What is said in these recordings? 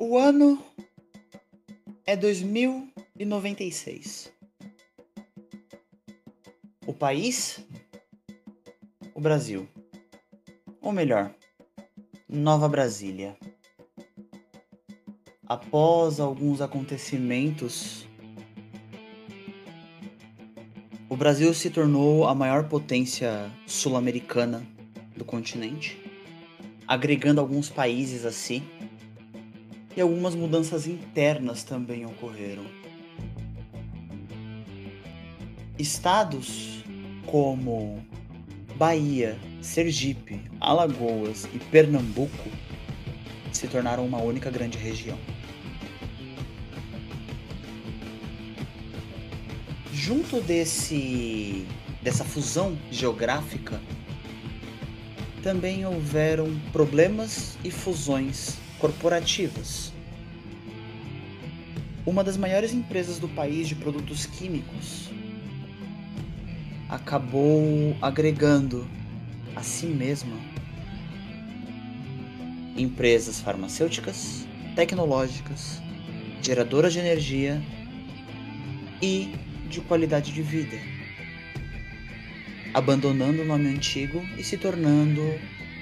O ano é 2096. O país? O Brasil. Ou melhor, Nova Brasília. Após alguns acontecimentos, o Brasil se tornou a maior potência sul-americana do continente, agregando alguns países a si e algumas mudanças internas também ocorreram. Estados como Bahia, Sergipe, Alagoas e Pernambuco se tornaram uma única grande região. Junto desse dessa fusão geográfica, também houveram problemas e fusões corporativas. Uma das maiores empresas do país de produtos químicos acabou agregando a si mesma empresas farmacêuticas, tecnológicas, geradoras de energia e de qualidade de vida, abandonando o nome antigo e se tornando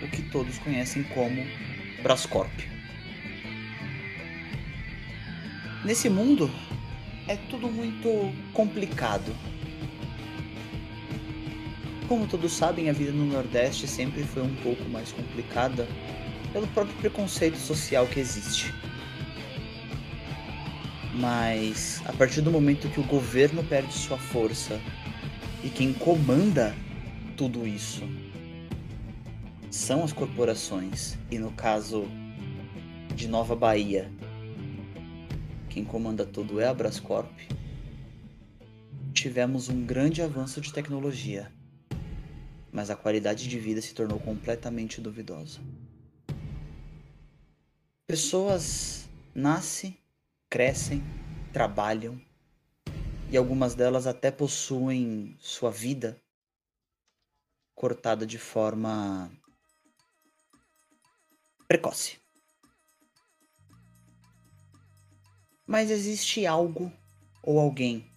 o que todos conhecem como Brascorp. Nesse mundo é tudo muito complicado. Como todos sabem, a vida no Nordeste sempre foi um pouco mais complicada pelo próprio preconceito social que existe. Mas a partir do momento que o governo perde sua força e quem comanda tudo isso são as corporações, e no caso de Nova Bahia, quem comanda tudo é a Brascorp, tivemos um grande avanço de tecnologia, mas a qualidade de vida se tornou completamente duvidosa. Pessoas nascem, crescem, trabalham e algumas delas até possuem sua vida cortada de forma precoce. Mas existe algo ou alguém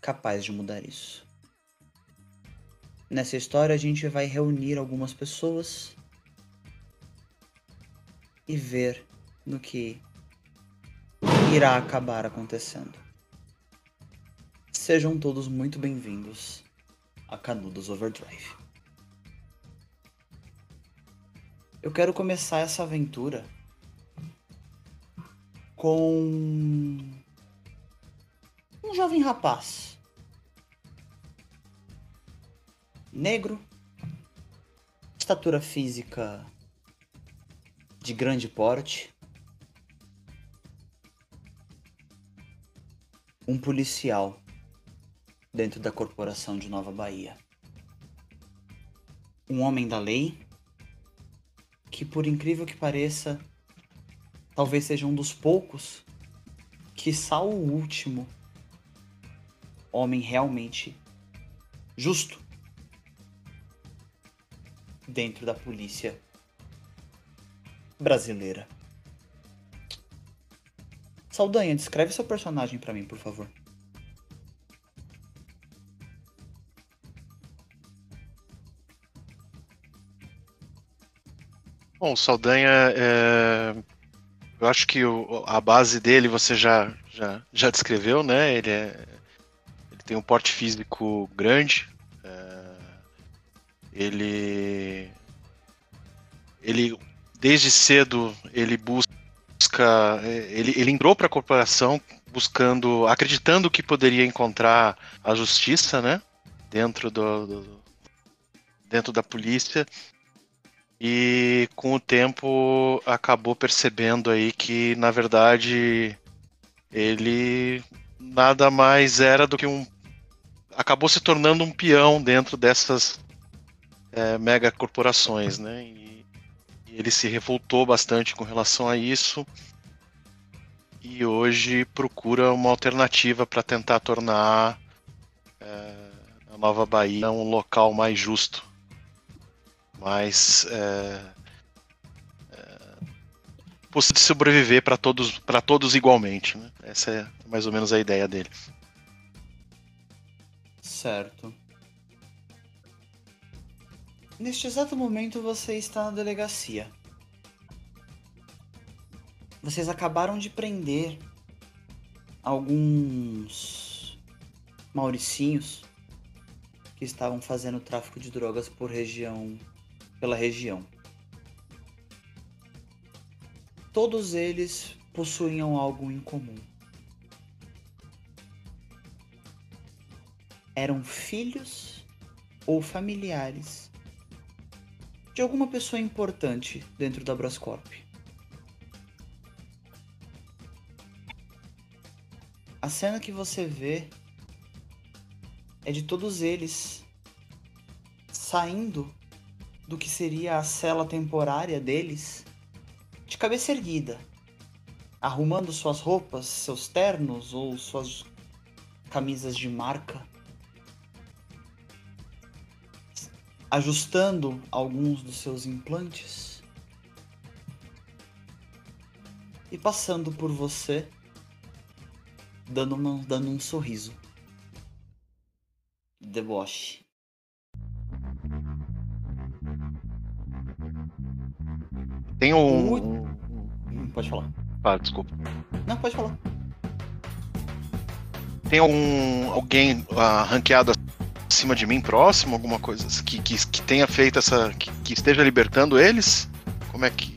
capaz de mudar isso. Nessa história a gente vai reunir algumas pessoas e ver no que irá acabar acontecendo. Sejam todos muito bem-vindos a Canudos Overdrive. Eu quero começar essa aventura com um jovem rapaz. Negro, estatura física de grande porte, um policial dentro da corporação de Nova Bahia, um homem da lei que, por incrível que pareça, talvez seja um dos poucos, que o último homem realmente justo dentro da polícia brasileira. Saldanha, descreve seu personagem para mim, por favor. Bom, Saldanha, é... eu acho que o, a base dele você já, já, já descreveu, né? Ele, é... ele tem um porte físico grande. É... Ele. Ele, desde cedo, ele busca. Ele, ele entrou para a corporação buscando, acreditando que poderia encontrar a justiça, né? Dentro do, do dentro da polícia e com o tempo acabou percebendo aí que na verdade ele nada mais era do que um acabou se tornando um peão dentro dessas é, mega corporações, né? E, e ele se revoltou bastante com relação a isso e hoje procura uma alternativa para tentar tornar é, a Nova Bahia um local mais justo mas é, é, sobreviver para todos, para todos igualmente. Né? Essa é mais ou menos a ideia dele. Certo. Neste exato momento você está na delegacia. Vocês acabaram de prender alguns mauricinhos que estavam fazendo tráfico de drogas por região pela região. Todos eles possuíam algo em comum. Eram filhos ou familiares de alguma pessoa importante dentro da Brascorp. A cena que você vê é de todos eles saindo do que seria a cela temporária deles de cabeça erguida, arrumando suas roupas, seus ternos ou suas camisas de marca, ajustando alguns dos seus implantes e passando por você dando, uma, dando um sorriso. Deboche. Tem um. Pode falar. Ah, desculpa. Não, pode falar. Tem algum alguém ah, ranqueado acima de mim, próximo, alguma coisa que, que, que tenha feito essa. Que, que esteja libertando eles? Como é que.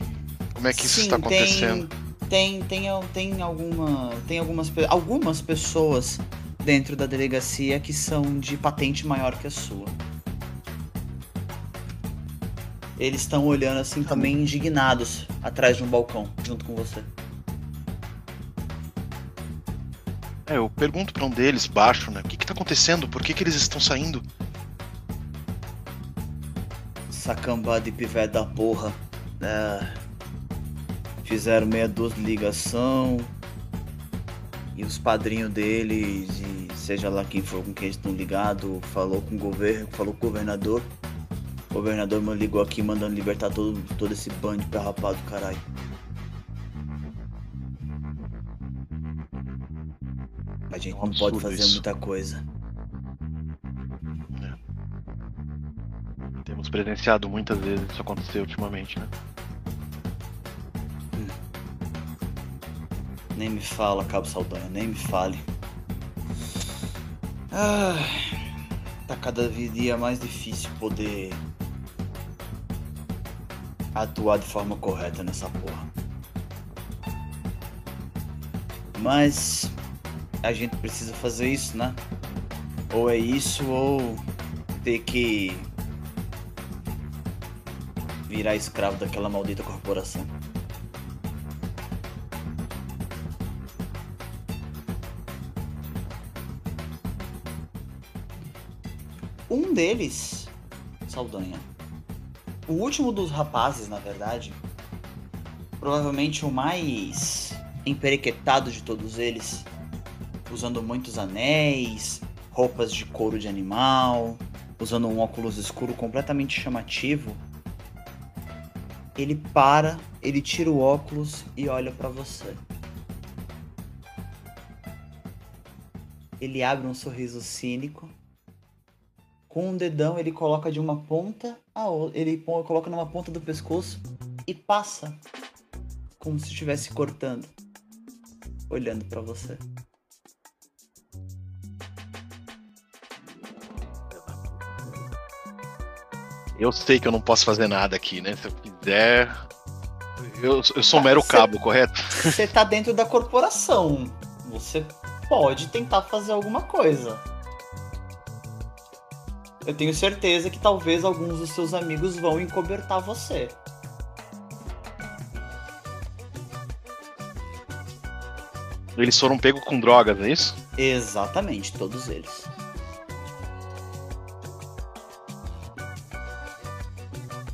Como é que isso Sim, está acontecendo? Tem, tem, tem, tem alguma. Tem algumas, algumas pessoas dentro da delegacia que são de patente maior que a sua. Eles estão olhando assim também indignados atrás de um balcão, junto com você. É, eu pergunto pra um deles, baixo, né? O que que tá acontecendo? Por que que eles estão saindo? Sacambá de pivete da porra. É, fizeram meia dúzia de ligação. E os padrinhos deles, e seja lá quem for com quem eles estão ligados, falou com o governo, falou com o governador. O governador me ligou aqui mandando libertar todo, todo esse bando de pé rapado, caralho. A gente É um não pode fazer isso. muita coisa. Temos presenciado muitas vezes isso acontecer ultimamente, né? Nem me fala, Cabo Saldanha, nem me fale. Ah, tá cada dia mais difícil poder atuar de forma correta nessa porra. Mas a gente precisa fazer isso, né? Ou é isso ou ter que virar escravo daquela maldita corporação. Um deles, Saldanha, o último dos rapazes, na verdade, provavelmente o mais emperequetado de todos eles, usando muitos anéis, roupas de couro de animal, usando um óculos escuro completamente chamativo. Ele para, ele tira o óculos e olha pra você. Ele abre um sorriso cínico com um dedão ele coloca de uma ponta a outra, ele coloca numa ponta do pescoço e passa como se estivesse cortando, olhando pra você. Eu sei que eu não posso fazer nada aqui, né? Se eu quiser. Eu, eu sou um mero você- cabo, correto? Você tá dentro da corporação. Você pode tentar fazer alguma coisa. Eu tenho certeza que talvez alguns dos seus amigos vão encobertar você. Eles foram pegos com drogas, é isso? Exatamente, todos eles.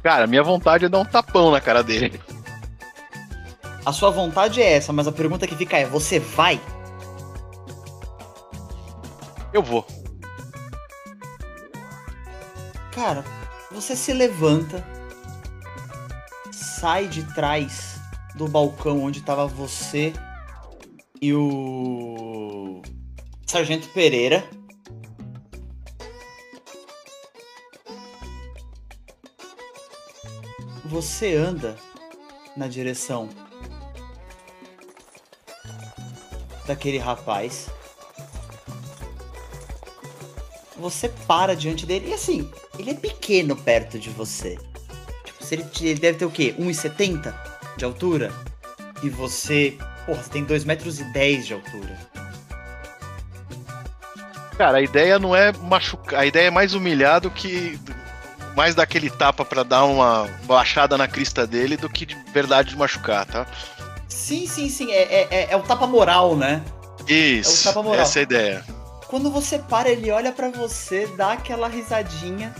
Cara, minha vontade é dar um tapão na cara dele. A sua vontade é essa, mas a pergunta que fica é: você vai? Eu vou. Cara, você se levanta, sai de trás do balcão onde tava você e o Sargento Pereira. Você anda na direção daquele rapaz. Você para diante dele e assim, ele é pequeno perto de você. Tipo, se ele, ele deve ter o quê? 1,70 de altura? E você, porra, você tem 2,10 metros e 10 de altura. Cara, a ideia não é machucar, a ideia é mais humilhar do que mais dar aquele tapa para dar uma baixada na crista dele do que de verdade de machucar, tá? Sim, sim, sim. É, é, é, é o tapa moral, né? Isso. É o tapa moral. Essa é a ideia. Quando você para, ele olha para você, dá aquela risadinha,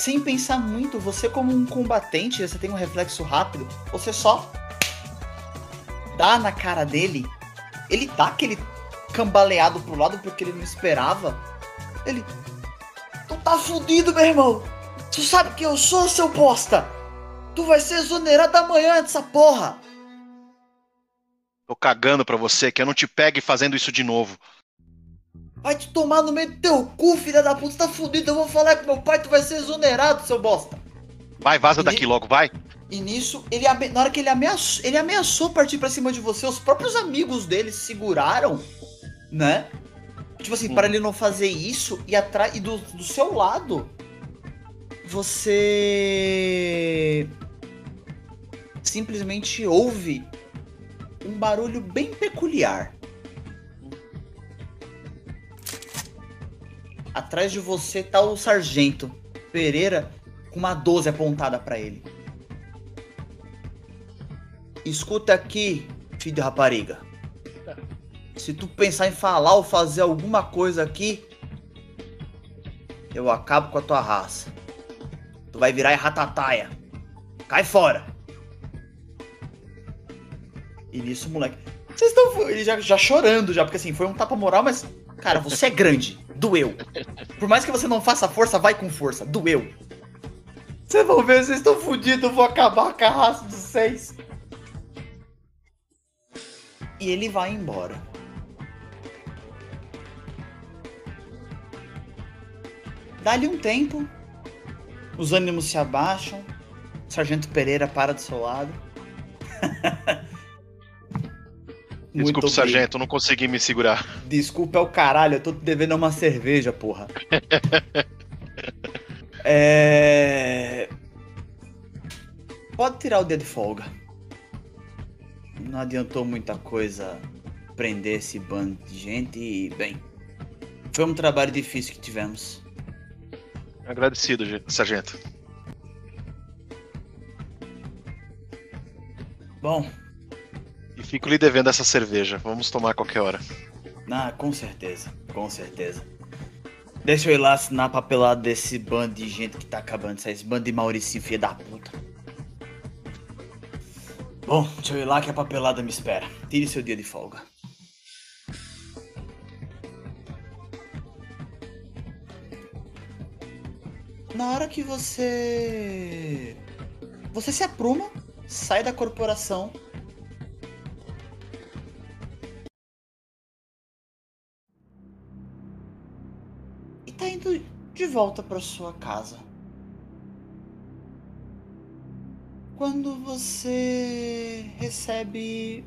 sem pensar muito. Você, como um combatente, você tem um reflexo rápido, você só dá na cara dele. Ele dá aquele cambaleado pro lado porque ele não esperava. Ele. Tu tá fudido, meu irmão! Tu sabe que eu sou, seu bosta! Tu vai ser exonerado amanhã dessa porra! Tô cagando pra você, que eu não te pegue fazendo isso de novo. Vai te tomar no meio do teu cu, filha da puta, tá fudido. Eu vou falar com meu pai, tu vai ser exonerado, seu bosta. Vai, vaza e daqui logo, vai. E nisso, ele na hora que ele ameaçou, ele ameaçou partir para cima de você, os próprios amigos dele seguraram, né? Tipo assim, hum. para ele não fazer isso e atrás e do, do seu lado você simplesmente ouve um barulho bem peculiar. Atrás de você tá o sargento Pereira com uma 12 apontada para ele. Escuta aqui, filho de rapariga. Se tu pensar em falar ou fazer alguma coisa aqui, eu acabo com a tua raça. Tu vai virar ratataia. Cai fora. E nisso, moleque. Vocês estão. Ele já, já chorando, já, porque assim, foi um tapa moral, mas. Cara, você é grande. Doeu. Por mais que você não faça força, vai com força. Doeu. Vocês vão ver, vocês estão fodidos, vou acabar com a raça de vocês. E ele vai embora. Dá-lhe um tempo, os ânimos se abaixam. Sargento Pereira para do seu lado. Desculpa, sargento, não consegui me segurar. Desculpa é o caralho, eu tô devendo uma cerveja, porra. é... Pode tirar o dedo de folga. Não adiantou muita coisa prender esse bando de gente e, bem, foi um trabalho difícil que tivemos. Agradecido, sargento. Bom. E fico lhe devendo essa cerveja. Vamos tomar a qualquer hora. Ah, com certeza. Com certeza. Deixa eu ir lá assinar a papelada desse bando de gente que tá acabando. Esse bando de Maurício filha da puta. Bom, deixa eu ir lá que a papelada me espera. Tire seu dia de folga. na hora que você. Você se apruma, sai da corporação. E tá indo de volta para sua casa. Quando você recebe.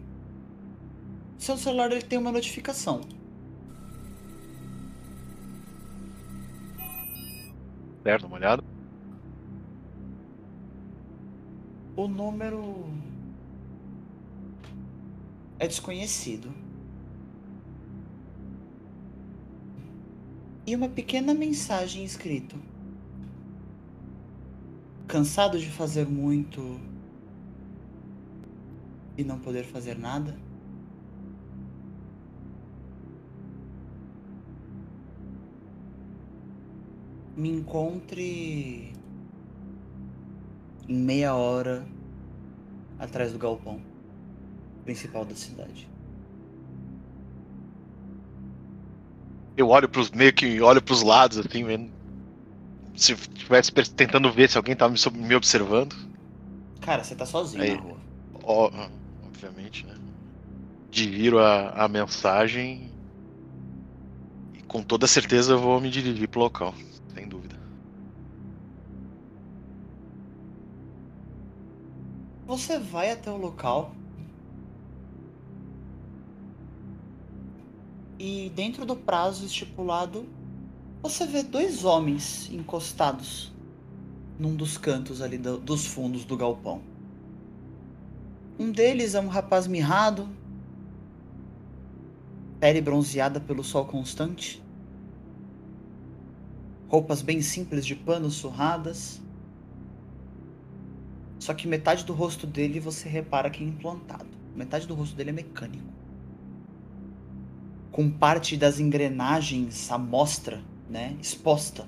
Seu celular ele tem uma notificação. Certo, uma olhada. O número é desconhecido. E uma pequena mensagem escrito. Cansado de fazer muito e não poder fazer nada? me encontre em meia hora atrás do galpão principal da cidade. Eu olho pros meio que olho pros lados assim, vendo se estivesse tentando ver se alguém tava me observando. Cara, você tá sozinho Aí. na rua. ó, obviamente, né? Diviro a, a mensagem e com toda certeza eu vou me dirigir pro local, sem dúvida. Você vai até o local e dentro do prazo estipulado você vê dois homens encostados num dos cantos ali do, dos fundos do galpão. Um deles é um rapaz mirrado, pele bronzeada pelo sol constante, roupas bem simples de pano surradas. Só que metade do rosto dele você repara que é implantado. Metade do rosto dele é mecânico. Com parte das engrenagens à mostra, né, exposta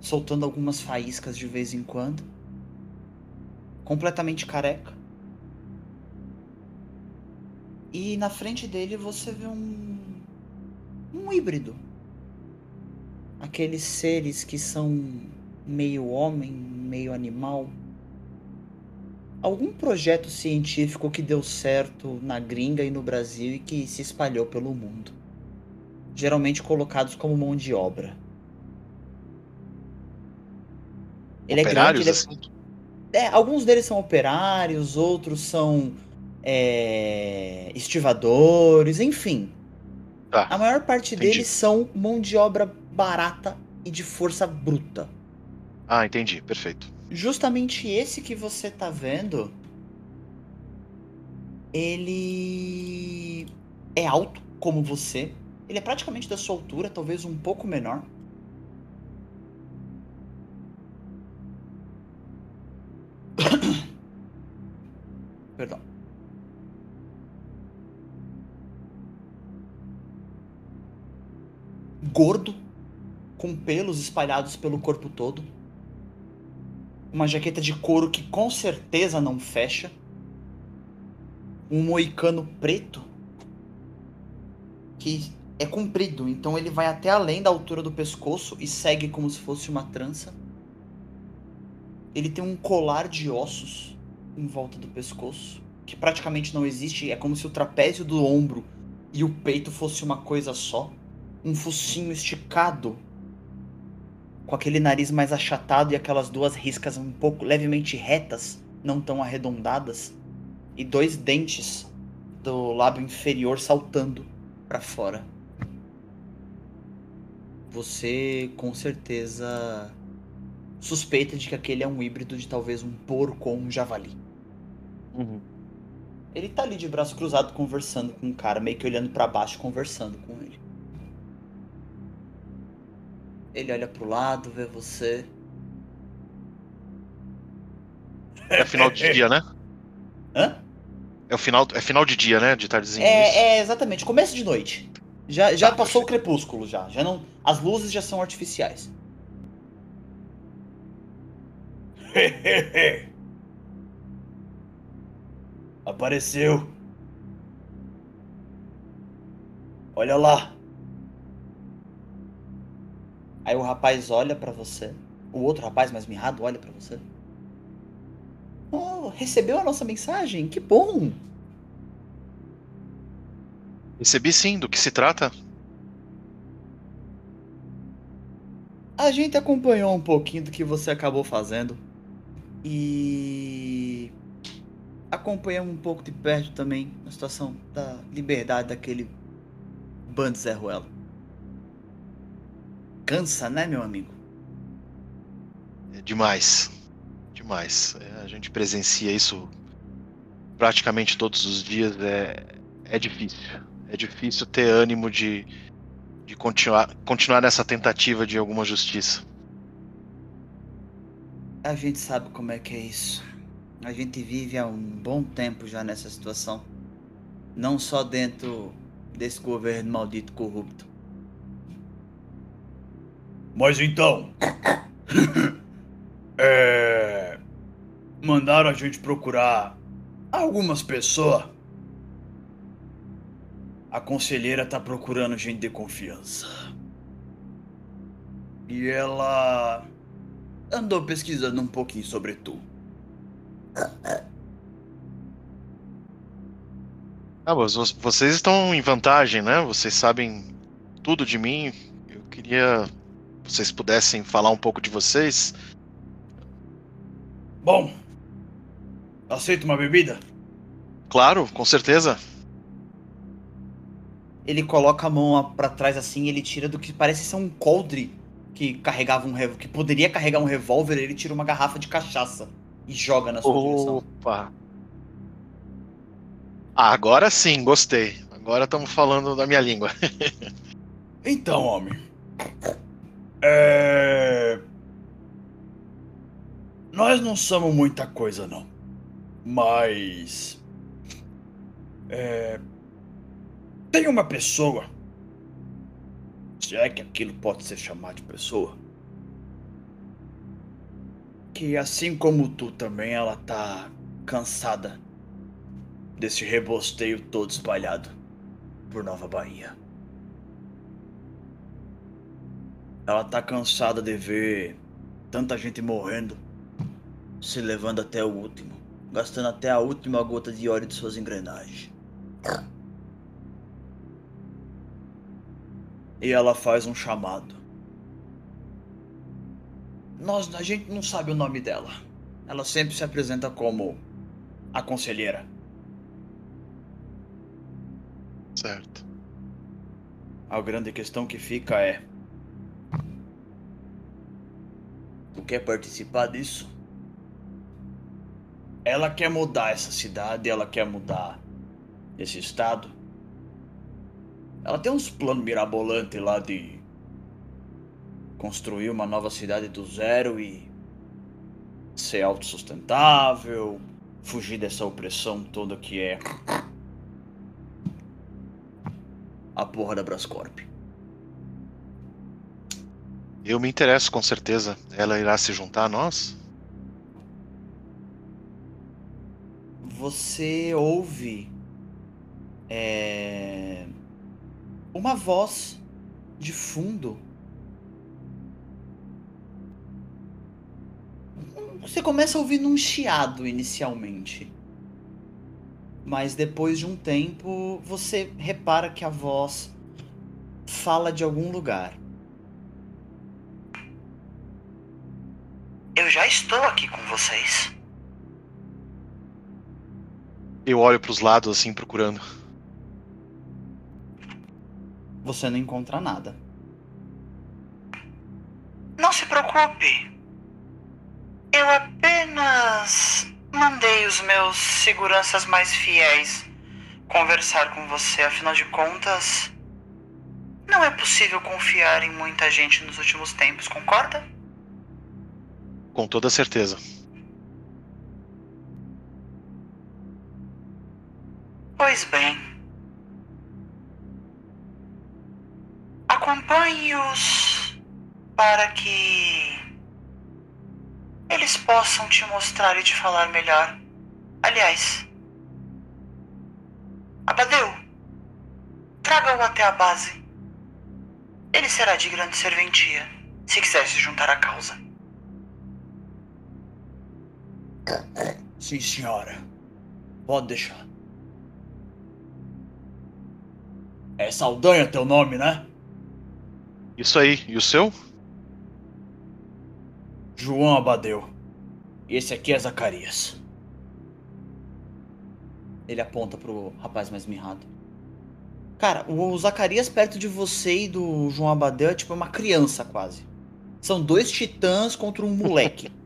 soltando algumas faíscas de vez em quando. Completamente careca. E na frente dele você vê um. um híbrido. Aqueles seres que são meio homem, meio animal. Algum projeto científico que deu certo na gringa e no Brasil e que se espalhou pelo mundo. Geralmente colocados como mão de obra. Ele operários, é grande. Ele é... Assim? é... alguns deles são operários, outros são é... estivadores, enfim. Tá. A maior parte entendi. deles são mão de obra barata e de força bruta. Ah, entendi, perfeito. Justamente esse que você tá vendo, ele é alto como você. Ele é praticamente da sua altura, talvez um pouco menor. Perdão. Gordo, com pelos espalhados pelo corpo todo. Uma jaqueta de couro que com certeza não fecha. Um moicano preto que é comprido, então ele vai até além da altura do pescoço e segue como se fosse uma trança. Ele tem um colar de ossos em volta do pescoço, que praticamente não existe, é como se o trapézio do ombro e o peito fosse uma coisa só. Um focinho esticado, com aquele nariz mais achatado e aquelas duas riscas um pouco levemente retas, não tão arredondadas, e dois dentes do lábio inferior saltando para fora. Você com certeza suspeita de que aquele é um híbrido de talvez um porco ou um javali. Uhum. Ele tá ali de braço cruzado conversando com o cara, meio que olhando para baixo, conversando com ele. Ele olha pro lado, vê você. É final de dia, né? Hã? É o final, é final de dia, né? De tardezinha. É, é exatamente, começo de noite. Já, já tá, passou o crepúsculo já, já não, as luzes já são artificiais. Apareceu. Olha lá. Aí o rapaz olha para você. O outro rapaz mais mirrado olha para você. Oh, recebeu a nossa mensagem? Que bom! Recebi sim, do que se trata? A gente acompanhou um pouquinho do que você acabou fazendo. E acompanhamos um pouco de perto também a situação da liberdade daquele bando Zé Ruelo. Cansa, né, meu amigo? É demais. Demais. É, a gente presencia isso praticamente todos os dias. É, é difícil. É difícil ter ânimo de, de continuar, continuar nessa tentativa de alguma justiça. A gente sabe como é que é isso. A gente vive há um bom tempo já nessa situação. Não só dentro desse governo maldito corrupto. Mas então. é. Mandaram a gente procurar algumas pessoas. A conselheira tá procurando gente de confiança. E ela andou pesquisando um pouquinho sobre tu. Ah, mas vocês estão em vantagem, né? Vocês sabem tudo de mim. Eu queria que vocês pudessem falar um pouco de vocês. Bom, aceita uma bebida? Claro, com certeza. Ele coloca a mão para trás assim, ele tira do que parece ser um coldre que carregava um que poderia carregar um revólver, ele tira uma garrafa de cachaça e joga na sua Opa. direção. Opa. Ah, agora sim, gostei. Agora estamos falando da minha língua. então, homem. É... Nós não somos muita coisa, não. Mas. É... Tem uma pessoa. Se é que aquilo pode ser chamado de pessoa. Que assim como tu também, ela tá cansada desse rebosteio todo espalhado por Nova Bahia. Ela tá cansada de ver tanta gente morrendo, se levando até o último, gastando até a última gota de óleo de suas engrenagens. E ela faz um chamado. Nós, a gente não sabe o nome dela. Ela sempre se apresenta como a conselheira. Certo. A grande questão que fica é: Tu quer participar disso? Ela quer mudar essa cidade, ela quer mudar esse estado. Ela tem uns planos mirabolantes lá de construir uma nova cidade do zero e ser autossustentável, fugir dessa opressão toda que é a porra da Brascorp. Eu me interesso com certeza. Ela irá se juntar a nós? Você ouve é, uma voz de fundo. Você começa a ouvir num chiado inicialmente. Mas depois de um tempo, você repara que a voz fala de algum lugar. Eu já estou aqui com vocês. Eu olho para os lados assim procurando. Você não encontra nada. Não se preocupe. Eu apenas Mandei os meus seguranças mais fiéis conversar com você, afinal de contas. Não é possível confiar em muita gente nos últimos tempos, concorda? Com toda certeza. Pois bem. Acompanhe-os para que eles possam te mostrar e te falar melhor. Aliás, Abadeu, traga-o até a base. Ele será de grande serventia, se quiser se juntar à causa. Sim, senhora. Pode deixar. É Saldanha teu nome, né? Isso aí. E o seu? João Abadeu. E esse aqui é Zacarias. Ele aponta pro rapaz mais mirrado. Cara, o Zacarias perto de você e do João Abadeu é tipo uma criança quase. São dois titãs contra um moleque.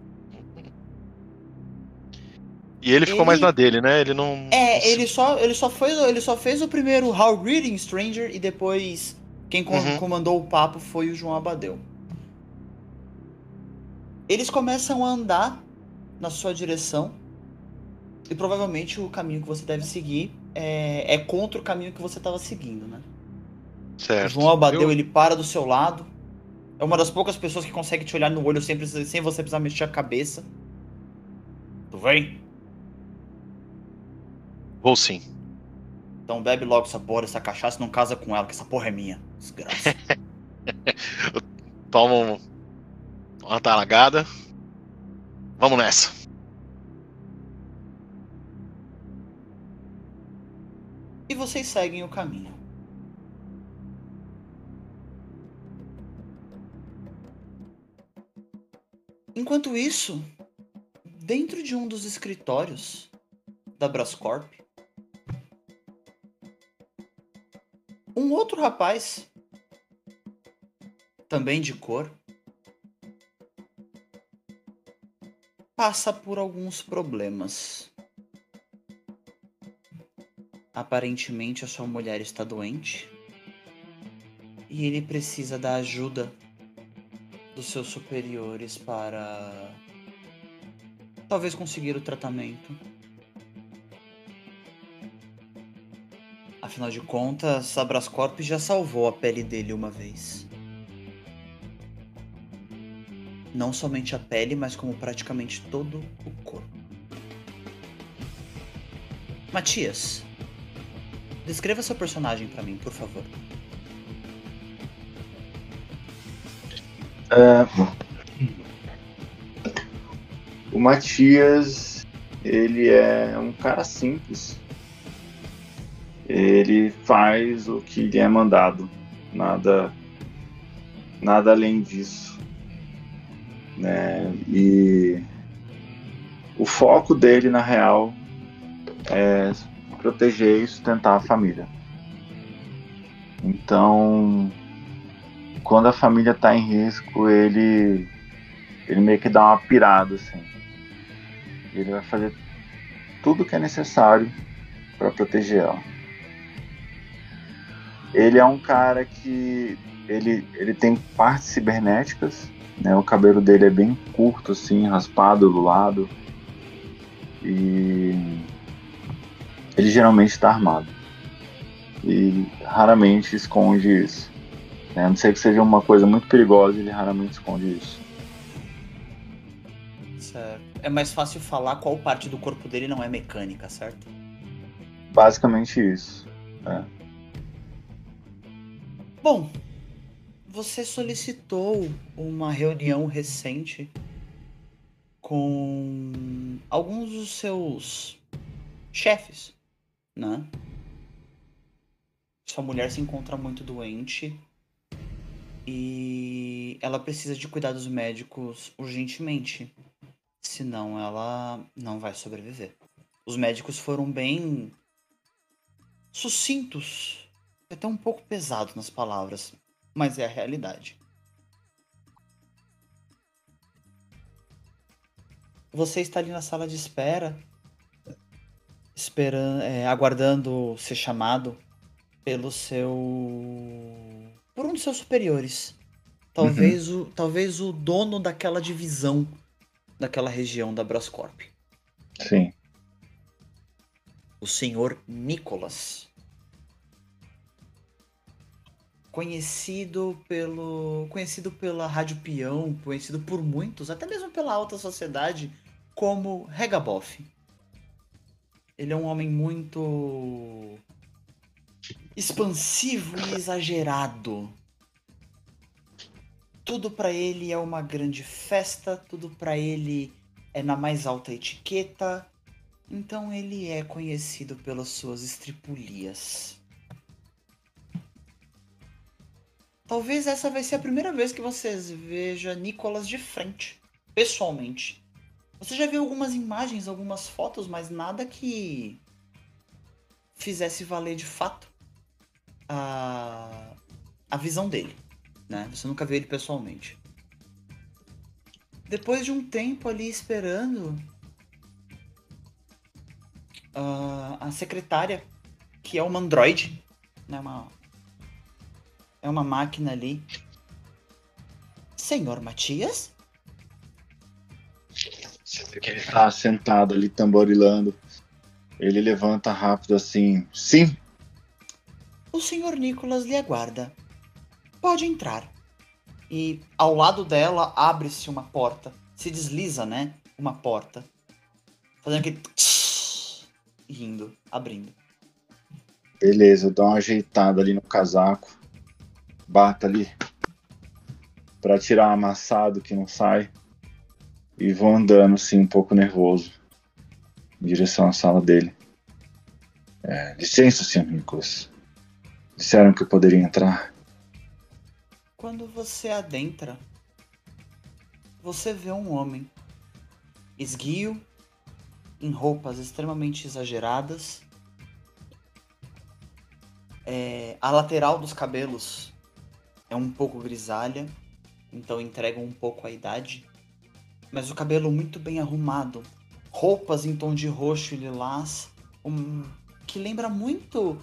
E ele ficou ele... mais na dele, né? Ele não. É, ele só, ele só foi, ele só fez o primeiro How Greeting Stranger e depois quem uhum. comandou o papo foi o João Abadeu. Eles começam a andar na sua direção e provavelmente o caminho que você deve seguir é, é contra o caminho que você estava seguindo, né? Certo. O João Abadeu, Eu... ele para do seu lado. É uma das poucas pessoas que consegue te olhar no olho sempre, sem você precisar mexer a cabeça. Tu vem? Vou sim. Então bebe logo essa porra, essa cachaça, não casa com ela, que essa porra é minha. Desgraça. Toma uma talagada. Vamos nessa. E vocês seguem o caminho. Enquanto isso, dentro de um dos escritórios da Brascorp, um outro rapaz, também de cor, passa por alguns problemas. Aparentemente a sua mulher está doente e ele precisa da ajuda dos seus superiores para talvez conseguir o tratamento. Afinal de contas, a Brascorp já salvou a pele dele uma vez. Não somente a pele, mas como praticamente todo o corpo. Matias, descreva seu personagem para mim, por favor. É, o Matias, ele é um cara simples. Ele faz o que lhe é mandado, nada, nada além disso, né? E o foco dele, na real, é proteger e sustentar a família. Então, quando a família tá em risco, ele ele meio que dá uma pirada assim. Ele vai fazer tudo que é necessário para proteger ela. Ele é um cara que ele, ele tem partes cibernéticas, né? O cabelo dele é bem curto assim, raspado do lado. E ele geralmente está armado. E raramente esconde isso. Né? A não ser que seja uma coisa muito perigosa, ele raramente esconde isso. Certo. É mais fácil falar qual parte do corpo dele não é mecânica, certo? Basicamente isso. É. Bom, você solicitou uma reunião recente com alguns dos seus chefes, né? Sua mulher se encontra muito doente e ela precisa de cuidados médicos urgentemente, senão ela não vai sobreviver. Os médicos foram bem sucintos, até um pouco pesado nas palavras, mas é a realidade. Você está ali na sala de espera, esperando, é, aguardando ser chamado pelo seu por um de seus superiores. Talvez, uhum. o, talvez o dono daquela divisão, daquela região da Brascorp. Sim. O senhor Nicholas. Conhecido pelo. Conhecido pela Rádio Peão, conhecido por muitos, até mesmo pela alta sociedade, como Regaboff. Ele é um homem muito expansivo e exagerado. Tudo para ele é uma grande festa, tudo para ele é na mais alta etiqueta. Então ele é conhecido pelas suas estripulias. Talvez essa vai ser a primeira vez que vocês vejam Nicolas de frente, pessoalmente. Você já viu algumas imagens, algumas fotos, mas nada que fizesse valer de fato a, a visão dele, né? Você nunca viu ele pessoalmente. Depois de um tempo ali esperando, uh, a secretária, que é uma androide, né? Uma, é uma máquina ali. Senhor Matias? Ele tá sentado ali tamborilando. Ele levanta rápido assim. Sim, o senhor Nicholas lhe aguarda. Pode entrar. E ao lado dela abre-se uma porta. Se desliza, né? Uma porta. Fazendo aquele. Rindo, abrindo. Beleza, eu dou uma ajeitada ali no casaco. Bata ali. Pra tirar o amassado que não sai. E vou andando assim, um pouco nervoso. Em direção à sala dele. É, licença, Sr. Nicholas. Disseram que eu poderia entrar. Quando você adentra, você vê um homem esguio, em roupas extremamente exageradas. É, a lateral dos cabelos é um pouco grisalha, então entrega um pouco a idade. Mas o cabelo muito bem arrumado, roupas em tom de roxo e lilás, um, que lembra muito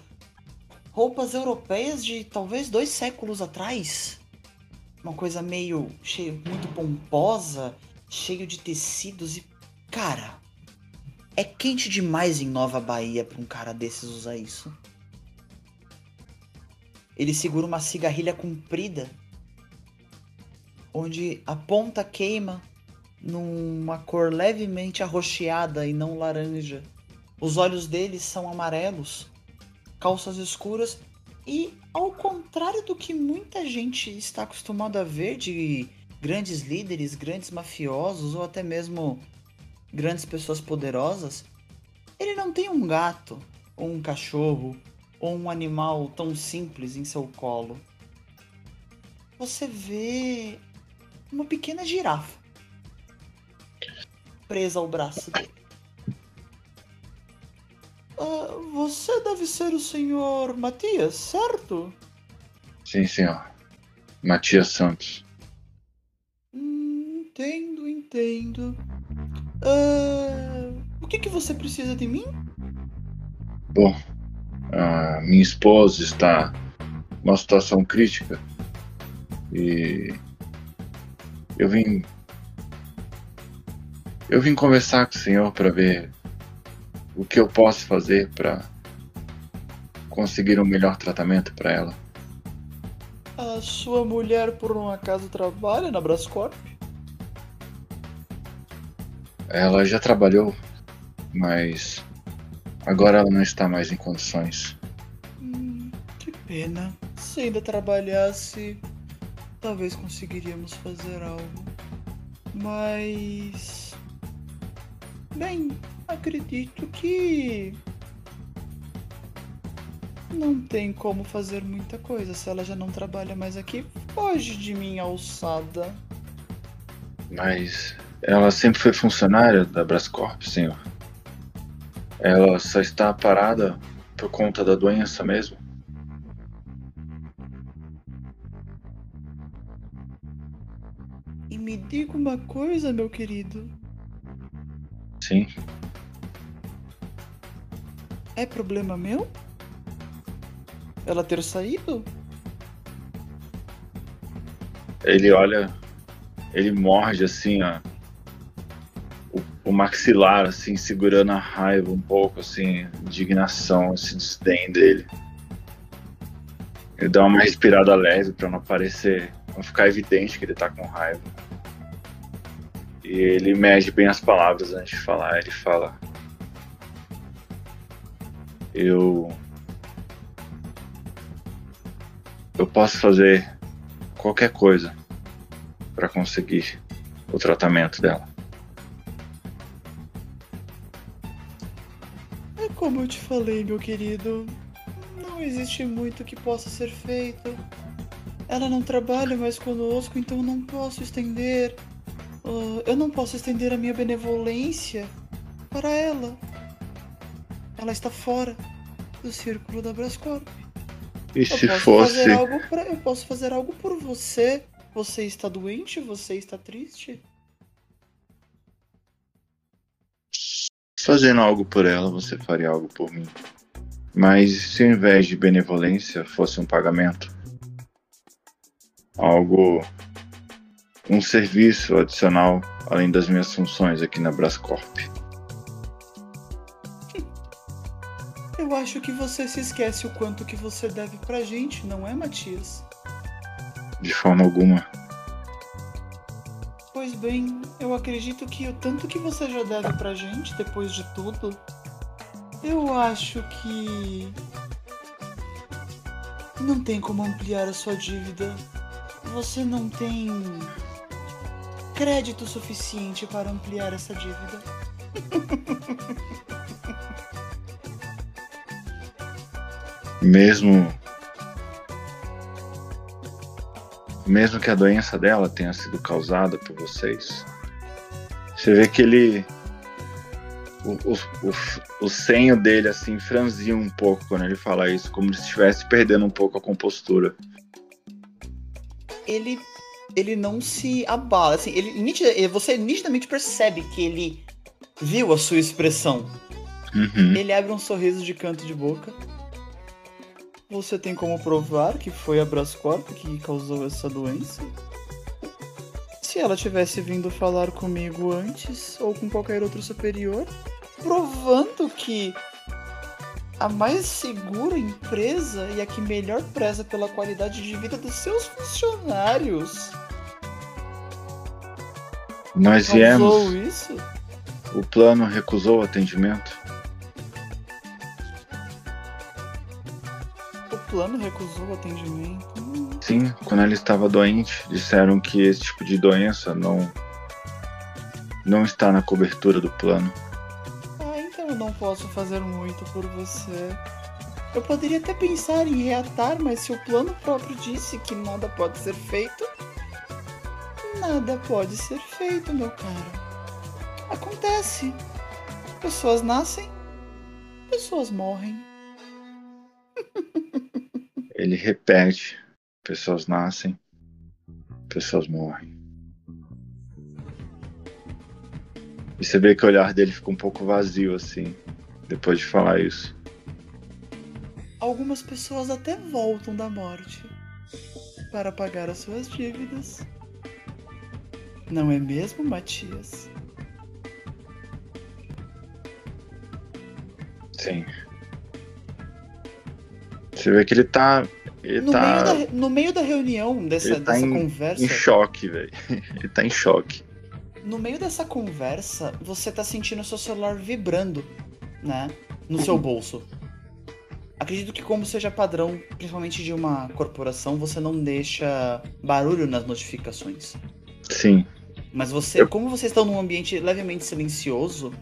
roupas europeias de talvez dois séculos atrás. Uma coisa meio cheio, muito pomposa, cheio de tecidos e cara, é quente demais em Nova Bahia para um cara desses usar isso. Ele segura uma cigarrilha comprida, onde a ponta queima numa cor levemente arroxeada e não laranja. Os olhos dele são amarelos, calças escuras e, ao contrário do que muita gente está acostumada a ver de grandes líderes, grandes mafiosos ou até mesmo grandes pessoas poderosas, ele não tem um gato, ou um cachorro, ou um animal tão simples em seu colo. Você vê uma pequena girafa presa ao braço dele. Uh, você deve ser o senhor Matias, certo? Sim, senhor. Matias Santos. Hum, entendo, entendo. Uh, o que, que você precisa de mim? Bom, a minha esposa está numa situação crítica e eu vim eu vim conversar com o senhor para ver o que eu posso fazer para conseguir um melhor tratamento para ela. A sua mulher por um acaso trabalha na Brascorp? Ela já trabalhou, mas agora ela não está mais em condições. Hum, que pena. Se ainda trabalhasse, talvez conseguiríamos fazer algo. Mas. Bem, acredito que. Não tem como fazer muita coisa. Se ela já não trabalha mais aqui, foge de minha alçada. Mas ela sempre foi funcionária da Brascorp, senhor. Ela só está parada por conta da doença mesmo? E me diga uma coisa, meu querido. Sim. É problema meu? Ela ter saído? Ele olha, ele morde assim, ó, o maxilar, assim, segurando a raiva um pouco, assim, indignação, esse desdém dele. Ele dá uma respirada leve para não parecer, não ficar evidente que ele tá com raiva. E ele mede bem as palavras antes de falar. Ele fala: Eu. Eu posso fazer qualquer coisa para conseguir o tratamento dela. Como eu te falei, meu querido, não existe muito que possa ser feito. Ela não trabalha mais conosco, então não posso estender. Uh, eu não posso estender a minha benevolência para ela. Ela está fora do círculo da Brascorp. E eu se fosse. Pra, eu posso fazer algo por você. Você está doente? Você está triste? Fazendo algo por ela, você faria algo por mim. Mas se ao invés de benevolência fosse um pagamento, algo, um serviço adicional além das minhas funções aqui na Brascorp. Eu acho que você se esquece o quanto que você deve pra gente, não é, Matias? De forma alguma. Pois bem, eu acredito que o tanto que você já deve pra gente depois de tudo, eu acho que. Não tem como ampliar a sua dívida. Você não tem crédito suficiente para ampliar essa dívida. mesmo mesmo que a doença dela tenha sido causada por vocês, você vê que ele o, o, o, o senho dele assim franzia um pouco quando ele fala isso, como se estivesse perdendo um pouco a compostura. Ele ele não se abala, assim, ele nitida, você nitidamente percebe que ele viu a sua expressão. Uhum. Ele abre um sorriso de canto de boca. Você tem como provar que foi a Brascorp que causou essa doença? Se ela tivesse vindo falar comigo antes, ou com qualquer outro superior, provando que a mais segura empresa e a que melhor preza pela qualidade de vida dos seus funcionários. Nós viemos. isso? O plano recusou o atendimento. Plano recusou o atendimento. Sim, quando ela estava doente, disseram que esse tipo de doença não não está na cobertura do plano. Ah, então eu não posso fazer muito por você. Eu poderia até pensar em reatar, mas se o plano próprio disse que nada pode ser feito, nada pode ser feito, meu caro. Acontece. Pessoas nascem, pessoas morrem. Ele repete: pessoas nascem, pessoas morrem. E você vê que o olhar dele fica um pouco vazio assim, depois de falar isso. Algumas pessoas até voltam da morte para pagar as suas dívidas. Não é mesmo, Matias? Sim. Você vê que ele tá. Ele No, tá meio da, no meio da reunião dessa, Ele tá dessa em- conversa. em choque, velho. Ele tá em choque. No meio dessa conversa, você tá sentindo seu celular vibrando, né? No seu bolso. Acredito que como seja padrão, principalmente de uma corporação, você não deixa barulho nas notificações. Sim. Mas você, como vocês estão num ambiente levemente silencioso,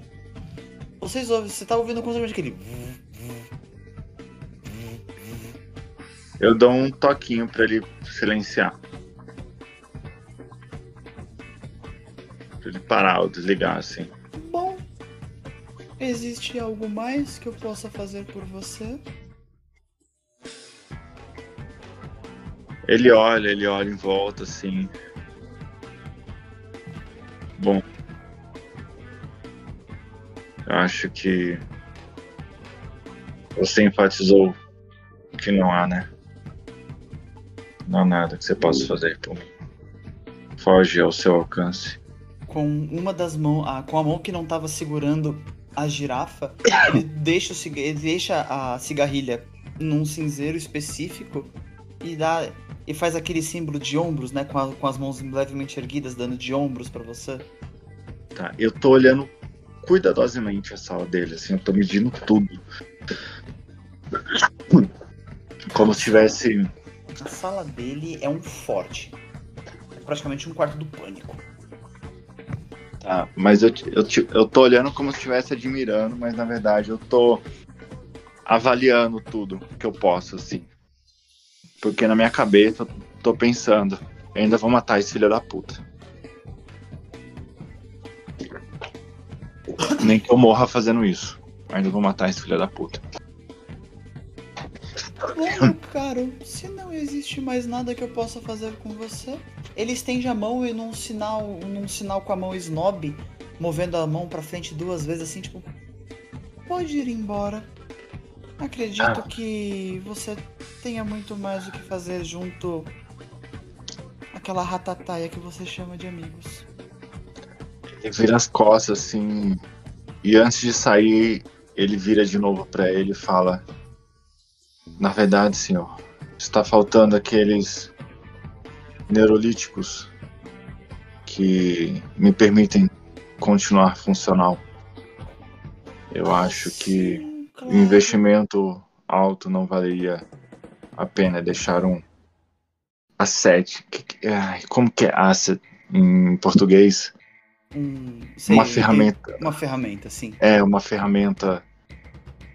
vocês ouvem, você tá ouvindo constantemente aquele. Eu dou um toquinho pra ele silenciar. Pra ele parar ou desligar, assim. Bom, existe algo mais que eu possa fazer por você? Ele olha, ele olha em volta, assim. Bom. Eu acho que. Você enfatizou que não há, né? Não há nada que você possa fazer por mim. Foge ao seu alcance. com uma das mãos, ah, com a mão que não tava segurando a girafa, ele deixa, o ele deixa a cigarrilha num cinzeiro específico e dá e faz aquele símbolo de ombros, né, com, a- com as mãos levemente erguidas, dando de ombros pra você. Tá, eu tô olhando cuidadosamente a sala dele, assim, eu tô medindo tudo. Como se tivesse. A sala dele é um forte. É praticamente um quarto do pânico. Tá, mas eu, eu, eu tô olhando como se estivesse admirando, mas na verdade eu tô avaliando tudo que eu posso, assim. Porque na minha cabeça eu tô pensando, eu ainda vou matar esse filho da puta. Nem que eu morra fazendo isso. Ainda vou matar esse filho da puta. Caro, se não existe mais nada que eu possa fazer com você, ele estende a mão e num sinal, num sinal com a mão snob, movendo a mão pra frente duas vezes assim, tipo, pode ir embora. Acredito Ah. que você tenha muito mais o que fazer junto aquela ratataia que você chama de amigos. Ele vira as costas assim. E antes de sair, ele vira de novo pra ele e fala: Na verdade, senhor, está faltando aqueles neurolíticos que me permitem continuar funcional. Eu acho que o investimento alto não valeria a pena deixar um asset. ai, Como que é asset em português? Um- sei, Uma ferramenta. Uma ferramenta, sim. É uma ferramenta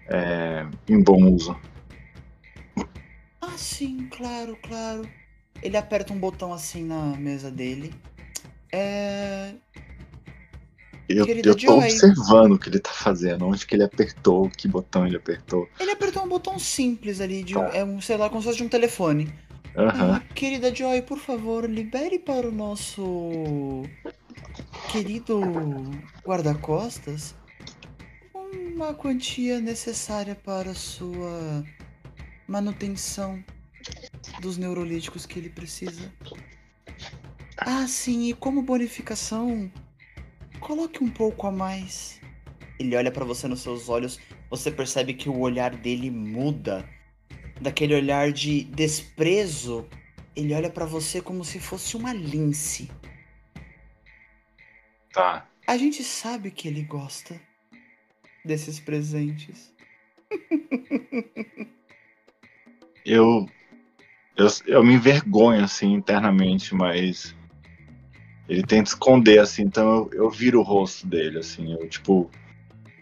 é, em bom uso. Ah, sim, claro, claro. Ele aperta um botão assim na mesa dele. É. Eu, Querida eu tô Joy. observando o que ele tá fazendo, onde que ele apertou, que botão ele apertou. Ele apertou um botão simples ali, de Tá. é um, sei lá, como se fosse de um telefone. Ah, querida Joy, por favor, libere para o nosso querido guarda-costas uma quantia necessária para a sua manutenção dos neurolíticos que ele precisa. Ah, sim, e como bonificação, coloque um pouco a mais. Ele olha para você nos seus olhos, você percebe que o olhar dele muda daquele olhar de desprezo, ele olha pra você como se fosse uma lince. Tá. A gente sabe que ele gosta desses presentes. Eu, eu. Eu me envergonho, assim, internamente, mas. Ele tenta esconder, assim, então eu, eu viro o rosto dele, assim, eu, tipo.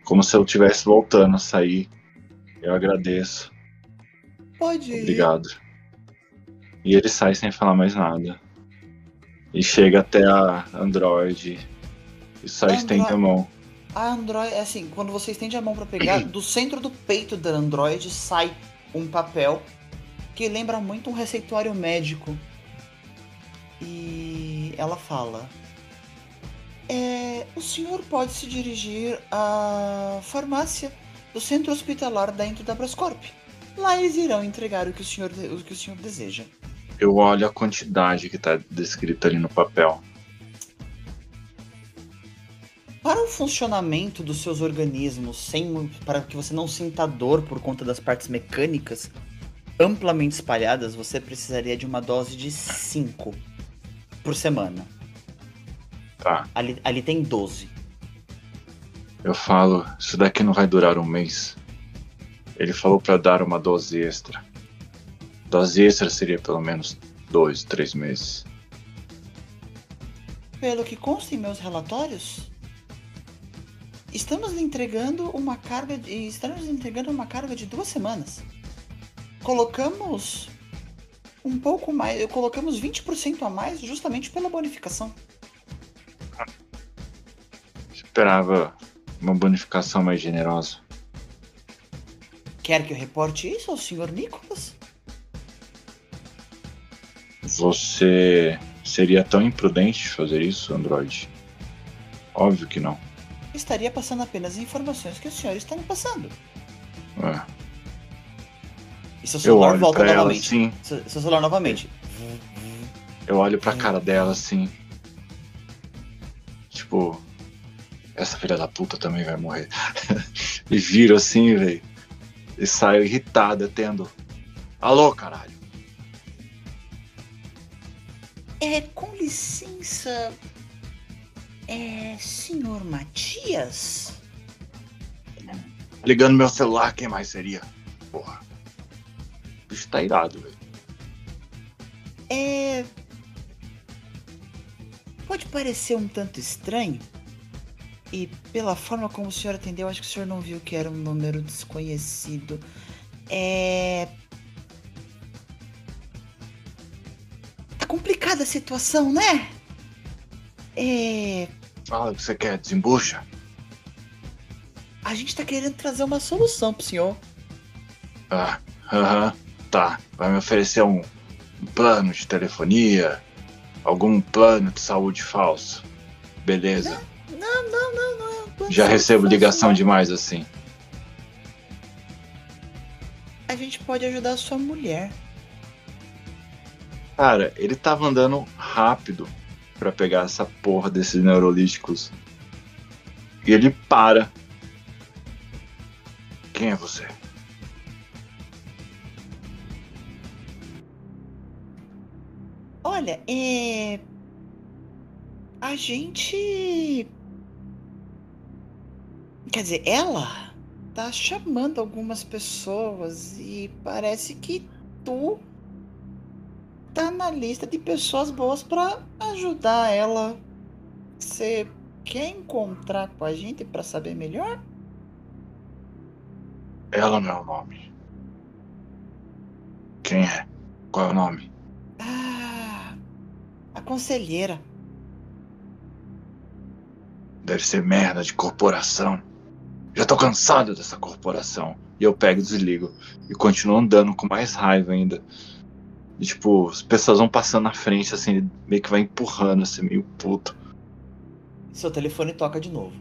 Como se eu estivesse voltando a sair. Eu agradeço. Pode ir. Obrigado. E ele sai sem falar mais nada. E chega até a Android. E só Andro- estende a mão. A Android, assim, quando você estende a mão pra pegar, do centro do peito da Android sai um papel que lembra muito um receituário médico. E ela fala: é, O senhor pode se dirigir à farmácia do centro hospitalar dentro da Brascorp. Lá eles irão entregar o que o senhor, o que o senhor deseja. Eu olho a quantidade que tá descrita ali no papel. Para o funcionamento dos seus organismos, sem, para que você não sinta dor por conta das partes mecânicas amplamente espalhadas, você precisaria de uma dose de 5 por semana. Tá. Ali, ali tem 12. Eu falo, isso daqui não vai durar um mês. Ele falou pra dar uma dose extra. Dose extra seria pelo menos dois, três meses. Pelo que consta em meus relatórios, estamos entregando uma carga de, estamos entregando uma carga de duas semanas. Colocamos um pouco mais, colocamos 20% a mais justamente pela bonificação. Esperava uma bonificação mais generosa. Quer que eu reporte isso ao Sr. Nicholas? Você seria tão imprudente de fazer isso, Android? Óbvio que não. Estaria passando apenas informações que o senhor está me passando. É. E seu Eu celular olho volta pra ela novamente. assim, Seu, seu celular novamente. eu olho pra cara dela assim. Tipo, essa filha da puta também vai morrer. e viro assim, velho. E saio irritado, tendo. Alô, caralho. É, com licença. É. Senhor Matias? Ligando meu celular, quem mais seria? Porra. Bicho tá irado, velho. É. Pode parecer um tanto estranho. E pela forma como o senhor atendeu, acho que o senhor não viu que era um número desconhecido. É. Tá complicada a situação, né? É. Fala o que você quer, desembucha. A gente tá querendo trazer uma solução pro senhor. Ah, aham, tá. Vai me oferecer um, um plano de telefonia? Algum plano de saúde falso? Beleza. Não, não, não, não. é um plano Já recebo ligação demais assim. não. A gente pode ajudar a sua mulher. Cara, ele tava andando rápido pra pegar essa porra desses neurolíticos. E ele para. Quem é você? Olha, é. A gente. Quer dizer, ela tá chamando algumas pessoas e parece que tu tá na lista de pessoas boas pra ajudar ela. Você quer encontrar com a gente pra saber melhor? Ela não é o nome. Quem é? Qual é o nome? Ah, a conselheira. Deve ser merda de corporação. Já tô cansado dessa corporação. E eu pego e desligo. E continuo andando com mais raiva ainda. E, tipo, as pessoas vão passando na frente, assim, meio que vai empurrando, assim, meio puto. Seu telefone toca de novo.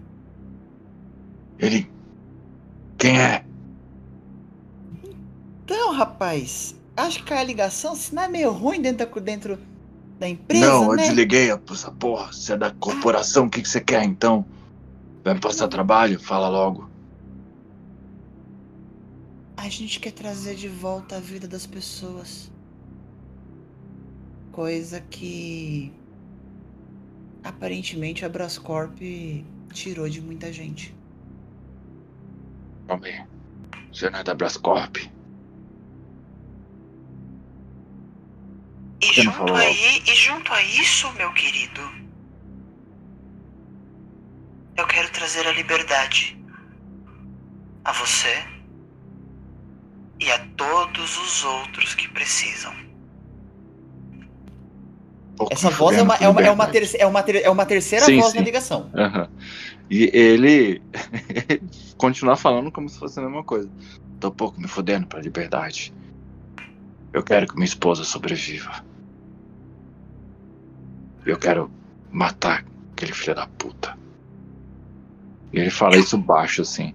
Ele. Quem é? Então, rapaz, acho que a ligação, se não é meio ruim dentro dentro da empresa, Não, eu né? desliguei a- essa porra. Você é da corporação, o que, que você quer então? Vai me passar trabalho? Fala logo. A gente quer trazer de volta a vida das pessoas. Coisa que aparentemente a Brascorp tirou de muita gente. Calma aí. Você não é da Brascorp? E junto aí, e junto a isso, meu querido, eu quero trazer a liberdade a você e a todos os outros que precisam. Pouco Essa voz é uma, é uma, é uma, liberdade. terce- é uma, ter- é uma terceira Sim, voz sim. na ligação. Aham. E ele continuar falando como se fosse a mesma coisa. Tô pouco me fudendo pra liberdade. Eu quero que minha esposa sobreviva. Eu quero matar aquele filho da puta. E ele fala isso baixo assim.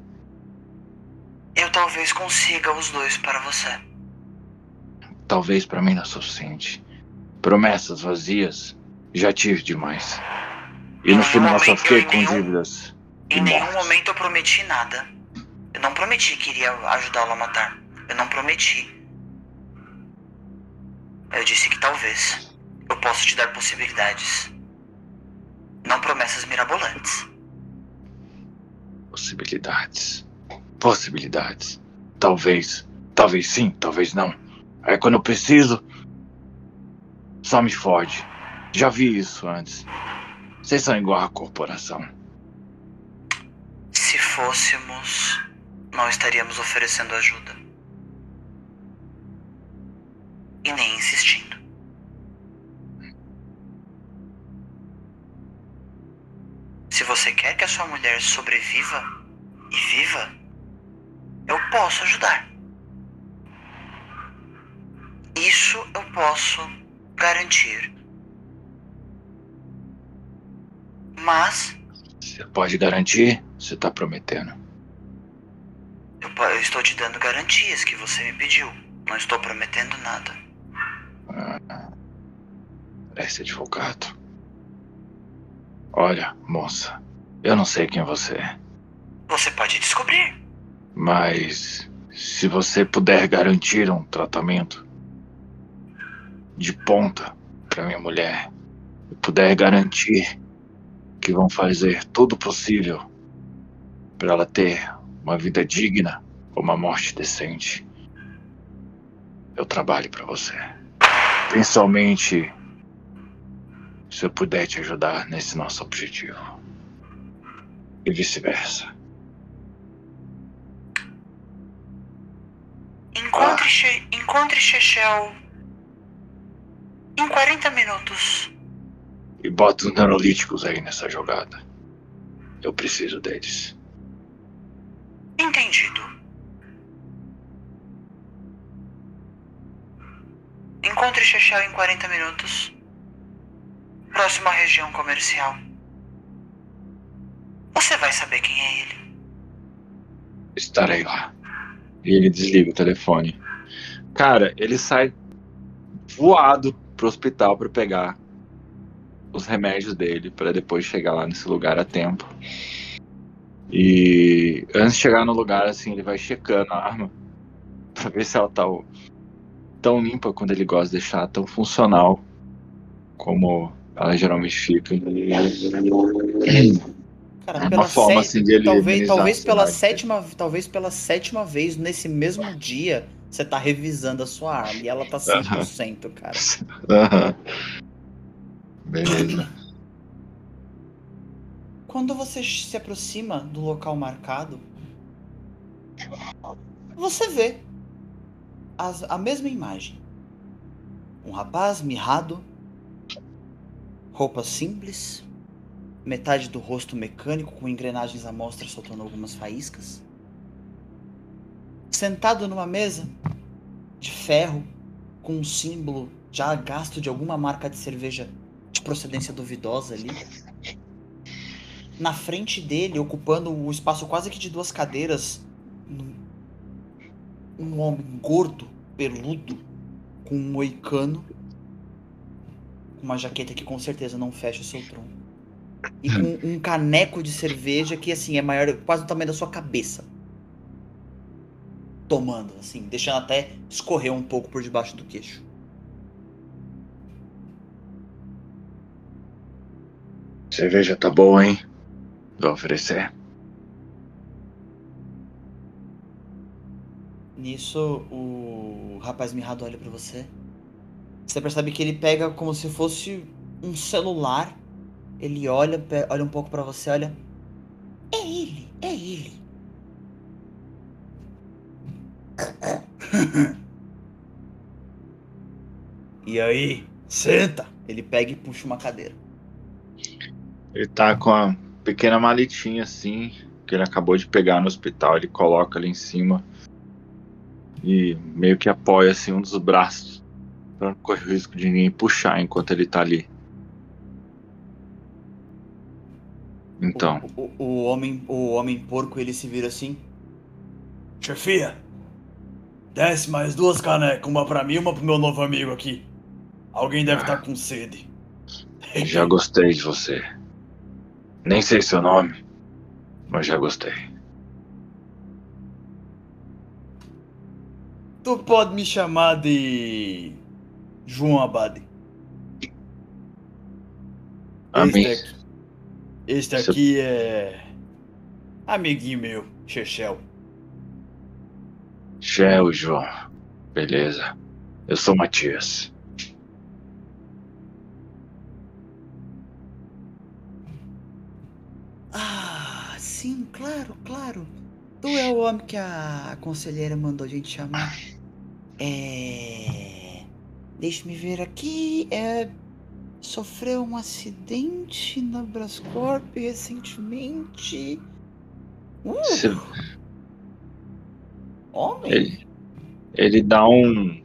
Eu talvez consiga os dois para você. Talvez pra mim não é suficiente. Promessas vazias já tive demais. E no Em final só fiquei com nenhum- dívidas. Em e nenhum mortes. momento eu prometi nada. Eu não prometi que iria ajudá-lo a matar. Eu não prometi. Eu disse que talvez. Eu posso te dar possibilidades. Não promessas mirabolantes. Possibilidades. Possibilidades. Talvez. Talvez sim, talvez não. Aí quando eu preciso. Só me fode. Já vi isso antes. Vocês são igual a corporação. Se fôssemos, não estaríamos oferecendo ajuda. E nem insistindo. Se você quer que a sua mulher sobreviva e viva, eu posso ajudar. Isso eu posso garantir. Mas Você pode garantir? Você tá prometendo. Eu, eu estou te dando garantias que você me pediu. Não estou prometendo nada. Parece advogado. Olha, moça. Eu não sei quem você é. Você pode descobrir. Mas se você puder garantir um tratamento de ponta para minha mulher, e puder garantir que vão fazer tudo possível para ela ter uma vida digna, uma morte decente, eu trabalho para você. Principalmente se eu puder te ajudar nesse nosso objetivo. E vice-versa. Encontre, Che- encontre Chechel em 40 minutos. E bota os neurolíticos aí nessa jogada. Eu preciso deles. Entendido. Encontre Chechel em 40 minutos. Próxima região comercial. Você vai saber quem é ele. Estarei lá. E ele desliga o telefone. Cara, ele sai voado pro hospital pra pegar os remédios dele pra depois chegar lá nesse lugar a tempo. E antes de chegar no lugar, assim, ele vai checando a arma pra ver se ela tá tão limpa quando ele gosta de deixar, tão funcional como ela geralmente fica. Cara, uma forma sé- assim de talvez, talvez pela sétima, talvez pela sétima vez nesse mesmo dia, você tá revisando a sua arma e ela tá 100%, cara. Aham. Beleza. Quando você se aproxima do local marcado, você vê as- a mesma imagem. Um rapaz mirrado, roupa simples, metade do rosto mecânico com engrenagens à mostra soltando algumas faíscas. Sentado numa mesa de ferro com um símbolo já gasto de alguma marca de cerveja de procedência duvidosa ali. Na frente dele, ocupando o espaço quase que de duas cadeiras, um homem gordo, peludo, com um moicano, uma jaqueta que com certeza não fecha o seu tronco. E com um caneco de cerveja que assim é maior, quase o tamanho da sua cabeça. Tomando, assim, deixando até escorrer um pouco por debaixo do queixo. Cerveja tá boa, hein? Vou oferecer. Nisso, o rapaz mirrado olha pra você. Você percebe que ele pega como se fosse um celular. Ele olha, olha um pouco pra você, olha. É ele, é ele. e aí, senta. Ele pega e puxa uma cadeira. Ele tá com a pequena maletinha assim, que ele acabou de pegar no hospital. Ele coloca ali em cima e meio que apoia assim um dos braços pra não correr o risco de ninguém puxar enquanto ele tá ali. Então, O, o- o homem, o homem porco, ele se vira assim. Chefia, desce mais duas canecas, uma pra mim e uma pro meu novo amigo aqui. Alguém deve estar com sede. já gostei de você. Nem sei seu nome, mas já gostei. Tu pode me chamar de. João Abade. Amém. Este aqui, este aqui é. Amiguinho meu, Chechel. Shell, João. Beleza. Eu sou Matias. Ah, sim, claro, claro. Tu é o homem que a conselheira mandou a gente chamar. É. Deixa-me ver aqui. É. Sofreu um acidente na Brascorp recentemente. Uh, homem? Ele, ele dá um.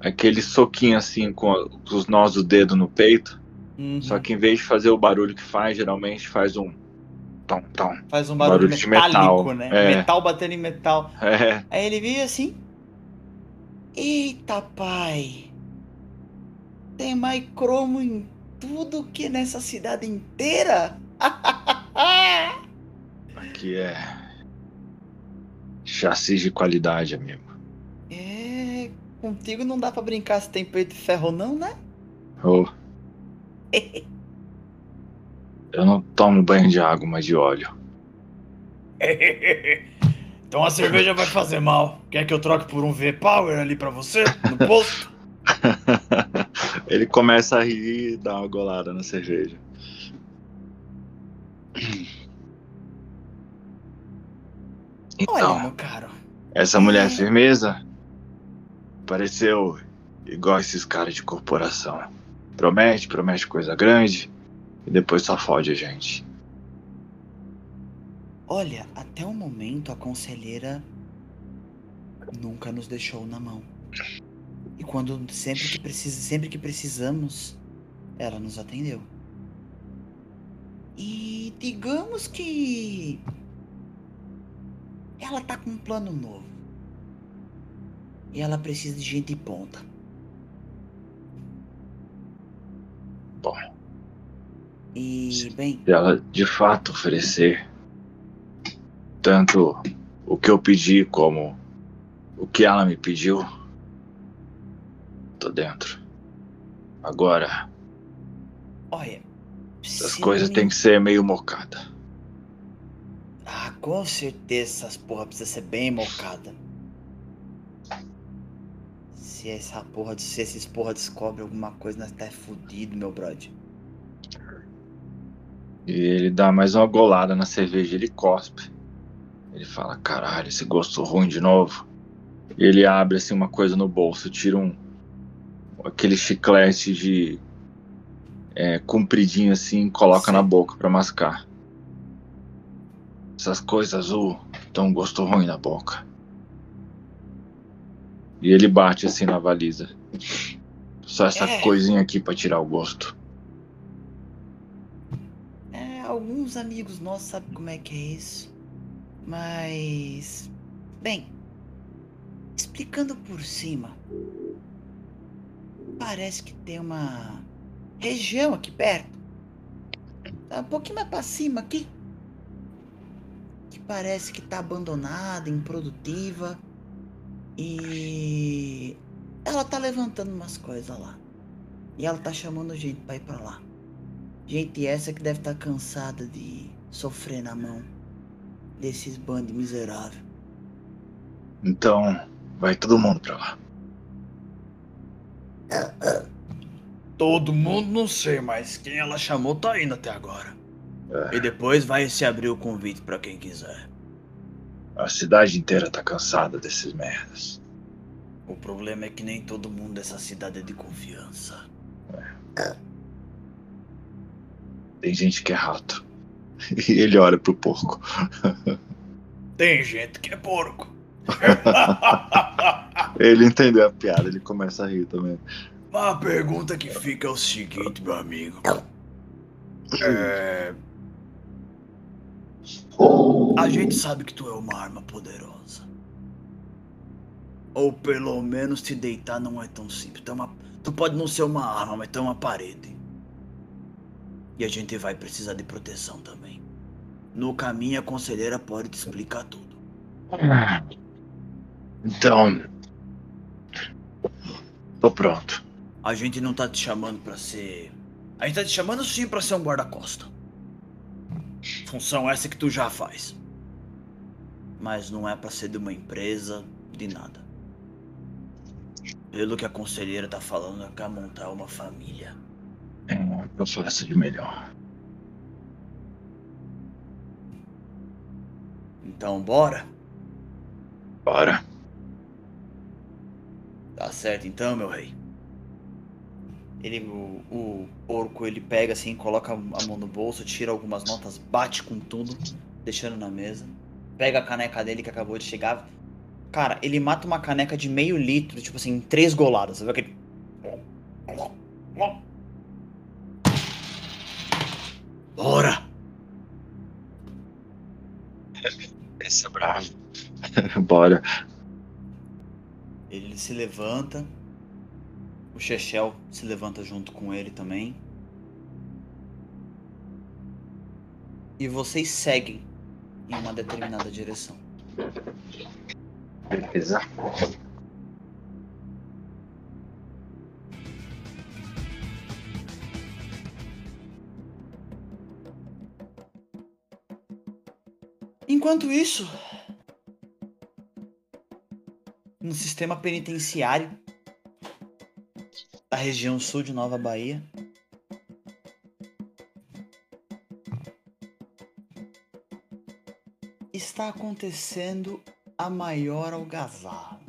Aquele soquinho assim com, com os nós do dedo no peito. Uhum. Só que em vez de fazer o barulho que faz, geralmente faz um. Tom, tom. Faz um barulho, barulho de metálico, metal, né? é. Metal batendo em metal. É. Aí ele veio assim. Eita, pai. Tem mais cromo em tudo que nessa cidade inteira? Aqui é. Chassi de qualidade, amigo. é. Contigo não dá pra brincar se tem peito de ferro, não, né? Oh. Eu não tomo banho de água, mas de óleo. então a cerveja vai fazer mal. Quer que eu troque por um V-Power ali pra você? No posto? Ele começa a rir e dá uma golada na cerveja. Olha, Então, meu caro. essa mulher é firmeza pareceu igual esses caras de corporação. Promete, promete coisa grande e depois só fode a gente. Olha, até o momento a conselheira nunca nos deixou na mão. E quando sempre que precisa, sempre que precisamos, ela nos atendeu. E digamos que ela tá com um plano novo. E ela precisa de gente de ponta. Bom. E bem, Se ela de fato oferecer tanto o que eu pedi como o que ela me pediu, tô dentro. Agora, olha, as coisas têm que ser meio mocada. Ah, com certeza essas porra precisa ser bem mocada. Se essa porra, se esses porra descobrem alguma coisa, nós tá fudido, meu brother. E ele dá mais uma golada na cerveja, ele cospe. Ele fala, caralho, esse gosto ruim de novo. Ele abre assim uma coisa no bolso, tira um, aquele chiclete de é, compridinho assim, coloca Sim. na boca pra mascar. Essas coisas azul dão um gosto ruim na boca. E ele bate assim na valisa. Só essa É. coisinha aqui pra tirar o gosto. É, alguns amigos nossos sabem como é que é isso. Mas. Bem. Explicando por cima. Parece que tem uma região aqui perto. Tá um pouquinho mais pra cima aqui. Que parece que tá abandonada, improdutiva. E. Ela tá levantando umas coisas lá. E ela tá chamando gente pra ir pra lá. Gente essa que deve estar cansada de sofrer na mão desses bandos miseráveis. Então, vai todo mundo pra lá. Todo mundo não sei, mas quem ela chamou tá indo até agora. É. E depois vai se abrir o convite pra quem quiser. A cidade inteira tá cansada desses merdas. O problema é que nem todo mundo dessa cidade é de confiança. Tem gente que é rato. E ele olha pro porco. Tem gente que é porco. Ele entendeu a piada, ele começa a rir também. A pergunta que fica é o seguinte, meu amigo. É... A gente sabe que tu é uma arma poderosa. Ou pelo menos te deitar não é tão simples. Tu, é uma- tu pode não ser uma arma, mas tu é uma parede. E a gente vai precisar de proteção também. No caminho a conselheira pode te explicar tudo. Então. Tô pronto. A gente não tá te chamando pra ser. A gente tá te chamando sim pra ser um guarda-costa. Função essa que tu já faz. Mas não é pra ser de uma empresa, de nada. Pelo que a conselheira tá falando, é quer montar uma família. É, eu faço de melhor. Então bora? Bora. Tá certo então, meu rei. Ele, o, o porco, ele pega assim, coloca a mão no bolso, tira algumas notas, bate com tudo, deixando na mesa. Pega a caneca dele que acabou de chegar. Cara, ele mata uma caneca de meio litro, tipo assim, em três goladas. Sabe aquele. Bora! Esse é bravo. Bora. Ele se levanta. O Chechel se levanta junto com ele também. E vocês seguem em uma determinada direção. Beleza. Enquanto isso, no sistema penitenciário da região sul de Nova Bahia, está acontecendo a maior algazarra.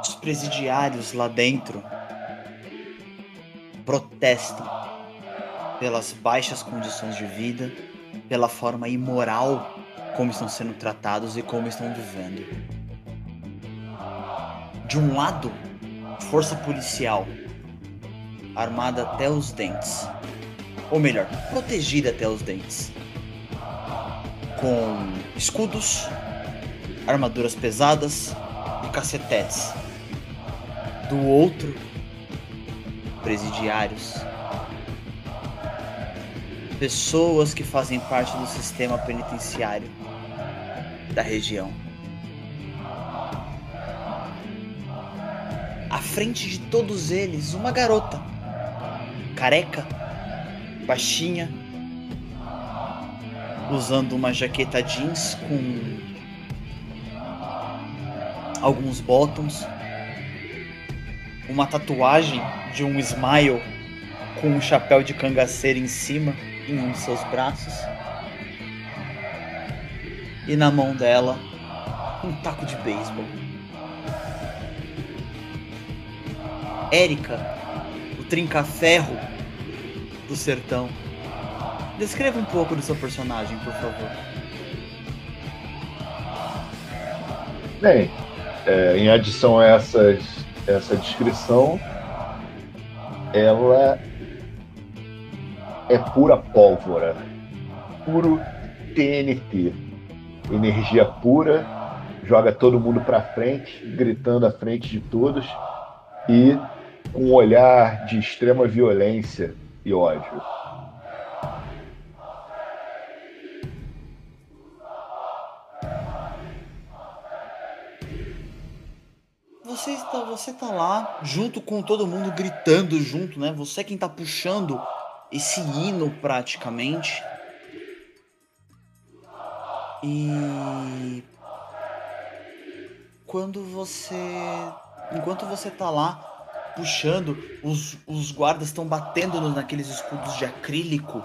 Os presidiários lá dentro protestam pelas baixas condições de vida, pela forma imoral como estão sendo tratados e como estão vivendo. De um lado, força policial armada até os dentes, ou melhor, protegida até os dentes, com escudos, armaduras pesadas e cacetetes. Do outro, presidiários, pessoas que fazem parte do sistema penitenciário da região. À frente de todos eles, uma garota, careca, baixinha, usando uma jaqueta jeans com alguns bottoms, uma tatuagem de um smile com um chapéu de cangaceiro em cima em um de seus braços. e na mão dela um taco de beisebol. Érica, o trinca-ferro do sertão. Descreva um pouco do seu personagem, por favor. Bem, é, em adição a essas, essa descrição, ela é pura pólvora, puro TNT, energia pura, joga todo mundo para frente, gritando à frente de todos e com um olhar de extrema violência e ódio. Você está, você tá lá junto com todo mundo gritando junto, né? Você é quem tá puxando esse hino praticamente. E quando você enquanto você tá lá puxando, os, os guardas estão batendo naqueles escudos de acrílico.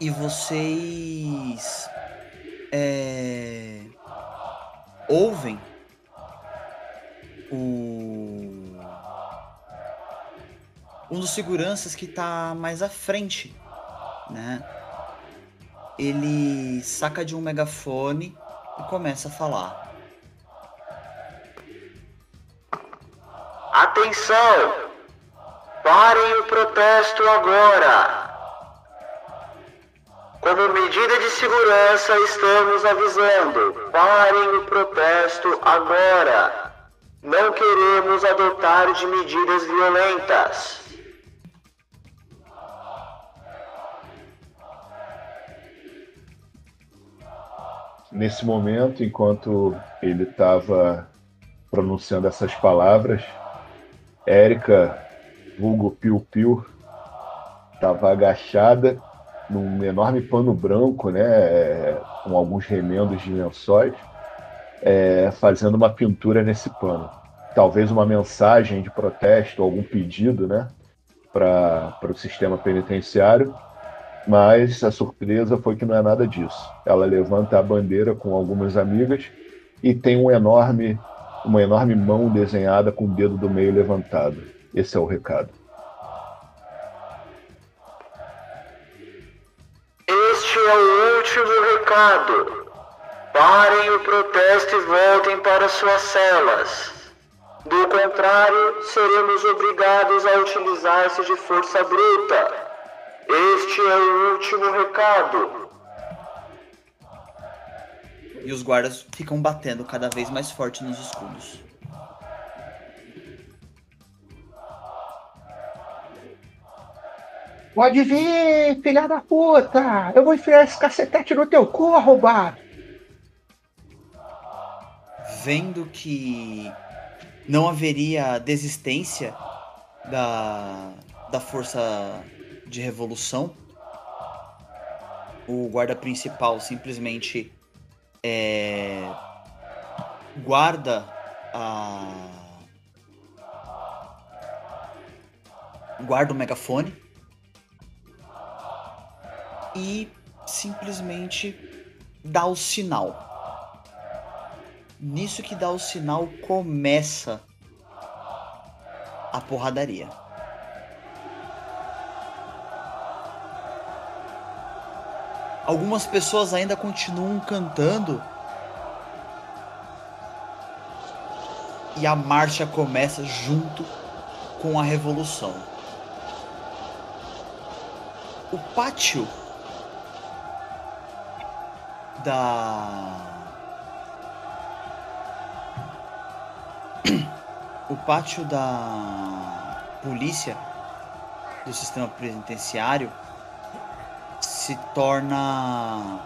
E vocês é, ouvem o um dos seguranças que tá mais à frente, né? Ele saca de um megafone e começa a falar. Atenção! Parem o protesto agora! Como medida de segurança, estamos avisando: parem o protesto agora! Não queremos adotar de medidas violentas. Nesse momento, enquanto ele estava pronunciando essas palavras, Érica, vulgo Piu Piu, estava agachada num enorme pano branco, né, com alguns remendos de lençóis, é, fazendo uma pintura nesse pano. Talvez uma mensagem de protesto, algum pedido, né, para o sistema penitenciário, mas a surpresa foi que não é nada disso. Ela levanta a bandeira com algumas amigas e tem um enorme, uma enorme mão desenhada com o dedo do meio levantado. Esse é o recado. Recado. Parem o protesto e voltem para suas celas. Do contrário, seremos obrigados a utilizar-se de força bruta. Este é o último recado. E os guardas ficam batendo cada vez mais forte nos escudos. Pode vir, filha da puta! Eu vou enfiar esse cacetete no teu cu, arrombado! Vendo que não haveria desistência da, da força de revolução, o guarda principal simplesmente é, guarda a guarda o megafone e simplesmente dá o sinal. Nisso que dá o sinal começa a porradaria. Algumas pessoas ainda continuam cantando. E a marcha começa junto com a revolução. O pátio da o pátio da polícia do sistema penitenciário se torna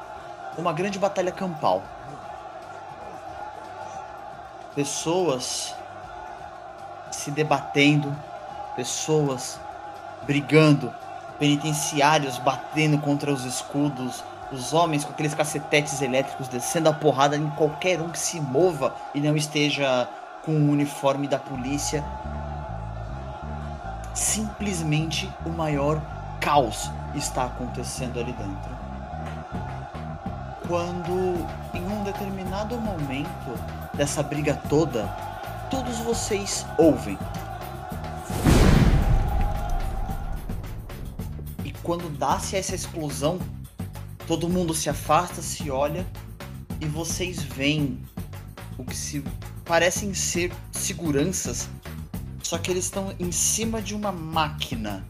uma grande batalha campal. Pessoas se debatendo, pessoas brigando, penitenciários batendo contra os escudos, os homens com aqueles cacetetes elétricos descendo a porrada em qualquer um que se mova e não esteja com o uniforme da polícia. Simplesmente o maior caos está acontecendo ali dentro. quando, em um determinado momento dessa briga toda, todos vocês ouvem. E quando dá-se essa explosão, todo mundo se afasta, se olha e vocês veem o que se parecem ser seguranças, só que eles estão em cima de uma máquina.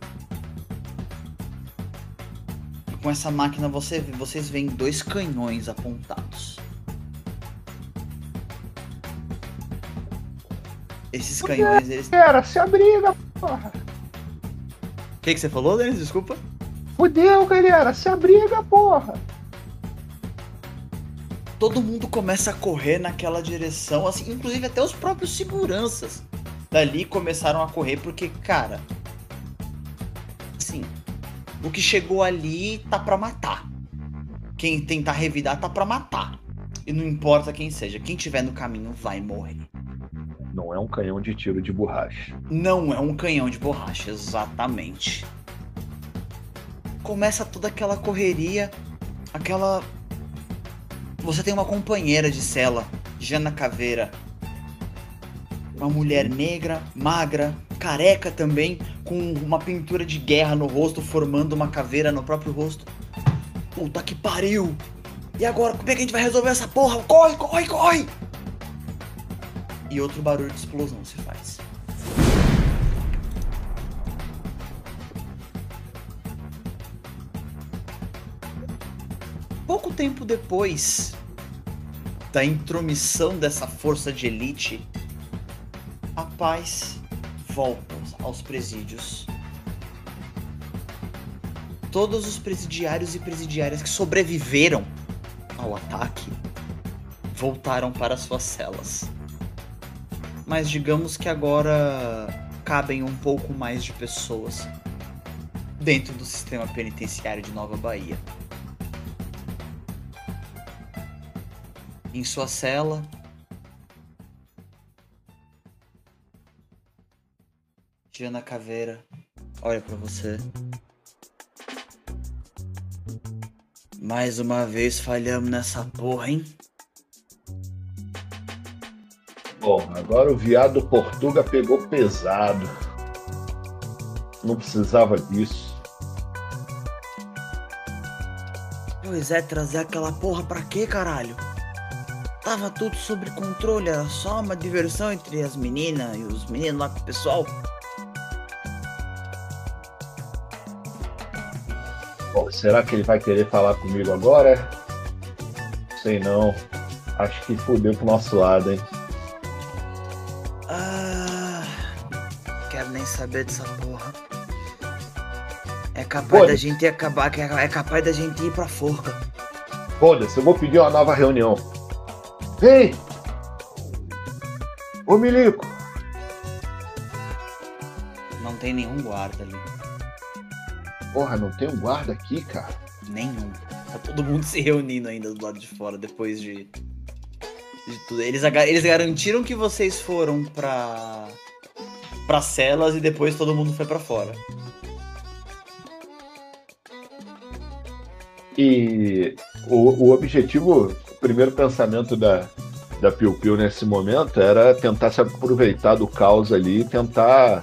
E com essa máquina você, vocês veem dois canhões apontados. Esses canhões, eles. Era, se abriga, porra. O que, que você falou, Denis? Desculpa. Fudeu, galera, se abriga, porra. todo mundo começa a correr naquela direção, assim, inclusive até os próprios seguranças dali começaram a correr porque, cara, assim, o que chegou ali tá pra matar. Quem tentar revidar tá pra matar. E não importa quem seja, quem tiver no caminho vai morrer. Não é um canhão de tiro de borracha. Não é um canhão de borracha, exatamente. Começa toda aquela correria, aquela. Você tem uma companheira de cela, Jana Caveira. Uma mulher negra, magra, careca também, com uma pintura de guerra no rosto, formando uma caveira no próprio rosto. Puta que pariu! E agora, como é que a gente vai resolver essa porra? Corre, corre, corre! E outro barulho de explosão se faz. Pouco tempo depois da intromissão dessa força de elite, a paz volta aos presídios. Todos os presidiários e presidiárias que sobreviveram ao ataque voltaram para suas celas. Mas digamos que agora cabem um pouco mais de pessoas dentro do sistema penitenciário de Nova Bahia. Em sua cela, Diana Caveira olha pra você. Mais uma vez falhamos nessa porra, hein? Bom, agora o viado Portuga pegou pesado. Não precisava disso. Pois é, trazer aquela porra pra quê, caralho? Tava tudo sob controle, era só uma diversão entre as meninas e os meninos lá com o pessoal. Bom, será que ele vai querer falar comigo agora? Sei não. Acho que fudeu pro nosso lado, hein? Ah, quero nem saber dessa porra. É capaz da gente acabar, é é capaz da gente ir pra forca. Foda-se, eu vou pedir uma nova reunião. Ei! Ô Milico! Não tem nenhum guarda ali. Porra, não tem um guarda aqui, cara. Nenhum. Tá todo mundo se reunindo ainda do lado de fora depois de. de tudo. Eles, eles garantiram que vocês foram pra. pra celas e depois todo mundo foi pra fora. E o, o objetivo, o primeiro pensamento da, da Piu Piu nesse momento era tentar se aproveitar do caos ali e tentar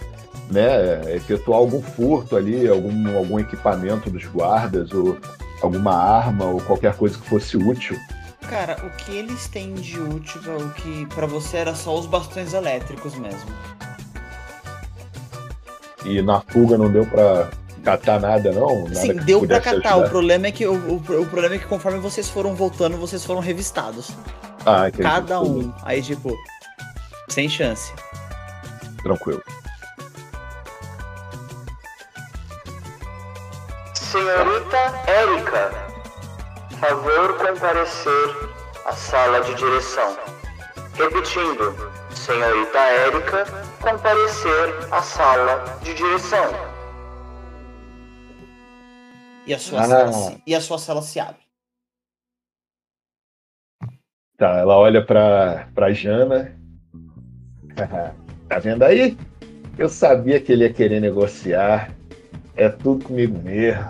né, efetuar algum furto ali, algum, algum equipamento dos guardas, ou alguma arma, ou qualquer coisa que fosse útil. Cara, o que eles têm de útil, o que pra você era só os bastões elétricos mesmo. E na fuga não deu pra catar nada, não? Nada Sim, deu pra catar. O problema é que o, o, o problema é que conforme vocês foram voltando, vocês foram revistados. Ah, entendi. Cada um. Aí, tipo, sem chance. Tranquilo. Senhorita Érica, favor comparecer à sala de direção. Repetindo, senhorita Érica, comparecer à sala de direção. E a sua, Ah. cela, se, e a sua cela se abre. Tá, ela olha pra, pra Jana. tá vendo aí? Eu sabia que ele ia querer negociar. É tudo comigo mesmo.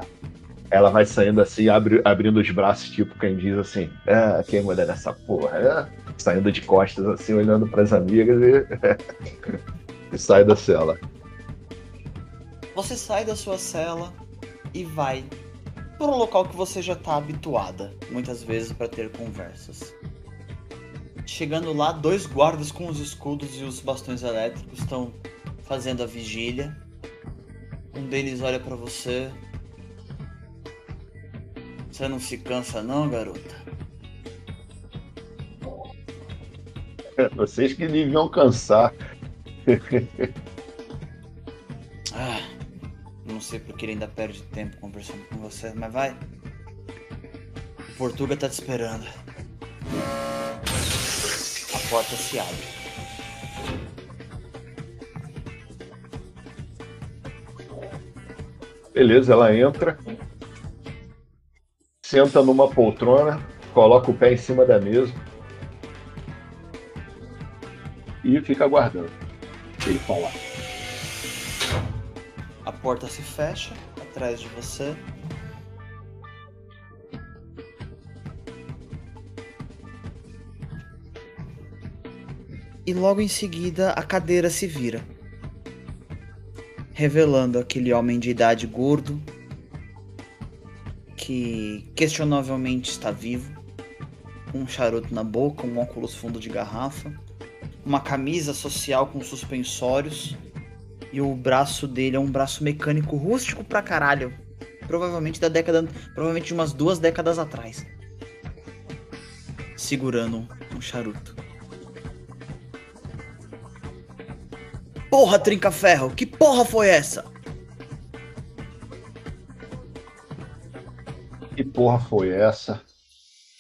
ela vai saindo assim, abre, abrindo os braços, tipo quem diz assim: Ah, quem manda nessa porra? Ah, saindo de costas, assim, olhando pras amigas e, e sai da cela. Você sai da sua cela e vai para um local que você já está habituada, muitas vezes, para ter conversas. Chegando lá, dois guardas com os escudos e os bastões elétricos estão fazendo a vigília. Um deles olha para você. Você não se cansa não, garota? Vocês que deviam cansar. ah, não sei porque ele ainda perde tempo conversando com você, mas vai. O Portuga tá te esperando. A porta se abre. Beleza, ela entra, senta numa poltrona, coloca o pé em cima da mesa e fica aguardando ele falar. A porta se fecha atrás de você. E logo em seguida a cadeira se vira, revelando aquele homem de idade gordo que questionavelmente está vivo, um charuto na boca, um óculos fundo de garrafa, uma camisa social com suspensórios e o braço dele é um braço mecânico rústico pra caralho. Provavelmente da década. Provavelmente de umas duas décadas atrás. Segurando um charuto. Porra, trinca-ferro! Que porra foi essa? Que porra foi essa?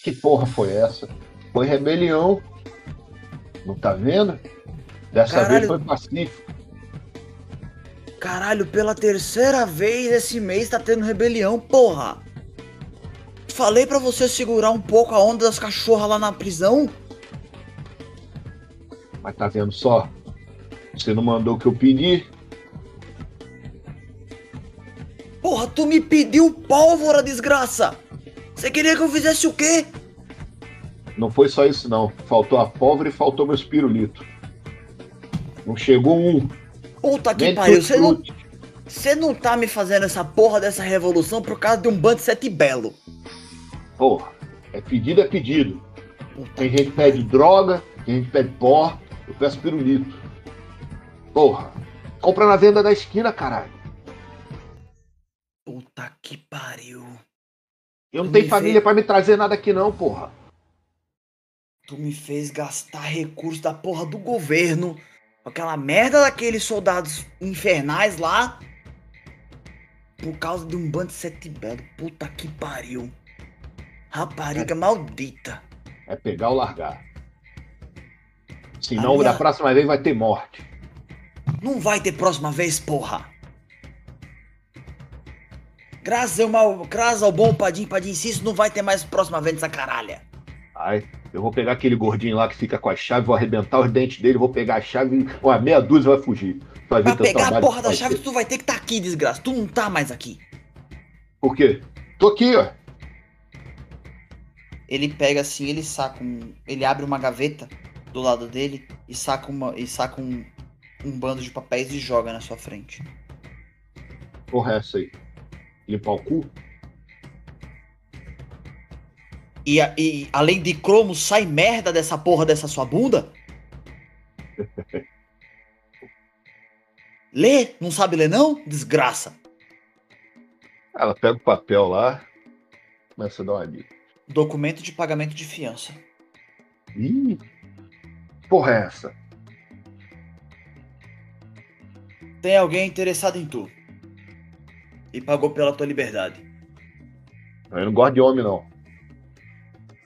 Que porra foi essa? Foi rebelião. Não tá vendo? Dessa Caralho. vez foi pacífico. Caralho, pela terceira vez esse mês tá tendo rebelião, porra! Falei pra você segurar um pouco a onda das cachorras lá na prisão? Mas tá vendo só? Você não mandou o que eu pedi? Porra, tu me pediu pólvora, desgraça! Você queria que eu fizesse o quê? Não foi só isso não. Faltou a pólvora e faltou meus pirulitos. Não chegou um. Puta que pariu, você não, você não tá me fazendo essa porra dessa revolução por causa de um bando de sete belo. Porra, é pedido, é pedido. Puta Tem gente que pede droga, tem gente que pede pó, eu peço pirulito. Porra, compra na venda da esquina, caralho. Puta que pariu. Eu não Tu tenho família vê- pra me trazer nada aqui não, porra. Tu me fez gastar recursos da porra do governo. Aquela merda daqueles soldados infernais lá. Por causa de um bando de sete belo. Puta que pariu. Rapariga maldita. É pegar ou largar. Senão, minha- da próxima vez vai ter morte. Não vai ter próxima vez, porra. Graças ao, mal, graças ao bom Padim Padim Cício, não vai ter mais próxima vez nessa caralha. Ai, eu vou pegar aquele gordinho lá que fica com a chave, vou arrebentar os dentes dele, vou pegar a chave, uma meia dúzia vai fugir. Pra teu pegar a porra da chave, ter. tu vai ter que estar aqui, desgraça. Tu não tá mais aqui. Por quê? Tô aqui, ó. Ele pega assim, ele saca um. Ele abre uma gaveta do lado dele e saca, uma, e saca um, um bando de papéis e joga na sua frente. Porra, é essa aí. Limpar o cu? E, e além de cromo, sai merda dessa porra dessa sua bunda? Lê? Não sabe ler não? Desgraça. Ela pega o papel lá, começa a dar uma lida. Documento de pagamento de fiança. Ih, porra é essa? Tem alguém interessado em tu. E pagou pela tua liberdade. Eu não gosto de homem, não.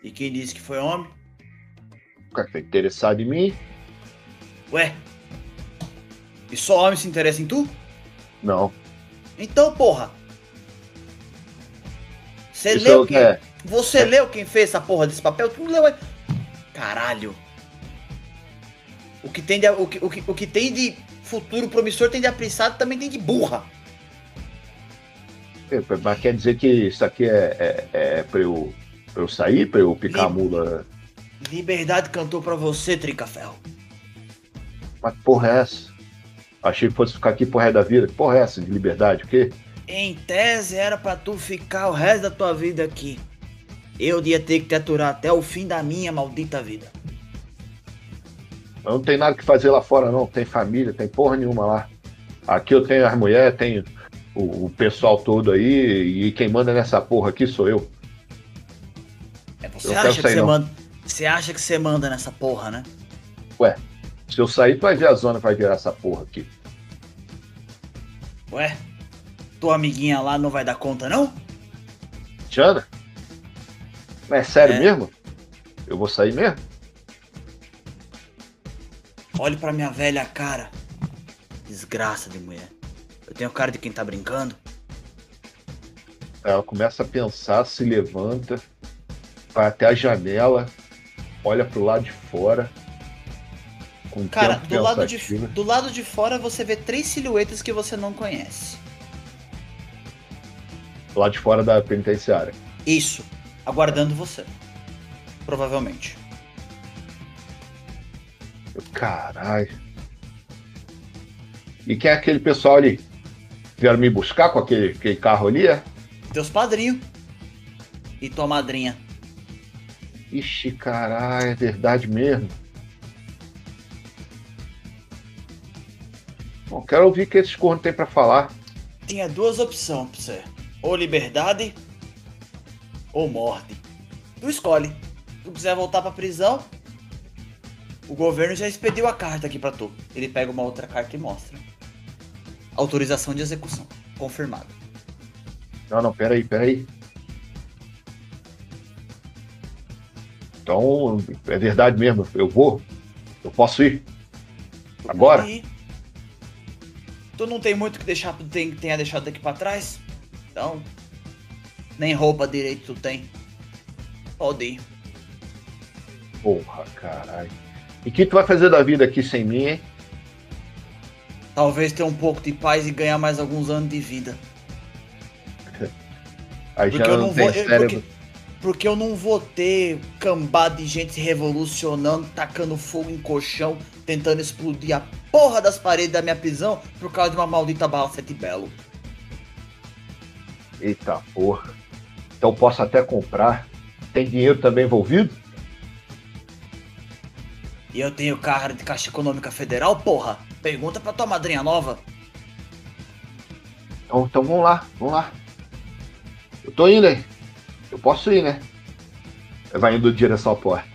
E quem disse que foi homem? O cara tá interessado em mim? Ué? E só homem se interessa em tu? Não. Então, porra. Você Isso é leu que quem... é. Você leu quem fez essa porra desse papel? Tu não leu. é? Caralho. O que tem de, o que, o que, o que tem de futuro promissor tem de apressado também tem de burra. É, Mas quer dizer que isso aqui é, é, é pra, eu, pra eu sair, pra eu picar a mula? Liberdade cantou pra você, Tricaferro. Mas que porra é essa? Achei que fosse ficar aqui pro resto da vida. Que porra é essa de liberdade? O quê? Em tese era pra tu ficar o resto da tua vida aqui. Eu ia ter que te aturar até o fim da minha maldita vida. Eu não tem nada que fazer lá fora, não. Tem família, tem porra nenhuma lá. Aqui eu tenho as mulheres, tenho o, o pessoal todo aí, e quem manda nessa porra aqui sou eu. É, você acha que você manda. Você acha que você manda nessa porra, né? Se eu sair, tu vai ver a zona que vai virar essa porra aqui. Ué? Tua amiguinha lá não vai dar conta, não? Jana? Mas é sério É. mesmo? Eu vou sair mesmo? Olhe pra minha velha cara. Desgraça de mulher. Eu tenho cara de quem tá brincando. Ela começa a pensar, se levanta, vai até a janela, olha pro lado de fora. Com Cara, do lado, de, do lado de fora você vê três silhuetas que você não conhece. Lá de fora da penitenciária. Isso. Aguardando você. Provavelmente. Caralho. E quem é aquele pessoal ali? Vieram me buscar com aquele, aquele carro ali, é? Teus padrinhos. E tua madrinha. Ixi, caralho, é verdade mesmo. Bom, quero ouvir o que esses cornos têm pra falar. Tinha duas opções pra você. Ou liberdade ou morte. Tu escolhe. Se tu quiser voltar pra prisão, o governo já expediu a carta aqui pra tu. Ele pega uma outra carta e mostra. Autorização de execução. Confirmado. Não, não, peraí, peraí. Então, é verdade mesmo, eu vou. Eu posso ir. Agora? Tu não tem muito que deixar, tem, tenha deixado daqui pra trás? Então, nem roupa direito tu tem. Pode ir. Porra, caralho. E o que tu vai fazer da vida aqui sem mim, hein? Talvez ter um pouco de paz e ganhar mais alguns anos de vida. Aí Porque já eu não, não tem vou. eu- porque, porque eu não vou ter cambada de gente se revolucionando, tacando fogo em colchão, tentando explodir a porra das paredes da minha prisão por causa de uma maldita bala sete belo. Eita porra. Então posso até comprar. Tem dinheiro também envolvido? E eu tenho cara de Caixa Econômica Federal, porra. Pergunta pra tua madrinha nova. Então, então vamos lá, vamos lá. Eu tô indo aí. Eu posso ir, né? Vai indo em direção à porta.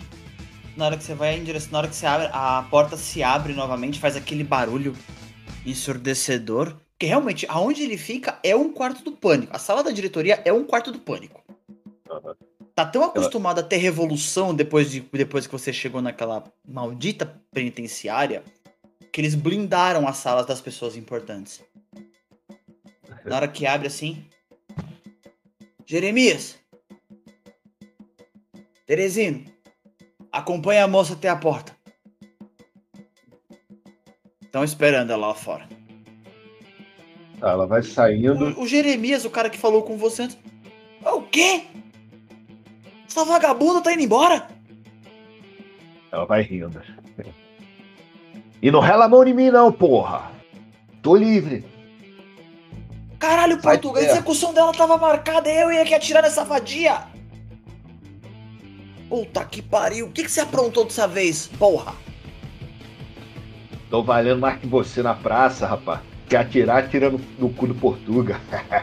Na hora que você vai em direção, na hora que você abre, a porta se abre novamente, faz aquele barulho ensurdecedor. Porque realmente, aonde ele fica é um quarto do pânico. A sala da diretoria é um quarto do pânico. Aham. Tá tão acostumado a ter revolução depois, de, depois que você chegou naquela maldita penitenciária que eles blindaram as salas das pessoas importantes. Na hora que abre assim. Jeremias! Teresino! Acompanha a moça até a porta. Estão esperando ela lá fora. Tá, ela vai saindo. O, o Jeremias, o cara que falou com você antes. O quê? Essa vagabunda tá indo embora? Ela vai rindo. E não rela a mão em mim, não, porra. Tô livre. Caralho, Sai Portugal, a execução dela tava marcada, eu ia que atirar nessa vadia. Puta que pariu, o que, que você aprontou dessa vez, porra? Tô valendo mais que você na praça, rapaz. Quer atirar, atira no, no cu do Portuga.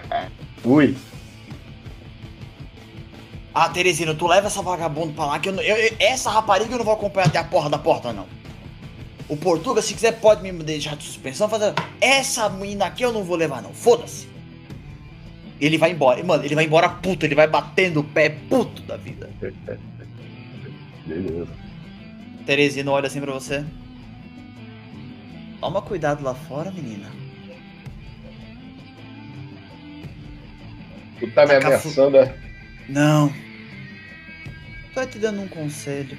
Fui. Ah, Teresina, tu leva essa vagabunda pra lá, que eu, não- eu- eu- essa rapariga eu não vou acompanhar até a porra da porta, não. O Portuga, se quiser, pode me deixar de suspensão, fazer. Essa menina aqui eu não vou levar, não. Foda-se. Ele vai embora. Mano, ele vai embora puto, ele vai batendo o pé puto da vida. Beleza. Teresina olha assim pra você. Toma cuidado lá fora, menina. Tu tá me ameaçando, é? Não. Tô te dando um conselho.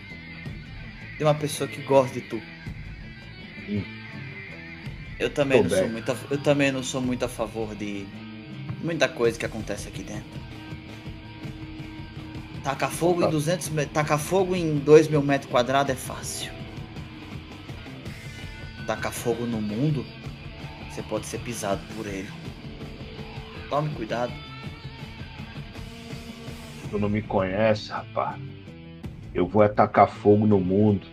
De uma pessoa que gosta de tu. Hum. Eu também Tô não sou muito a, eu também não sou muito a favor de Muita coisa que acontece aqui dentro. Tacar fogo em 200 me- Tacar fogo em 2 mil metros quadrados é fácil. Tacar fogo no mundo, você pode ser pisado por ele. Tome cuidado. Tu não me conhece, rapaz. Eu vou atacar fogo no mundo.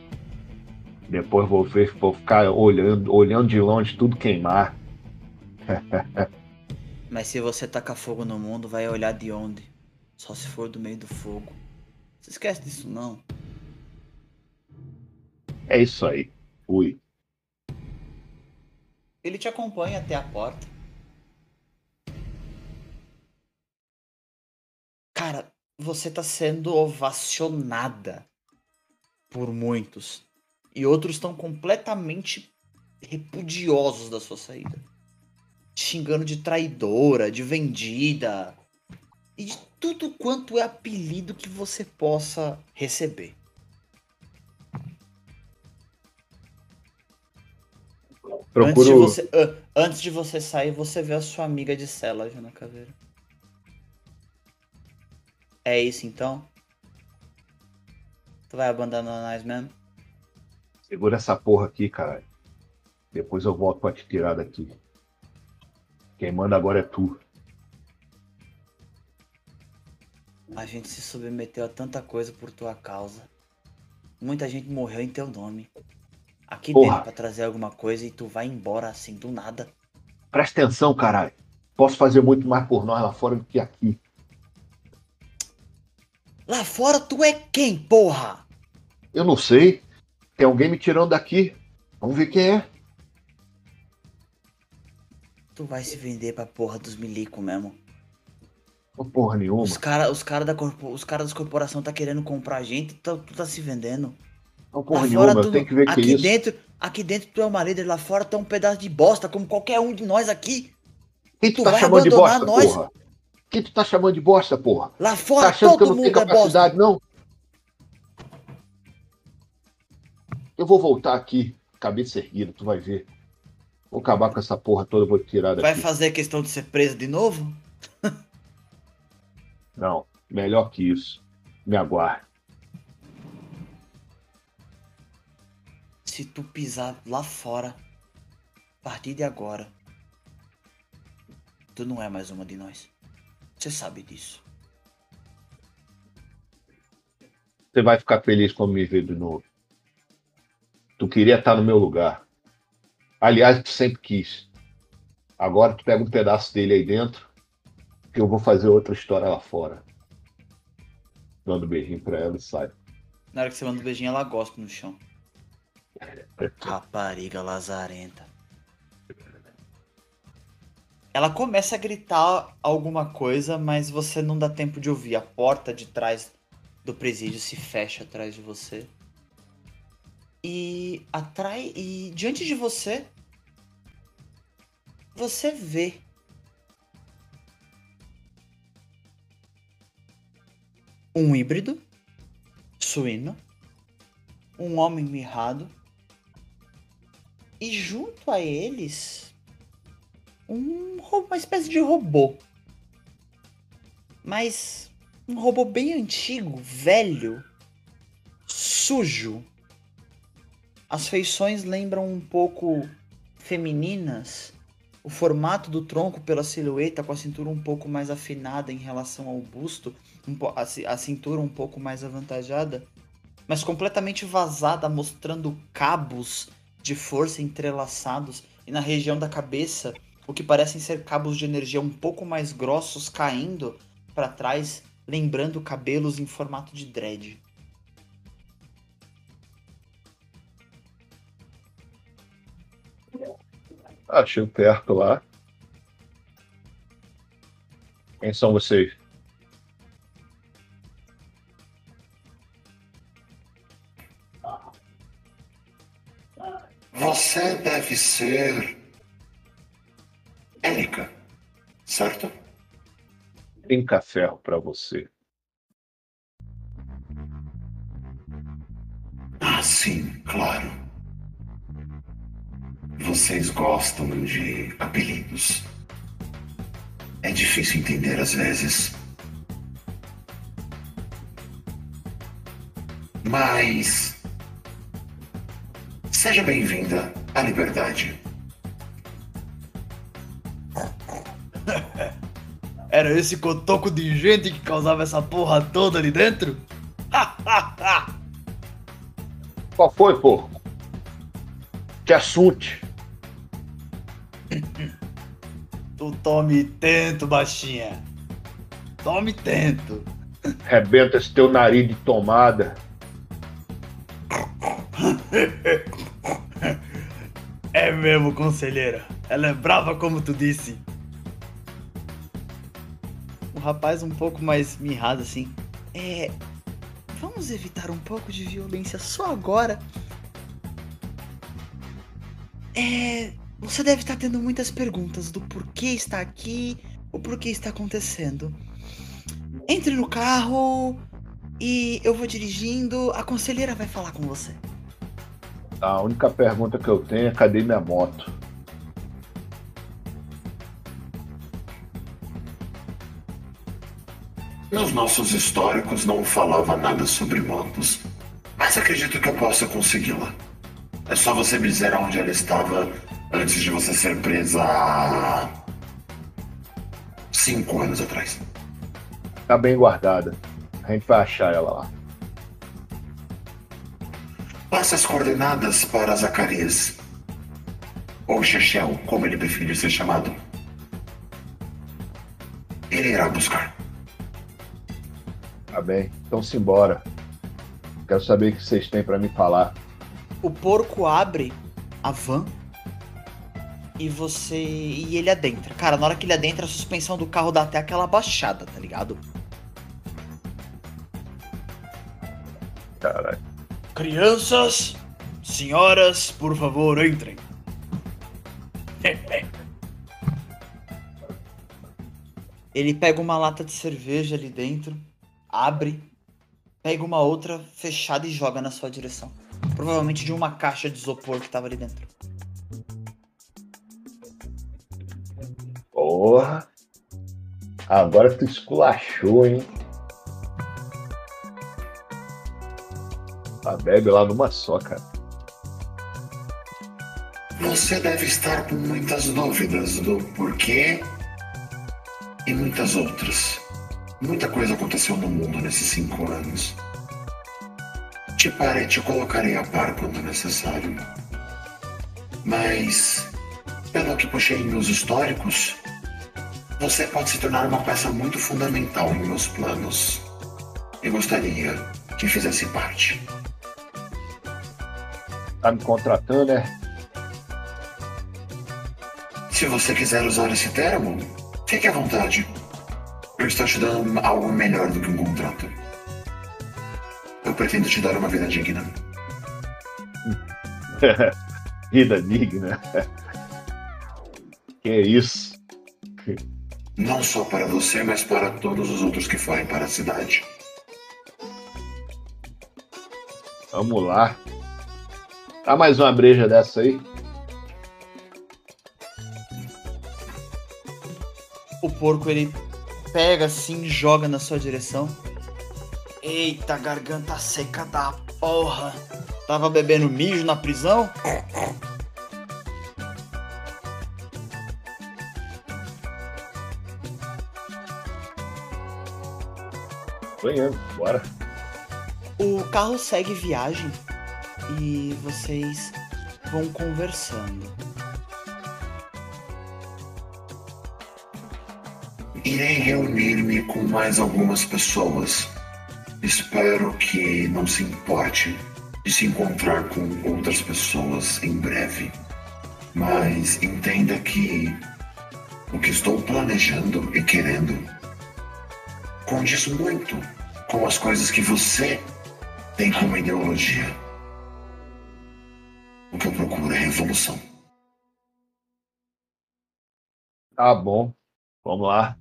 Depois vou ver, vou ficar olhando, olhando de longe tudo queimar. Mas se você tacar fogo no mundo, vai olhar de onde? Só se for do meio do fogo. Você esquece disso não. É isso aí. Fui. Ele te acompanha até a porta. Cara, você tá sendo ovacionada por muitos. E outros estão completamente repudiosos da sua saída. Te Xingando de traidora, de vendida. E de tudo quanto é apelido que você possa receber. Antes de, Procuro. você, ah, antes de você sair, você vê a sua amiga de cela, Jana Caveira. É isso então? Tu vai abandonar nós mesmo? Segura essa porra aqui, caralho. Depois eu volto pra te tirar daqui. Quem manda agora é tu. A gente se submeteu a tanta coisa por tua causa. Muita gente morreu em teu nome. Aqui Porra. dentro pra trazer alguma coisa e tu vai embora assim do nada. Presta atenção, caralho. Posso fazer muito mais por nós lá fora do que aqui. Lá fora tu é quem, porra? Eu não sei. Tem alguém me tirando daqui. Vamos ver quem é. Tu vai se vender pra porra dos milico mesmo. Porra nenhuma. Os caras os cara da corpo, os cara das corporação tá querendo comprar a gente, tu, tu tá se vendendo. Ô, porra lá nenhuma. tu, tenho que ver que é aqui isso. dentro, aqui dentro tu é uma líder, lá fora tu é um pedaço de bosta, como qualquer um de nós aqui. Quem tu tu tá vai chamando de abandonar bosta, nós? porra? Quem tu tá chamando de bosta, porra? Lá Tá fora achando que eu todo não tenho mundo é bosta. capacidade, não? Eu vou voltar aqui, cabeça erguida, tu vai ver. Vou acabar com essa porra toda, vou tirar daqui. Vai fazer questão de ser preso de novo? Não, melhor que isso. Me aguarde. Se tu pisar lá fora, a partir de agora, tu não é mais uma de nós. Você sabe disso. Você vai ficar feliz quando me ver de novo. Tu queria estar no meu lugar. Aliás, tu sempre quis. Agora tu pega um pedaço dele aí dentro, que eu vou fazer outra história lá fora. Dando um beijinho pra ela e sai. Na hora que você manda um beijinho, ela gosta no chão. Rapariga lazarenta. Ela começa a gritar alguma coisa, mas você não dá tempo de ouvir. A porta de trás do presídio se fecha atrás de você. E atrai e diante de você você vê um híbrido suíno, um homem mirrado e junto a eles um, uma espécie de robô. Mas um robô bem antigo, velho, sujo. As feições lembram um pouco femininas. O formato do tronco pela silhueta, com a cintura um pouco mais afinada em relação ao busto, a, ci- a cintura um pouco mais avantajada, mas completamente vazada, mostrando cabos de força entrelaçados e na região da cabeça, o que parecem ser cabos de energia um pouco mais grossos caindo para trás, lembrando cabelos em formato de dread. Chego perto lá. Quem são vocês? Você deve ser. Érica, certo? Trinca ferro pra você. Ah, sim, claro. Vocês gostam de apelidos. É difícil entender às vezes. Mas. Seja bem-vinda à liberdade. Era esse cotoco de gente que causava essa porra toda ali dentro? Qual foi, porco? Que assunto? Tu tome tento, baixinha. Tome tento. Rebenta esse teu nariz de tomada. É mesmo, conselheira. Ela é brava como tu disse. O rapaz um pouco mais mirrado assim. É. Vamos evitar um pouco de violência só agora. É. Você deve estar tendo muitas perguntas do porquê está aqui, o porquê está acontecendo. Entre no carro e eu vou dirigindo, a conselheira vai falar com você. A única pergunta que eu tenho é cadê minha moto? Nos nossos históricos não falava nada sobre motos, mas acredito que eu possa consegui-la. É só você me dizer onde ela estava antes de você ser presa há. cinco anos atrás. Tá bem guardada. A gente vai achar ela lá. Passe as coordenadas para Zacarias. Ou Chechel, como ele preferir ser chamado. Ele irá buscar. Tá bem. Então simbora. Quero saber o que vocês têm pra me falar. O porco abre a van e você. e ele adentra. Cara, na hora que ele adentra, a suspensão do carro dá até aquela baixada, tá ligado? Caralho. Crianças, senhoras, por favor, entrem. Ele pega uma lata de cerveja ali dentro, abre, pega uma outra fechada e joga na sua direção. Provavelmente de uma caixa de isopor que tava ali dentro. Porra. Agora tu esculachou, hein? A bebe lá numa só, cara. Você deve estar com muitas dúvidas do porquê e muitas outras. Muita coisa aconteceu no mundo nesses cinco anos. Te parei, te colocarei a par quando necessário. Mas, pelo que puxei em meus históricos, você pode se tornar uma peça muito fundamental em meus planos. Eu gostaria que fizesse parte. Tá me contratando, né? Se você quiser usar esse termo, fique à vontade. Eu estou te dando algo melhor do que um contrato. Eu pretendo te dar uma vida digna. Vida digna. Que isso? Não só para você, mas para todos os outros que forem para a cidade. Vamos lá. Dá mais uma breja dessa aí. O porco ele pega assim e joga na sua direção. Eita, garganta seca da porra. Tava bebendo mijo na prisão? Banhando, bora. O carro segue viagem e vocês vão conversando. Irei reunir-me com mais algumas pessoas. Espero que não se importe de se encontrar com outras pessoas em breve. Mas entenda que o que estou planejando e querendo condiz muito com as coisas que você tem como ideologia. O que eu procuro é revolução. Tá bom. Vamos lá.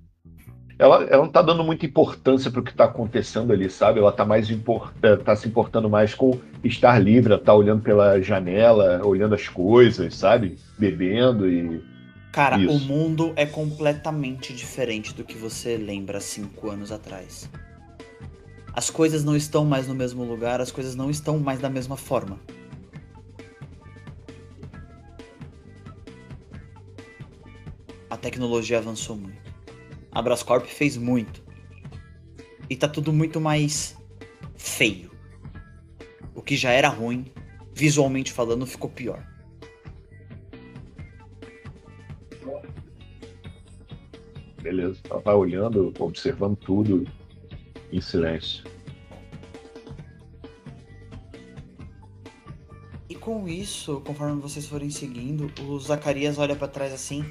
Ela, ela não tá dando muita importância pro que tá acontecendo ali, sabe? Ela tá mais import, eh, tá se importando mais com estar livre, tá olhando pela janela, olhando as coisas, sabe? Bebendo e Cara, o Isso. mundo é completamente diferente do que você lembra cinco anos atrás. As coisas não estão mais no mesmo lugar, as coisas não estão mais da mesma forma. Tecnologia avançou muito. A Brascorp fez muito. E tá tudo muito mais feio. O que já era ruim, visualmente falando, ficou pior. Beleza. Ela tá olhando, observando tudo em silêncio. E com isso, conforme vocês forem seguindo, o Zacarias olha pra trás assim.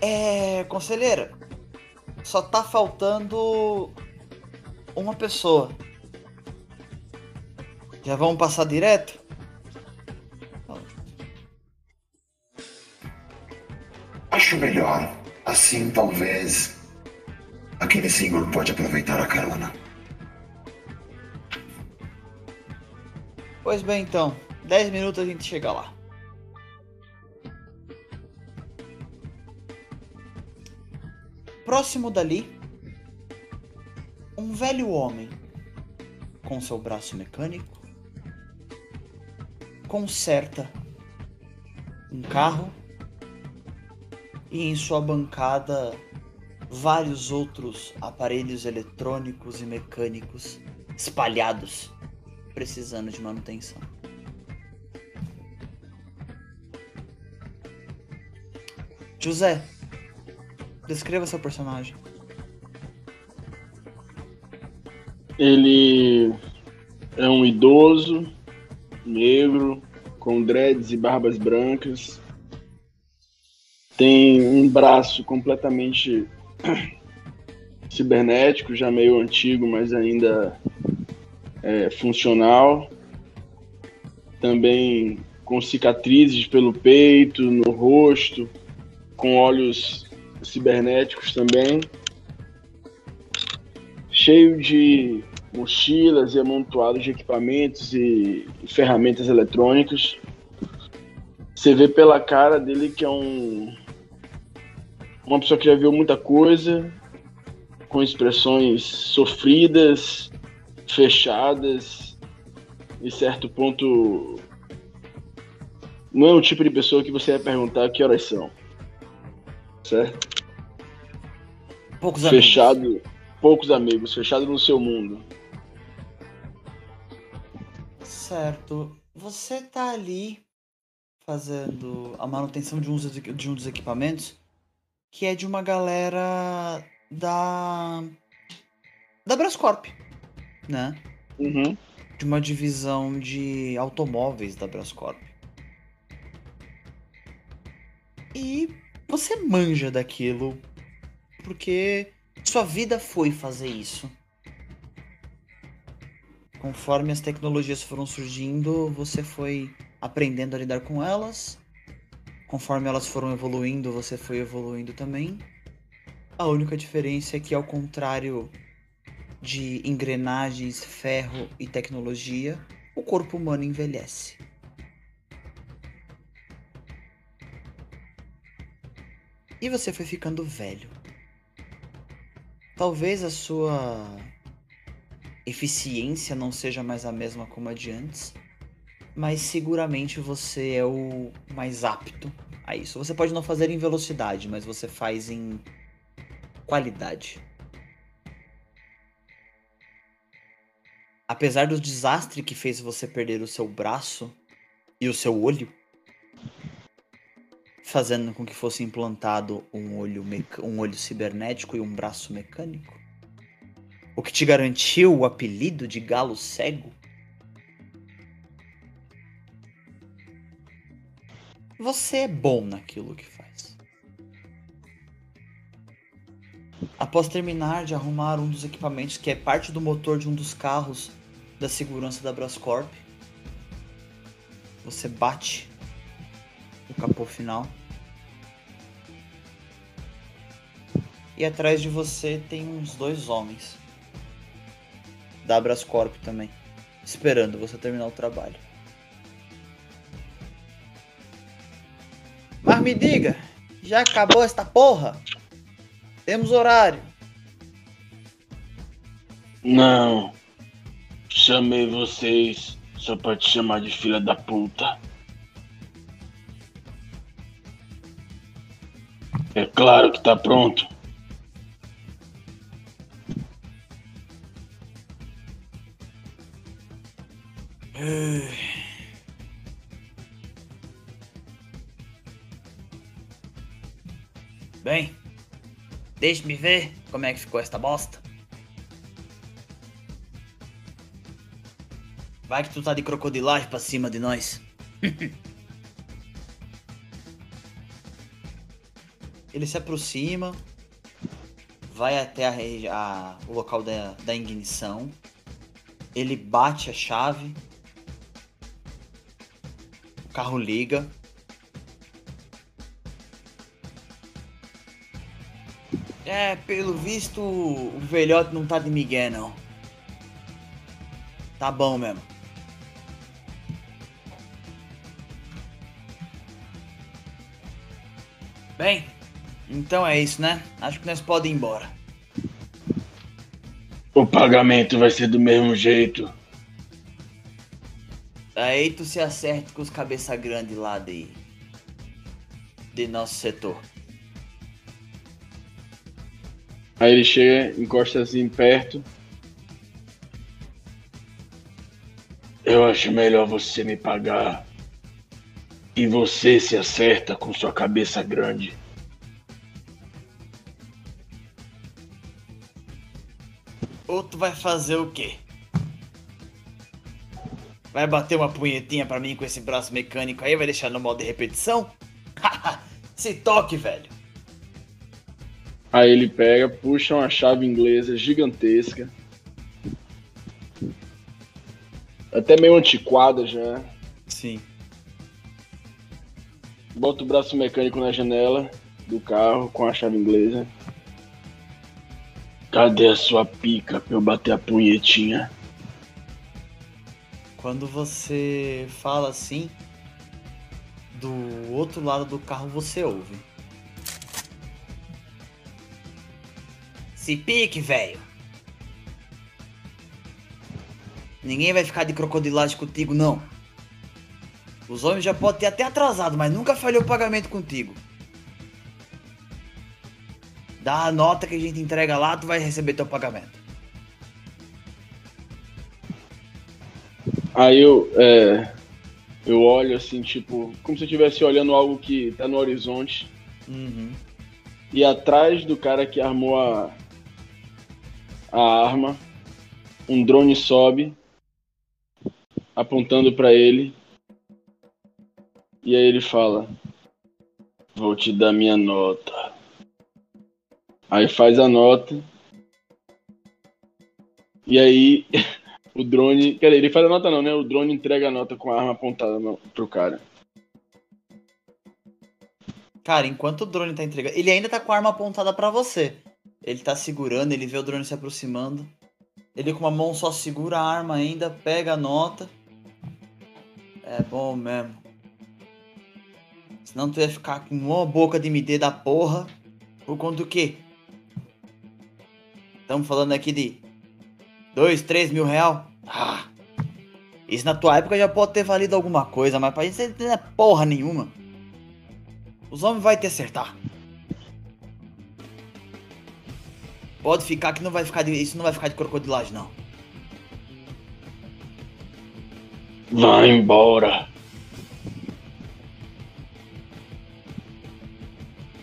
É, conselheira, só tá faltando uma pessoa. Já vamos passar direto? Acho melhor. Assim, talvez. Aquele senhor pode aproveitar a carona. Pois bem, então, 10 minutos a gente chega lá. Próximo dali, um velho homem com seu braço mecânico conserta um carro e em sua bancada vários outros aparelhos eletrônicos e mecânicos espalhados precisando de manutenção. José, descreva seu personagem. Ele é um idoso, negro, com dreads e barbas brancas. Tem um braço completamente cibernético, já meio antigo, mas ainda é, funcional. Também com cicatrizes pelo peito, no rosto, com olhos cibernéticos também. Cheio de mochilas e amontoados de equipamentos e ferramentas eletrônicas. Você vê pela cara dele que é um uma pessoa que já viu muita coisa, com expressões sofridas, fechadas, em certo ponto não é o tipo de pessoa que você vai perguntar que horas são. Certo? Poucos amigos. Fechado, poucos amigos, fechado no seu mundo. Certo. Você tá ali fazendo a manutenção de, uns, de um dos equipamentos que é de uma galera da. da Brascorp, né? Uhum. De uma divisão de automóveis da Brascorp. E você manja daquilo porque sua vida foi fazer isso. Conforme as tecnologias foram surgindo, você foi aprendendo a lidar com elas. Conforme elas foram evoluindo, você foi evoluindo também. A única diferença é que, ao contrário de engrenagens, ferro e tecnologia, o corpo humano envelhece. E você foi ficando velho. Talvez a sua eficiência não seja mais a mesma como a de antes, mas seguramente você é o mais apto a isso. Você pode não fazer em velocidade, mas você faz em qualidade. Apesar do desastre que fez você perder o seu braço e o seu olho, fazendo com que fosse implantado um olho, um olho cibernético e um braço mecânico, o que te garantiu o apelido de galo cego, você é bom naquilo que faz. Após terminar de arrumar um dos equipamentos que é parte do motor de um dos carros da segurança da Brascorp, você bate o capô final. E atrás de você tem uns dois homens. Da Brascorp também. Esperando você terminar o trabalho. Mas me diga, Já acabou esta porra? Temos horário. Não. Chamei vocês só pra te chamar de filha da puta. É claro que tá pronto. Bem, deixe-me ver como é que ficou esta bosta. Vai que tu tá de crocodilagem pra cima de nós. Ele se aproxima, vai até a a- o local da, da ignição. Ele bate a chave. Carro liga. É, pelo visto, o velhote não tá de migué, não. Tá bom mesmo. Bem, então é isso, né? Acho que nós podemos ir embora. O pagamento vai ser do mesmo jeito. Aí tu se acerta com os cabeça grande lá de. de nosso setor. Aí ele chega, encosta assim perto. Eu acho melhor você me pagar. E você se acerta com sua cabeça grande. Ou tu vai fazer o quê? Vai bater uma punhetinha pra mim com esse braço mecânico aí? Vai deixar no modo de repetição? se toque, velho. Aí ele pega, puxa uma chave inglesa gigantesca. Até meio antiquada já. Sim. Bota o braço mecânico na janela do carro com a chave inglesa. Cadê a sua pica pra eu bater a punhetinha? Quando você fala assim, do outro lado do carro você ouve. Se pique, velho. Ninguém vai ficar de crocodilagem contigo, não. Os homens já podem ter até atrasado, mas nunca falhou o pagamento contigo. Dá a nota que a gente entrega lá, tu vai receber teu pagamento. Aí eu, é, eu olho assim, tipo, como se eu estivesse olhando algo que tá no horizonte. Uhum. E atrás do cara que armou a, a arma, um drone sobe, apontando pra ele. E aí ele fala: Vou te dar minha nota. Aí faz a nota. E aí o drone. Quer dizer, ele faz a nota não, né? O drone entrega a nota com a arma apontada no, pro cara. Cara, enquanto o drone tá entregando. Ele ainda tá com a arma apontada pra você. Ele tá segurando, ele vê o drone se aproximando. Ele com uma mão só segura a arma ainda, pega a nota. É bom mesmo. Senão tu ia ficar com uma boca de MD da porra. Por conta do quê? Estamos falando aqui de. 2, 3 mil real? Ah! Isso na tua época já pode ter valido alguma coisa, mas pra gente não é porra nenhuma. Os homens vai te acertar. Pode ficar que não vai ficar de, isso não vai ficar de crocodilagem não. Vai embora.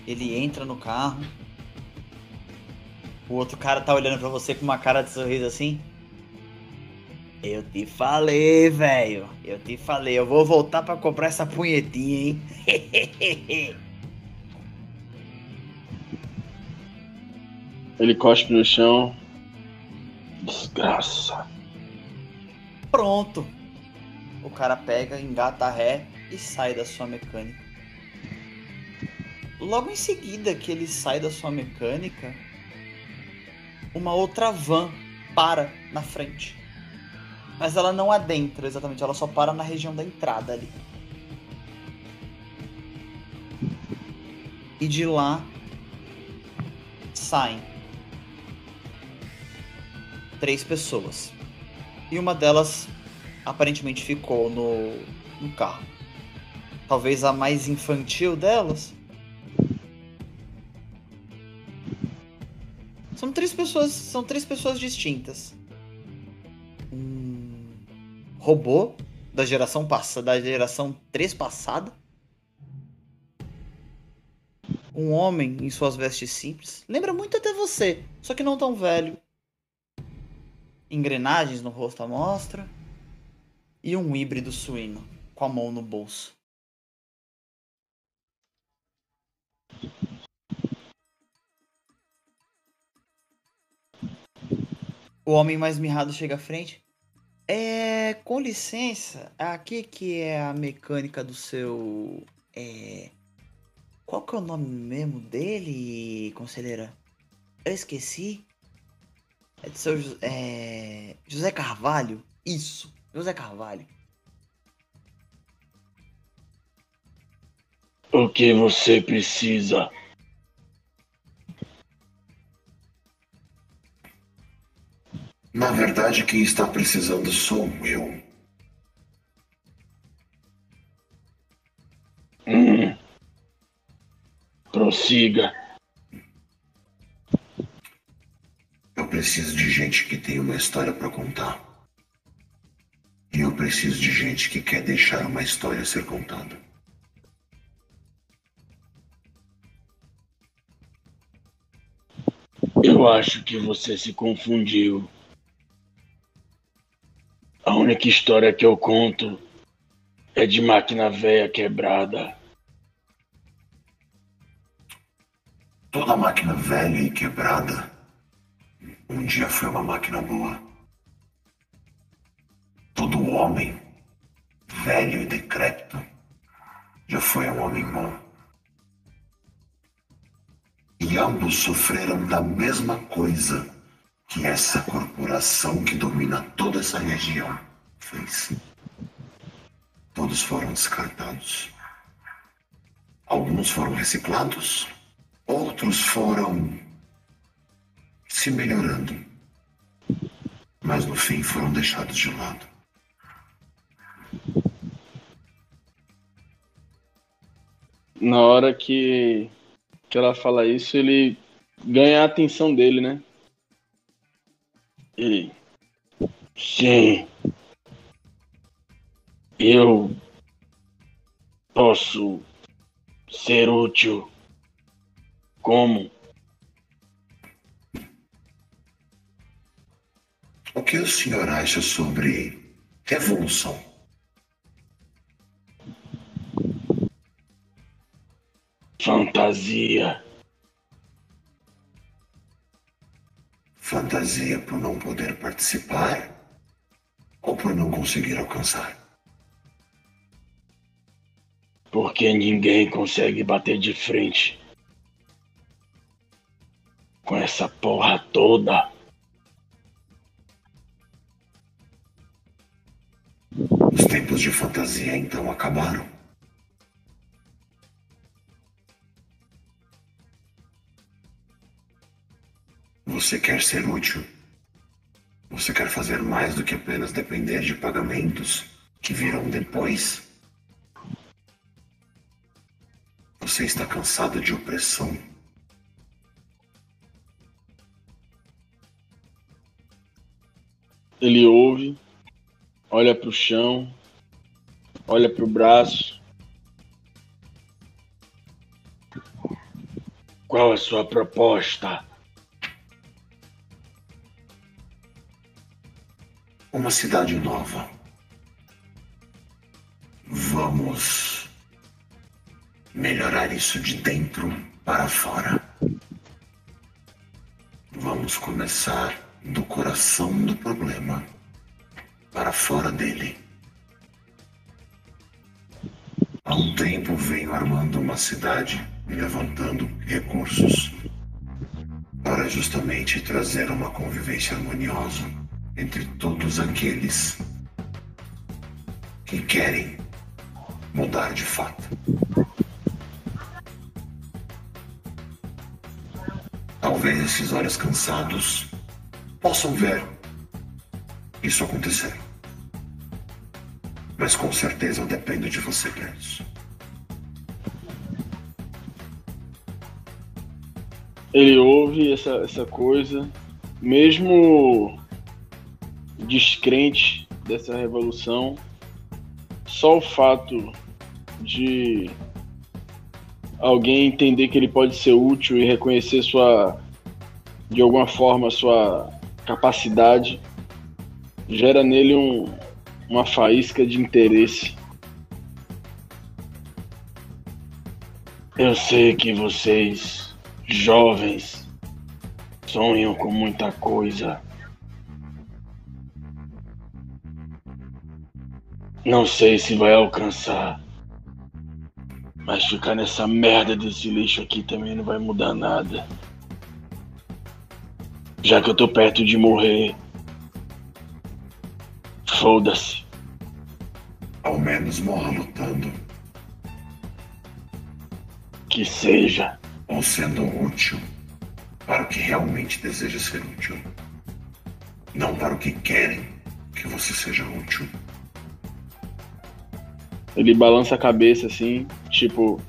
Ele entra no carro. O outro cara tá olhando pra você com uma cara de sorriso assim. Eu te falei, velho. Eu te falei. Eu vou voltar pra comprar essa punhetinha, hein? Ele cospe no chão. Desgraça. Pronto. O cara pega, engata a ré e sai da sua mecânica. Logo em seguida que ele sai da sua mecânica, uma outra van para na frente. Mas ela não adentra exatamente, ela só para na região da entrada ali. E de lá saem três pessoas. E uma delas aparentemente ficou no, no carro. Talvez a mais infantil delas. São três pessoas, são três pessoas distintas. Um robô da geração passada, da geração 3 passada. Um homem em suas vestes simples. Lembra muito até você, só que não tão velho. Engrenagens no rosto à mostra. E um híbrido suíno, com a mão no bolso. O homem mais mirrado chega à frente. É, com licença, aqui que é a mecânica do seu. É. Qual que é o nome mesmo dele, conselheira? Eu esqueci. É do seu é, José Carvalho? Isso, José Carvalho. O que você precisa? Na verdade, quem está precisando sou eu. Hum. Prossiga. Eu preciso de gente que tem uma história para contar. E eu preciso de gente que quer deixar uma história ser contada. Eu acho que você se confundiu. A única história que eu conto é de máquina velha quebrada. Toda máquina velha e quebrada um dia foi uma máquina boa. Todo homem velho e decrépito já foi um homem bom. E ambos sofreram da mesma coisa que essa corporação que domina toda essa região fez. Todos foram descartados. Alguns foram reciclados, outros foram se melhorando. Mas no fim foram deixados de lado. Na hora que, que ela fala isso, ele ganha a atenção dele, né? Ele. Sim. Eu posso ser útil. Como? O que o senhor acha sobre revolução? Fantasia. Fantasia por não poder participar ou por não conseguir alcançar? Porque ninguém consegue bater de frente com essa porra toda. Os tempos de fantasia então acabaram. Você quer ser útil? Você quer fazer mais do que apenas depender de pagamentos que virão depois? Você está cansado de opressão? Ele ouve, olha pro chão, olha pro braço. Qual a sua proposta? Uma cidade nova. Vamos melhorar isso de dentro para fora. Vamos começar do coração do problema para fora dele. Há um tempo venho armando uma cidade e levantando recursos para justamente trazer uma convivência harmoniosa entre todos aqueles que querem mudar de fato. talvez esses olhos cansados possam ver isso acontecer. Mas com certeza eu dependo de você para. Ele ouve essa, essa coisa, mesmo descrente dessa revolução, só o fato de alguém entender que ele pode ser útil e reconhecer sua de alguma forma sua capacidade gera nele um, uma faísca de interesse. Eu sei que vocês, jovens, sonham com muita coisa. Não sei se vai alcançar. Mas ficar nessa merda desse lixo aqui também não vai mudar nada. Já que eu tô perto de morrer. Foda-se. Ao menos morra lutando Que seja. ou sendo útil para o que realmente deseja ser útil. Não para o que querem que você seja útil. Ele balança a cabeça assim, tipo.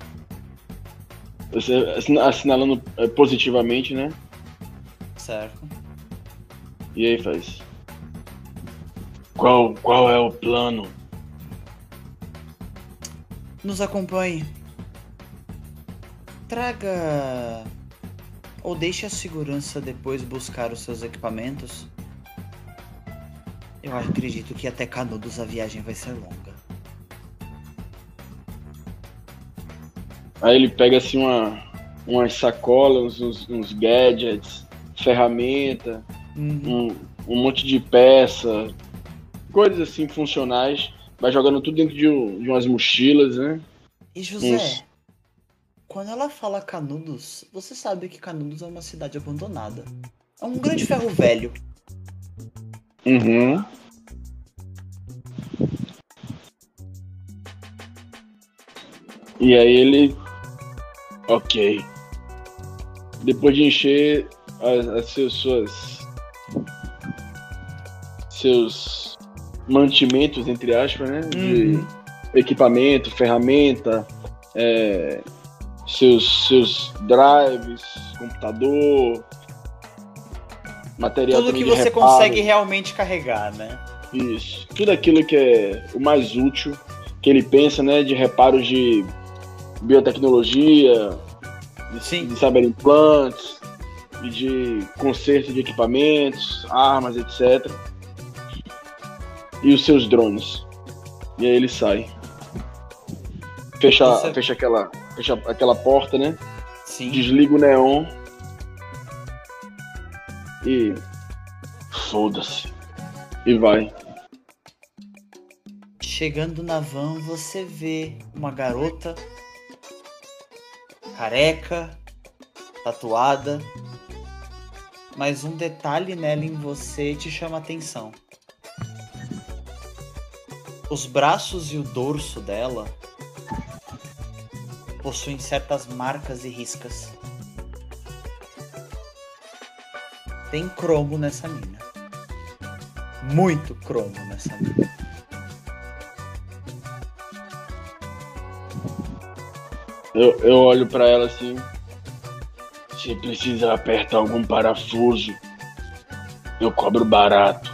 Assinalando eh, positivamente, né? Certo. E aí faz. Qual, qual é o plano? Nos acompanhe. Traga. Ou deixe a segurança depois buscar os seus equipamentos. Eu acredito que até Canudos a viagem vai ser longa. Aí ele pega assim uma, umas sacolas, uns, uns gadgets, ferramenta, um, um monte de peça, coisas assim funcionais. Vai jogando tudo dentro de, um- de umas mochilas, né? E José, Isso. quando ela fala Canudos, você sabe que Canudos é uma cidade abandonada. É um grande ferro velho. Uhum. E aí ele. Ok. Depois de encher as, as seus, suas. Seus mantimentos, entre aspas, né? De equipamento, ferramenta, é, seus, seus drives, computador, material Tudo que você reparo. consegue realmente carregar, né? Isso. Tudo aquilo que é o mais útil, que ele pensa, né? De reparos de biotecnologia, de, Sim. de saber implantes, e de conserto de equipamentos, armas, etc. E os seus drones. E aí ele sai. Fecha, fecha, aquela, fecha aquela porta, né? Sim. Desliga o neon. E. Foda-se. E vai. Chegando na van, você vê uma garota careca, tatuada, mas um detalhe nela em você te chama atenção. Os braços e o dorso dela possuem certas marcas e riscas. Tem cromo nessa mina. Muito cromo nessa mina. Eu, eu olho pra ela assim. Se precisar apertar algum parafuso, eu cobro barato.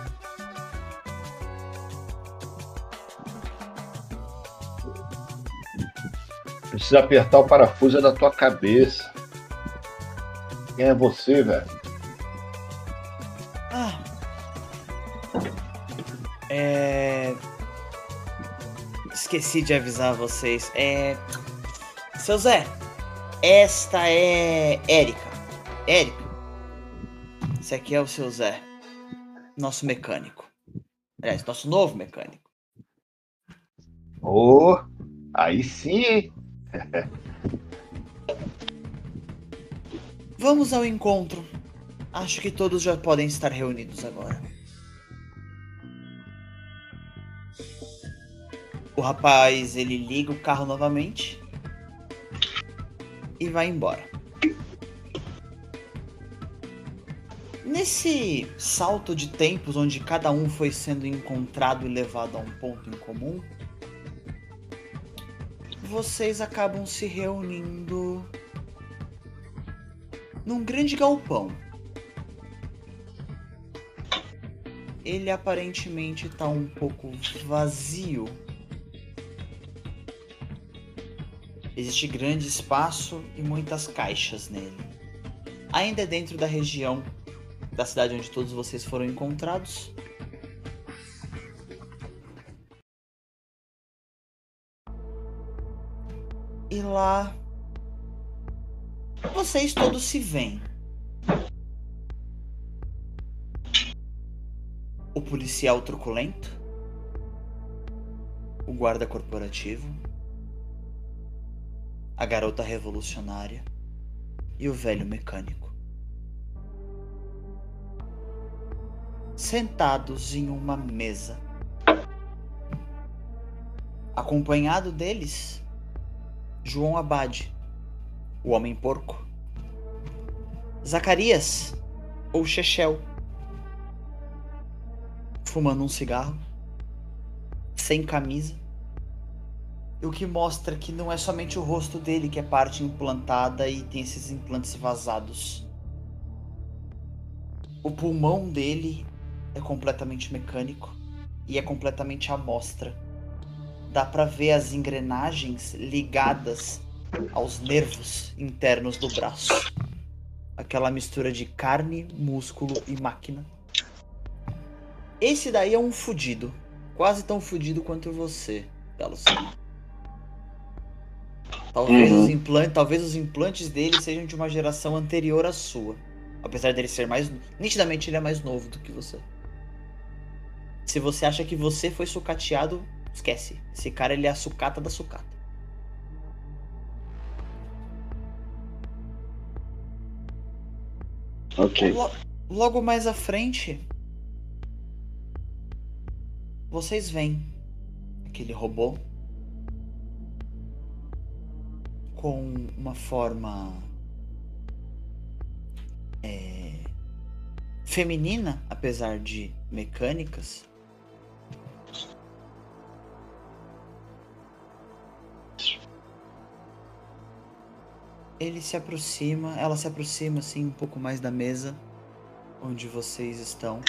Precisa apertar o parafuso é da tua cabeça. Quem é você, velho? Ah. É. Esqueci de avisar vocês. É. Seu Zé, esta é Érica. Érica. Esse aqui é o seu Zé. Nosso mecânico. Aliás, nosso novo mecânico. Ô, aí sim? Vamos ao encontro. Acho que todos já podem estar reunidos agora. O rapaz, ele liga o carro novamente e vai embora. Nesse salto de tempos onde cada um foi sendo encontrado e levado a um ponto em comum, vocês acabam se reunindo num grande galpão. Ele aparentemente tá um pouco vazio. Existe grande espaço e muitas caixas nele. Ainda é dentro da região da cidade onde todos vocês foram encontrados. E lá vocês todos se veem. O policial truculento, o guarda corporativo, a garota revolucionária e o velho mecânico. Sentados em uma mesa. Acompanhado deles, João Abade, o homem porco. Zacarias, ou Chechel, fumando um cigarro, sem camisa. O que mostra que não é somente o rosto dele que é parte implantada e tem esses implantes vazados. O pulmão dele é completamente mecânico e é completamente à mostra. Dá para ver as engrenagens ligadas aos nervos internos do braço. Aquela mistura de carne, músculo e máquina. Esse daí é um fudido. Quase tão fudido quanto você, Belo Talvez, Uhum. os implantes, talvez os implantes dele sejam de uma geração anterior à sua. Apesar dele ser mais. Nitidamente ele é mais novo do que você. Se você acha que você foi sucateado, esquece. Esse cara ele é a sucata da sucata. Ok. Lo- logo mais à frente, vocês veem aquele robô com uma forma é, feminina, apesar de mecânicas. Ele se aproxima, ela se aproxima assim um pouco mais da mesa onde vocês estão.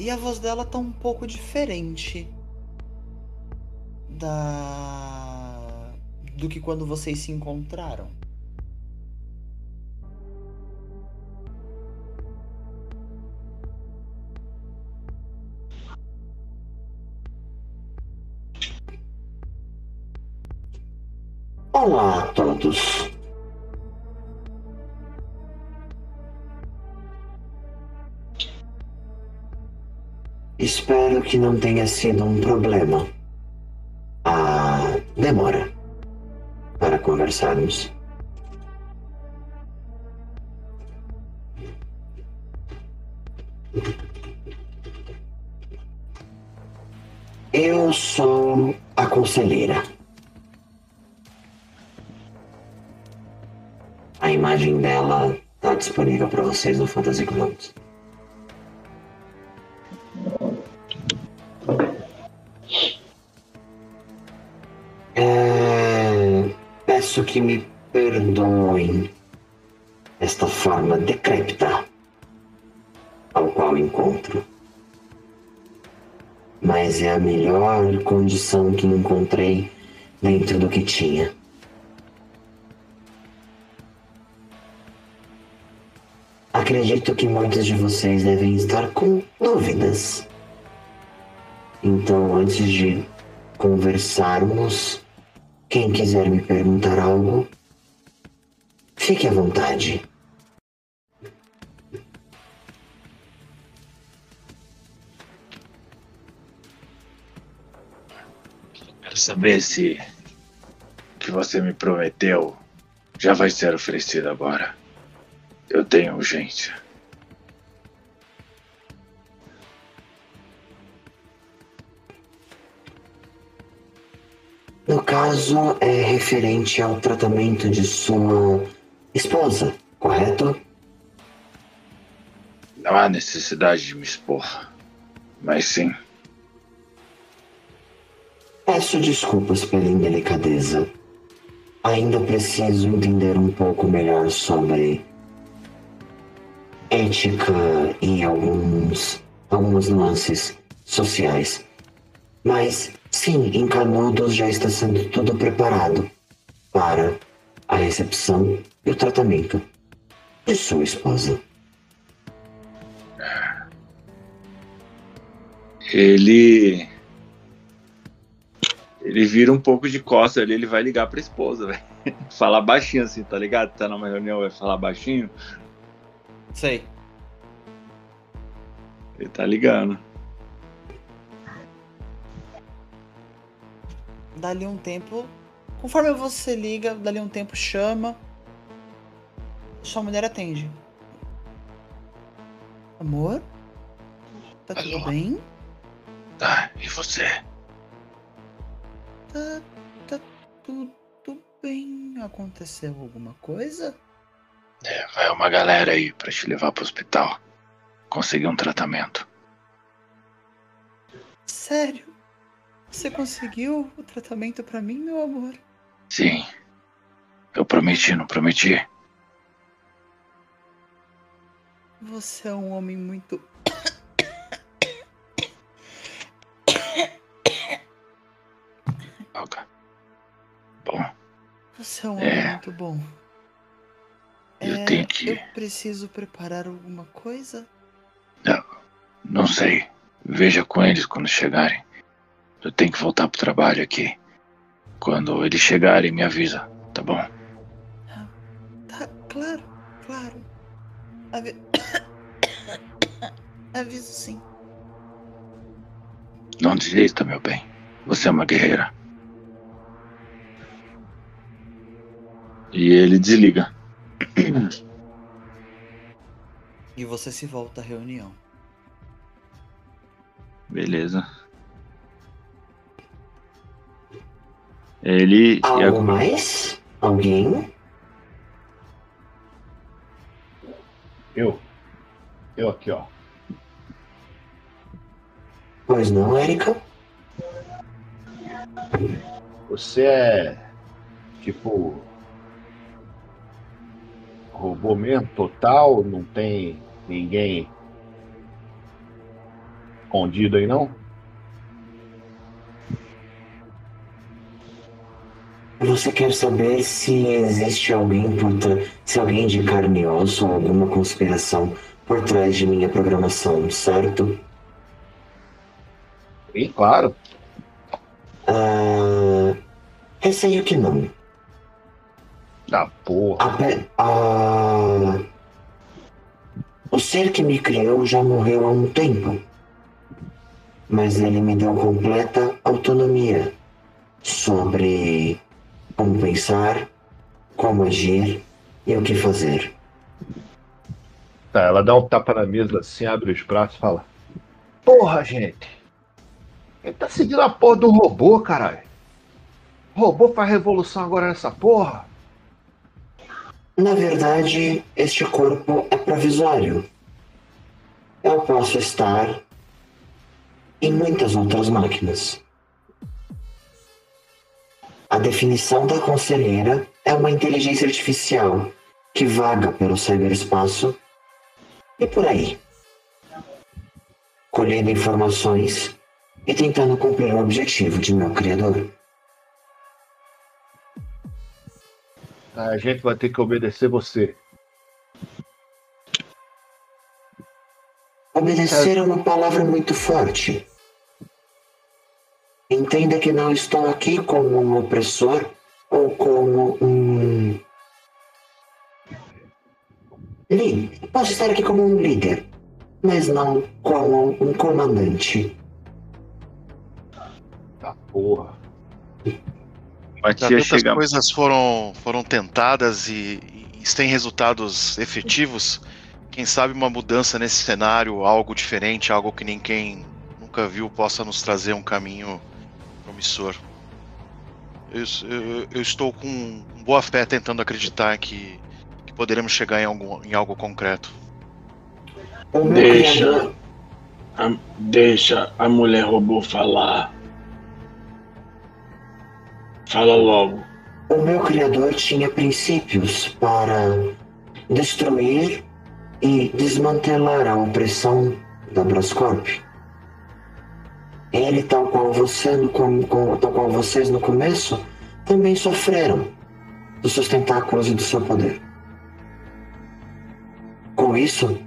E a voz dela tá um pouco diferente da do que quando vocês se encontraram. Olá a todos. Espero que não tenha sido um problema. A demora para conversarmos. Eu sou a conselheira. A imagem dela está disponível para vocês no Fantasy Clowns. Peço que me perdoem esta forma decrépita ao qual encontro. Mas é a melhor condição que encontrei dentro do que tinha. Acredito que muitos de vocês devem estar com dúvidas. Então, antes de conversarmos, quem quiser me perguntar algo, fique à vontade. Quero saber se o que você me prometeu já vai ser oferecido agora. Eu tenho urgência. Caso, é referente ao tratamento de sua esposa, correto? Não há necessidade de me expor. Mas sim, Peço desculpas pela indelicadeza. Ainda preciso entender um pouco melhor sobre ética e alguns algumas nuances sociais. Mas sim, em Canudos já está sendo tudo preparado para a recepção e o tratamento de sua esposa. ele. Ele vira um pouco de costa ali, ele vai ligar pra esposa, velho. Falar baixinho assim, tá ligado? Tá numa reunião, vai falar baixinho. Sei. Ele tá ligando. Dali um tempo, conforme você liga, dali um tempo chama. Sua mulher atende. Amor? Tá tudo Alô? bem? Tá, e você? Tá, tá tudo bem. Aconteceu alguma coisa? É, vai uma galera aí pra te levar pro hospital. Conseguir um tratamento. Sério? Você conseguiu o tratamento pra mim, meu amor? Sim. Eu prometi, não prometi? Você é um homem muito. Olga. Bom, Você é um É. homem muito bom. eu É, tenho que. Eu preciso preparar alguma coisa? Não sei. Veja com eles quando chegarem. Eu tenho que voltar pro trabalho aqui. Quando eles chegarem, me avisa, tá bom? Tá, claro, claro. Avi... Aviso sim. Não desista, meu bem. Você é uma guerreira. E ele desliga. E você se volta à reunião. Beleza. Ele. e Algo mais? Alguém? Eu. Eu aqui, ó. Pois não, Érica? Você é. Tipo. Robô mesmo, total? Não tem ninguém escondido aí, não? Você quer saber se existe alguém por se alguém de carne e osso ou alguma conspiração por trás de minha programação, certo? E claro. Ah, receio que não. Ah, porra. A pe- a- O ser que me criou já morreu há um tempo. Mas ele me deu completa autonomia sobre como pensar, como agir e o que fazer. Tá, ela dá um tapa na mesa assim, abre os braços e fala: Porra, gente! Ele tá seguindo a porra do robô, caralho! O robô faz revolução agora nessa porra! Na verdade, este corpo é provisório. Eu posso estar em muitas outras máquinas. A definição da conselheira é uma inteligência artificial que vaga pelo ciberespaço e por aí, colhendo informações e tentando cumprir o objetivo de meu criador. A gente vai ter que obedecer você. Obedecer é uma palavra muito forte. Entenda que não estou aqui como um opressor ou como um. Li- Posso estar aqui como um líder, mas não como um comandante. Tá porra. Já Matia tantas chega. coisas foram, foram tentadas e, e tem resultados efetivos. Quem sabe uma mudança nesse cenário, algo diferente, algo que ninguém nunca viu, possa nos trazer um caminho promissor. Eu, eu- eu estou com boa fé tentando acreditar que, que poderemos chegar em, algum, em algo concreto. Deixa. A- deixa a mulher robô falar. Fala logo. O meu criador tinha princípios para destruir e desmantelar a opressão da Brascorp. Ele, tal qual você tal qual vocês no começo, também sofreram dos seus tentáculos e do seu poder. Com isso,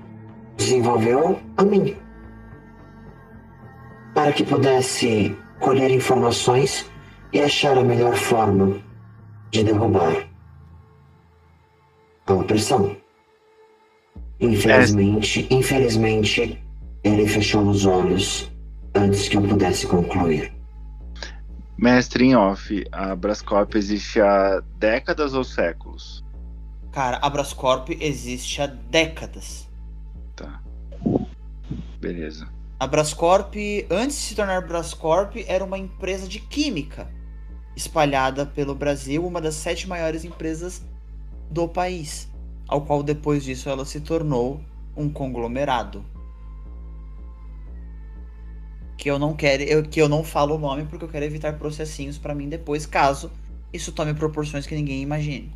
desenvolveu a mim. Para que pudesse colher informações e achar a melhor forma de derrubar a opressão. Infelizmente, infelizmente, ele fechou os olhos antes que eu pudesse concluir. Mestre em off, a Brascorp existe há décadas ou séculos? Cara, a Brascorp existe há décadas. Tá. Beleza. A Brascorp, antes de se tornar Brascorp, era uma empresa de química espalhada pelo Brasil, uma das sete maiores empresas do país, ao qual depois disso ela se tornou um conglomerado. Que eu não quero, eu, que eu não falo o nome porque eu quero evitar processinhos pra mim depois, caso isso tome proporções que ninguém imagine.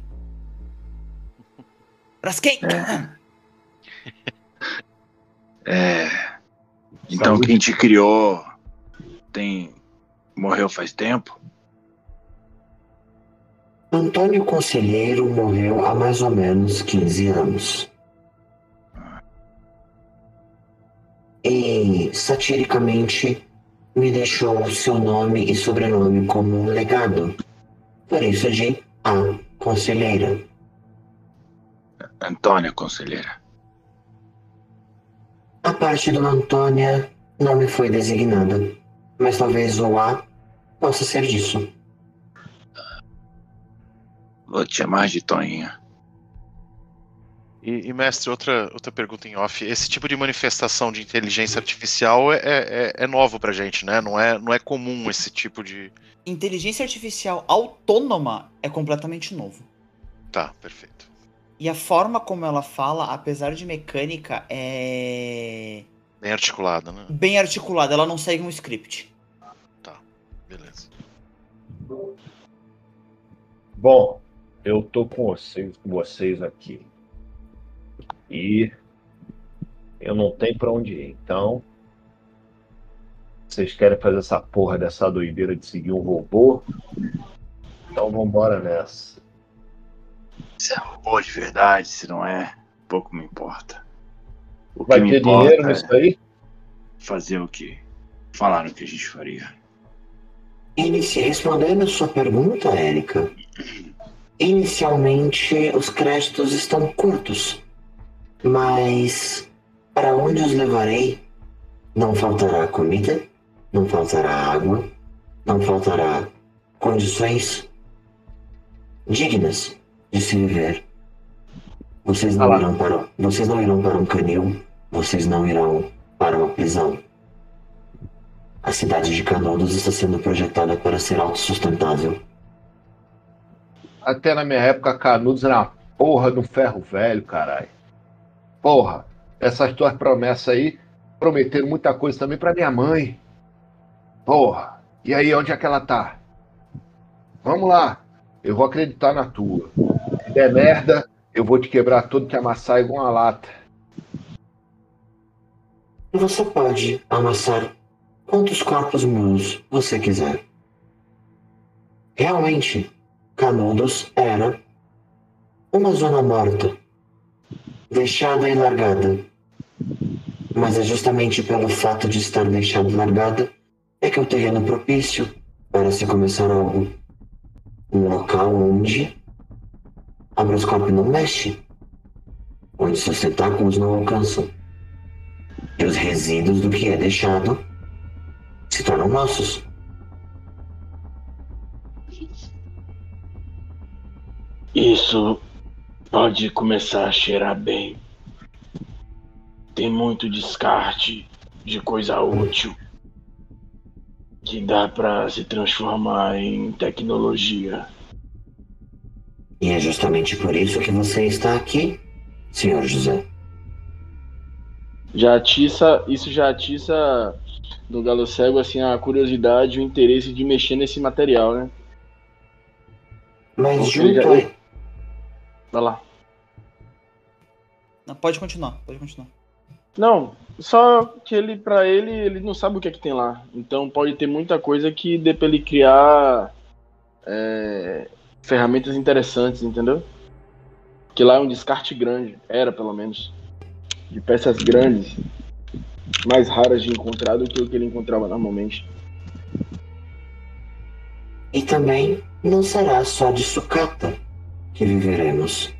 Braskem! É. Então Saúde. quem te criou tem. morreu faz tempo? Antônio Conselheiro morreu há mais ou menos 15 anos. E, satiricamente, me deixou seu nome e sobrenome como um legado. Por isso de A Conselheira. Antônia, conselheira. A parte do Antônia não me foi designada, mas talvez o A possa ser disso. Vou te chamar de Toninha. E, e, mestre, outra, outra pergunta em off. Esse tipo de manifestação de inteligência artificial é, é, é novo pra gente, né? Não é, não é comum esse tipo de. Inteligência artificial autônoma é completamente novo. Tá, perfeito. E a forma como ela fala, apesar de mecânica, é Bem articulada, né? bem articulada. Ela não segue um script. Beleza. Bom, eu tô com vocês, com vocês aqui. E eu não tenho pra onde ir. Então, vocês querem fazer essa porra dessa doideira de seguir um robô? Então vambora nessa. Se é robô de verdade, se não é, pouco me importa. O Vai que me ter importa dinheiro é nisso aí? fazer o que falaram que a gente faria. Inici... Respondendo a sua pergunta, Érica, inicialmente os créditos estão curtos, mas para onde os levarei, não faltará comida, não faltará água, não faltará condições dignas de se viver. Vocês não irão para, vocês não irão para um canil, vocês não irão para uma prisão. A cidade de Canudos está sendo projetada para ser autossustentável. Até na minha época, Canudos era uma porra de um ferro velho, caralho. Porra, essas tuas promessas aí prometeram muita coisa também pra minha mãe. Porra, e aí onde é que ela tá? Vamos lá, eu vou acreditar na tua. Se der merda, eu vou te quebrar todo te amassar igual uma lata. Você pode amassar quantos corpos meus você quiser. Realmente, Canudos era uma zona morta, deixada e largada. Mas é justamente pelo fato de estar deixada e largada é que é o terreno propício para se começar algo. Um local onde a Brascorp não mexe, onde seus tentáculos não alcançam. E os resíduos do que é deixado se tornam nossos. Isso pode começar a cheirar bem. Tem muito descarte de coisa útil. que dá pra se transformar em tecnologia. E é justamente por isso que você está aqui, senhor José. Já atiça, isso já atiça no Galo Cego assim, a curiosidade e o interesse de mexer nesse material, né? Mas junto a... Vai lá. Não, pode continuar, pode continuar. Não, só que ele, pra ele, ele não sabe o que é que tem lá. Então pode ter muita coisa que dê pra ele criar é, ferramentas interessantes, entendeu? Porque lá é um descarte grande, era pelo menos. De peças grandes, mais raras de encontrar do que o que ele encontrava normalmente. E também não será só de sucata que viveremos.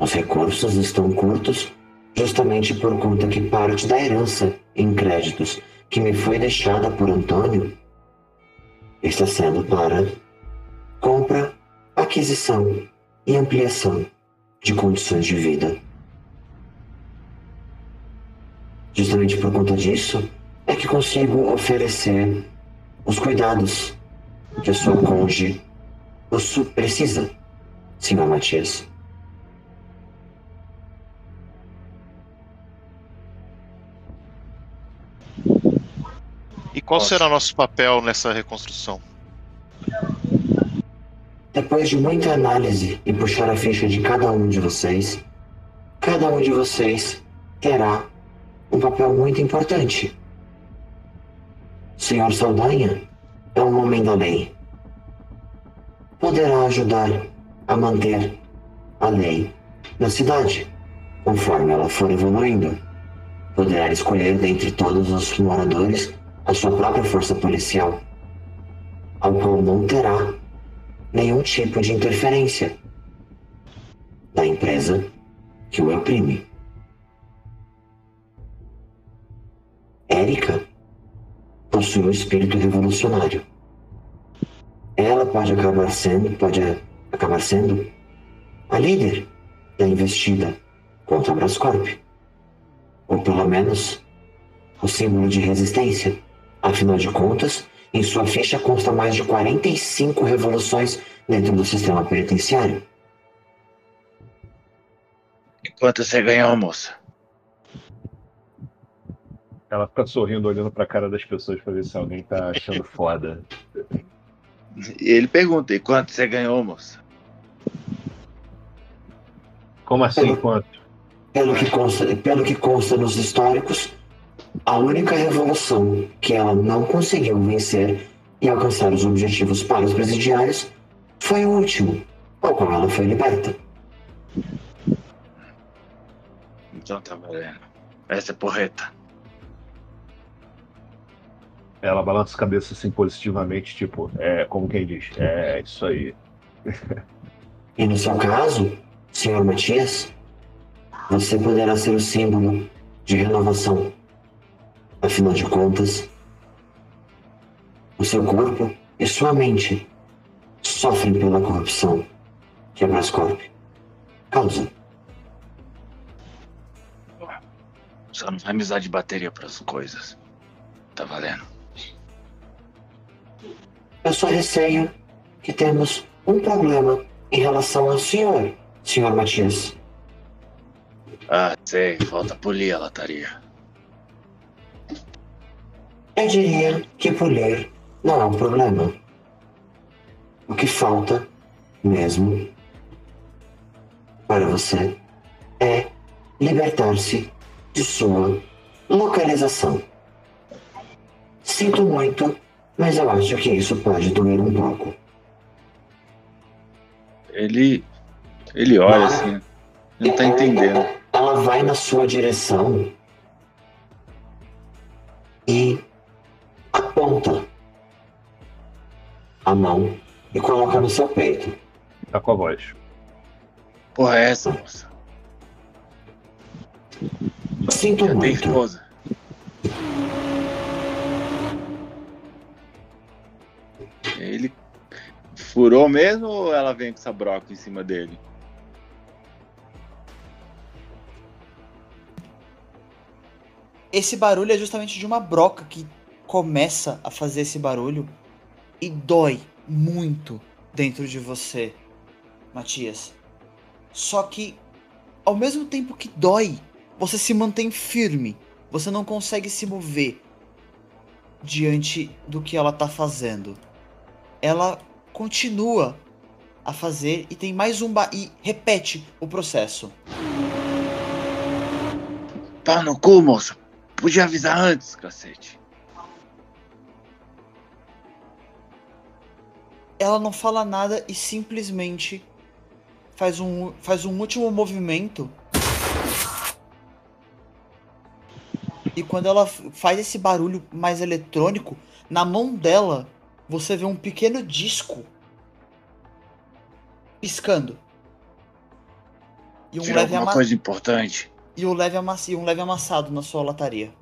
Os recursos estão curtos justamente por conta que parte da herança em créditos que me foi deixada por Antônio está sendo para compra, aquisição e ampliação de condições de vida. Justamente por conta disso é que consigo oferecer os cuidados que a sua cônjuge precisa, senhor Matias. E qual Nossa. será nosso papel nessa reconstrução? Depois de muita análise e puxar a ficha de cada um de vocês, cada um de vocês terá um papel muito importante. Senhor Saldanha é um homem da lei. Poderá ajudar a manter a lei na cidade, conforme ela for evoluindo. Poderá escolher dentre todos os moradores a sua própria força policial, ao qual não terá nenhum tipo de interferência da empresa que o oprime. Érica possui um espírito revolucionário. Ela pode acabar sendo, pode acabar sendo a líder da investida contra a Brascorp. Ou pelo menos o símbolo de resistência. Afinal de contas, em sua ficha consta mais de 45 revoluções dentro do sistema penitenciário. E quanto você ganhou, moça? Ela fica sorrindo, olhando pra cara das pessoas pra ver se alguém tá achando foda. E ele pergunta, e quanto você ganhou, moça? Como assim, quanto? Pelo que consta, pelo que consta nos históricos, a única revolução que ela não conseguiu vencer e alcançar os objetivos para os presidiários foi o último, ao qual ela foi liberta. Então tá valendo. Essa é porreta. Ela balança a cabeça assim positivamente, tipo, é como quem diz, é isso aí. E no seu caso, senhor Matias, você poderá ser o símbolo de renovação. Afinal de contas, o seu corpo e sua mente sofrem pela corrupção que a Brascorp causa. Só não vai me usar de bateria pras coisas. Tá valendo. Eu só receio que temos um problema em relação ao senhor, senhor Matias. Ah, sei. Falta polir a lataria. Eu diria que polir não é um problema. O que falta mesmo para você é libertar-se de sua localização. Sinto muito, mas eu acho que isso pode doer um pouco. Ele. Ele olha assim. Não tá entendendo. Ela vai na sua direção e a mão e coloca no seu peito. Tá com a voz. Porra, é essa, moça? Sinto Já tem muito. esposa. Ele furou mesmo ou ela vem com essa broca em cima dele? Esse barulho é justamente de uma broca que começa a fazer esse barulho e dói muito dentro de você, Matias. Só que, ao mesmo tempo que dói, você se mantém firme. Você não consegue se mover diante do que ela tá fazendo. Ela continua a fazer e tem mais um ba e repete o processo. Pau no cu, moço. Podia avisar antes, cacete. Ela não fala nada e simplesmente faz um, faz um último movimento. E quando ela faz esse barulho mais eletrônico, na mão dela você vê um pequeno disco piscando. E um, Virou leve alguma ama- coisa importante. e um leve amass- e um leve amassado na sua lataria.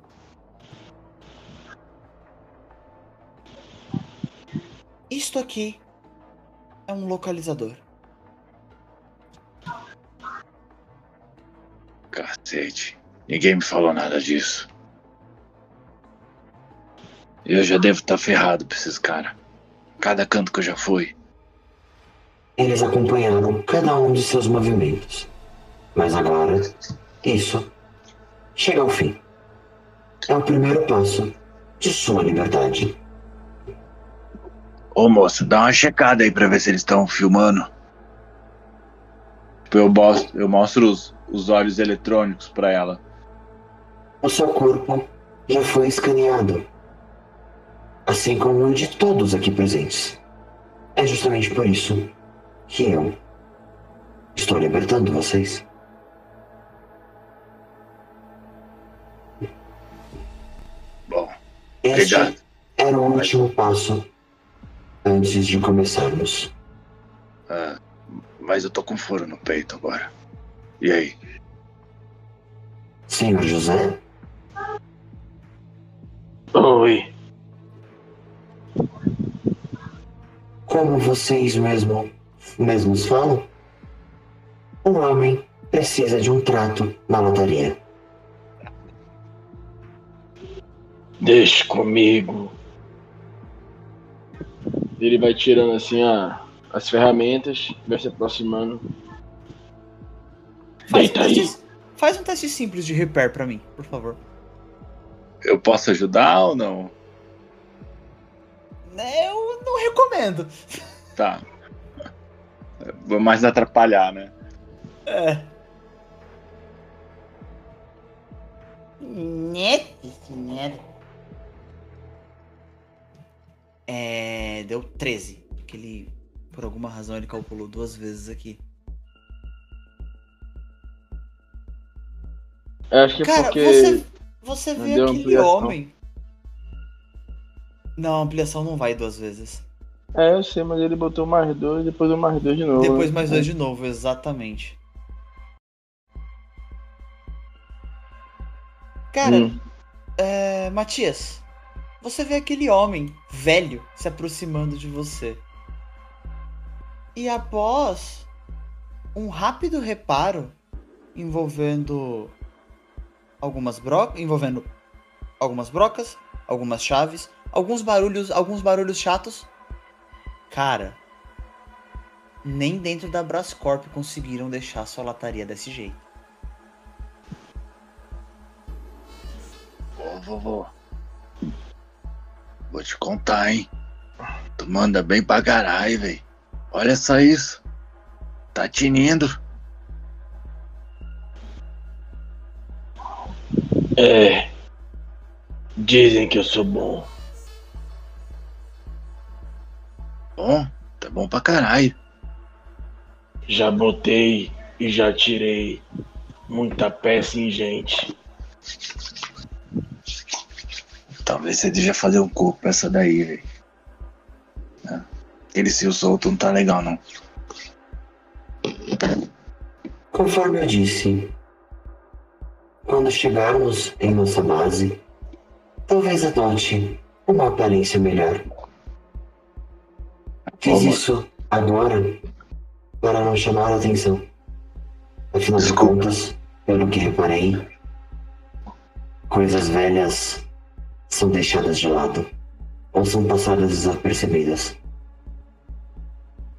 Isto aqui é um localizador. Cacete. Ninguém me falou nada disso. Eu já devo estar ferrado pra esses caras. Cada canto que eu já fui. Eles acompanharam cada um de seus movimentos. Mas agora, isso chega ao fim. É o primeiro passo de sua liberdade. Ô moço, dá uma checada aí pra ver se eles estão filmando. Tipo, Eu mostro, eu mostro os, os olhos eletrônicos pra ela. O seu corpo já foi escaneado. Assim como o de todos aqui presentes. É justamente por isso que eu estou libertando vocês. Bom, Este obrigado. era o último passo antes de começarmos. Ah, mas eu tô com furo no peito agora. E aí? Senhor José, Oi. como vocês mesmo, mesmos falam, um homem precisa de um trato na lotaria. Deixa comigo. Ele vai tirando assim a, as ferramentas, vai se aproximando. Faz um, Deita aí. teste, faz um teste simples de repair pra mim, por favor. Eu posso ajudar ou não? Eu não recomendo. Tá. Vou mais atrapalhar, né? É. Né, senhora. É. Deu 13. Porque ele, por alguma razão, ele calculou duas vezes aqui. Eu acho que é Cara, porque. você, você vê aquele ampliação. homem. Não, a ampliação não vai duas vezes. É, eu sei, mas ele botou mais dois, depois o mais dois de novo. Depois né? mais dois de novo, exatamente. Cara, Hum. é, Matias, você vê aquele homem velho se aproximando de você. E após um rápido reparo envolvendo algumas brocas, envolvendo algumas brocas, algumas chaves, alguns barulhos, alguns barulhos chatos. Cara, nem dentro da Brascorp conseguiram deixar sua lataria desse jeito. Ô, vovô. Vou te contar, hein? Tu manda bem pra caralho, velho. Olha só isso. Tá tinindo. É. Dizem que eu sou bom. Bom, tá bom pra caralho. Já botei e já tirei muita peça em gente. Talvez você devia fazer um corpo essa daí, velho. É. Aquele cio solto não tá legal, não. Conforme eu disse, quando chegarmos em nossa base, talvez adote uma aparência melhor. Fiz Como? isso agora para não chamar a atenção. Afinal de Desculpa. contas, pelo que reparei, coisas velhas são deixadas de lado ou são passadas desapercebidas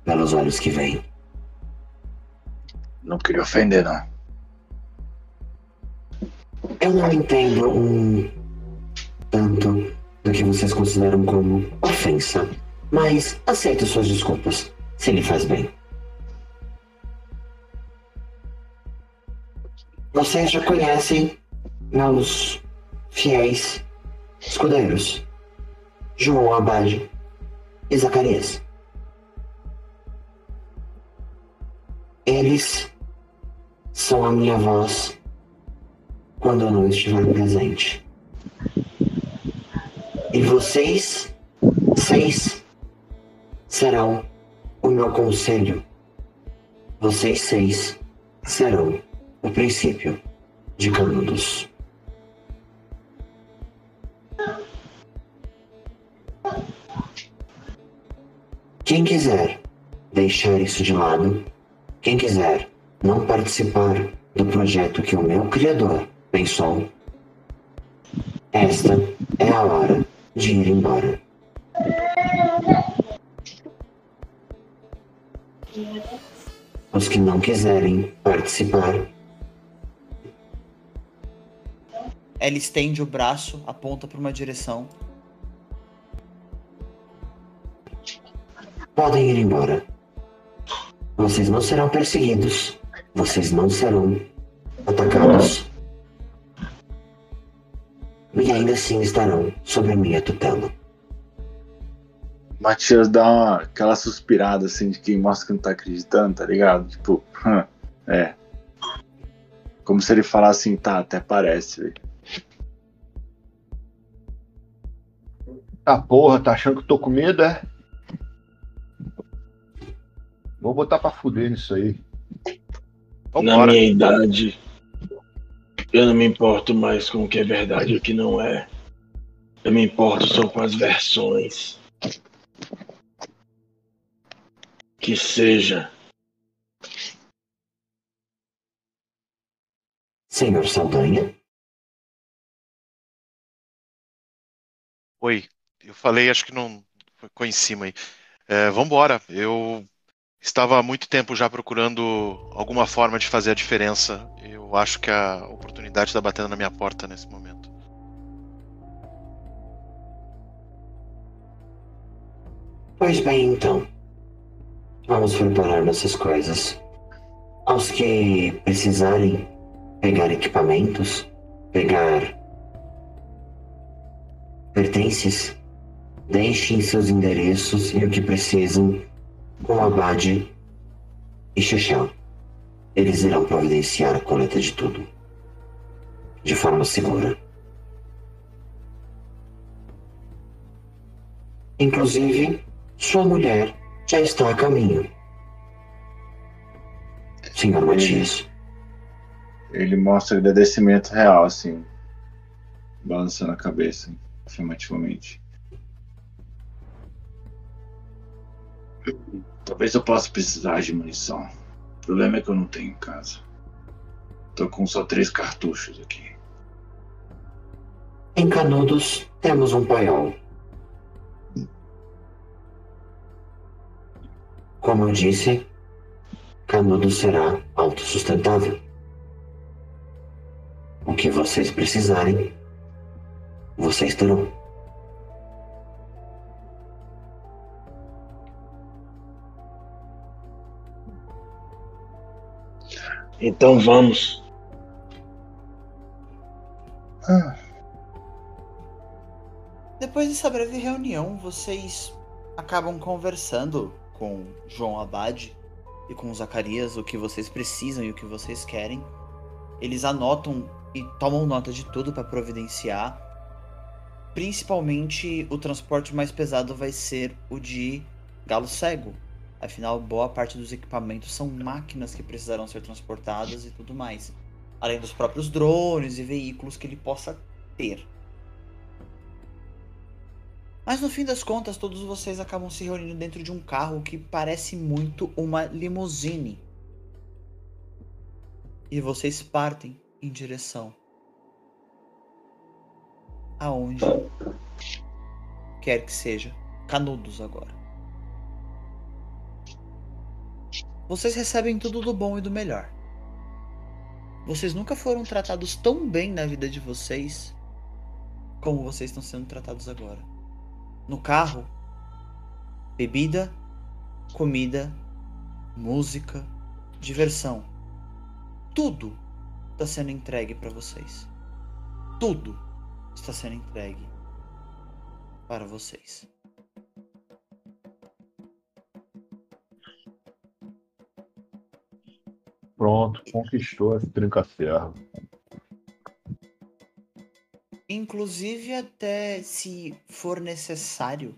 pelos olhos que veem. Não queria ofender, não. Eu não entendo um tanto do que vocês consideram como ofensa, mas aceito suas desculpas, se lhe faz bem. Vocês já conhecem meus fiéis escudeiros, João Abade e Zacarias. Eles são a minha voz quando eu não estiver presente. E vocês, seis, serão o meu conselho. Vocês seis serão o princípio de Canudos. Quem quiser deixar isso de lado, quem quiser não participar do projeto que o meu criador pensou, esta é a hora de ir embora. Os que não quiserem participar, Ela estende o braço, aponta para uma direção. Podem ir embora. Vocês não serão perseguidos. Vocês não serão atacados. E ainda assim estarão sob a minha tutela. Matias dá uma, aquela suspirada assim de quem mostra que não tá acreditando, tá ligado? Tipo, é. Como se ele falasse assim, tá, até parece, velho. Ah, porra, tá achando que tô com medo, é? Vou botar pra fuder nisso aí. Na minha idade, eu não me importo mais com o que é verdade e o que não é. Eu me importo só com as versões. Que seja. Senhor Saldanha, Oi, eu falei, acho que não ficou em cima aí. É, vambora, eu estava há muito tempo já procurando alguma forma de fazer a diferença. Eu acho que a oportunidade está batendo na minha porta nesse momento. pois bem então. Vamos preparar nossas coisas. Aos que precisarem pegar equipamentos, pegar pertences, deixem seus endereços e o que precisam com Abade e Chechel. Eles irão providenciar a coleta de tudo. De forma segura. Inclusive, sua mulher já está a caminho. Senhor Matias, Ele mostra agradecimento real, assim, balançando a cabeça, afirmativamente. Talvez eu possa precisar de munição. O problema é que eu não tenho em casa. Tô com só três cartuchos aqui. em Canudos temos um paiol. Como eu disse, Canudos será autossustentável. O que vocês precisarem, vocês terão. Então vamos. Depois dessa breve reunião, vocês acabam conversando com João Abade e com Zacarias o que vocês precisam e o que vocês querem. Eles anotam e tomam nota de tudo para providenciar. Principalmente o transporte mais pesado vai ser o de Galo Cego. Afinal, boa parte dos equipamentos são máquinas que precisarão ser transportadas e tudo mais. Além dos próprios drones e veículos que ele possa ter. Mas no fim das contas, todos vocês acabam se reunindo dentro de um carro que parece muito uma limusine. E vocês partem em direção aonde quer que seja. Canudos agora. Vocês recebem tudo do bom e do melhor. Vocês nunca foram tratados tão bem na vida de vocês como vocês estão sendo tratados agora. No carro, bebida, comida, música, diversão. Tudo está sendo entregue para vocês. Tudo está sendo entregue para vocês. Pronto, conquistou esse trinca-ferro. Inclusive, até se for necessário,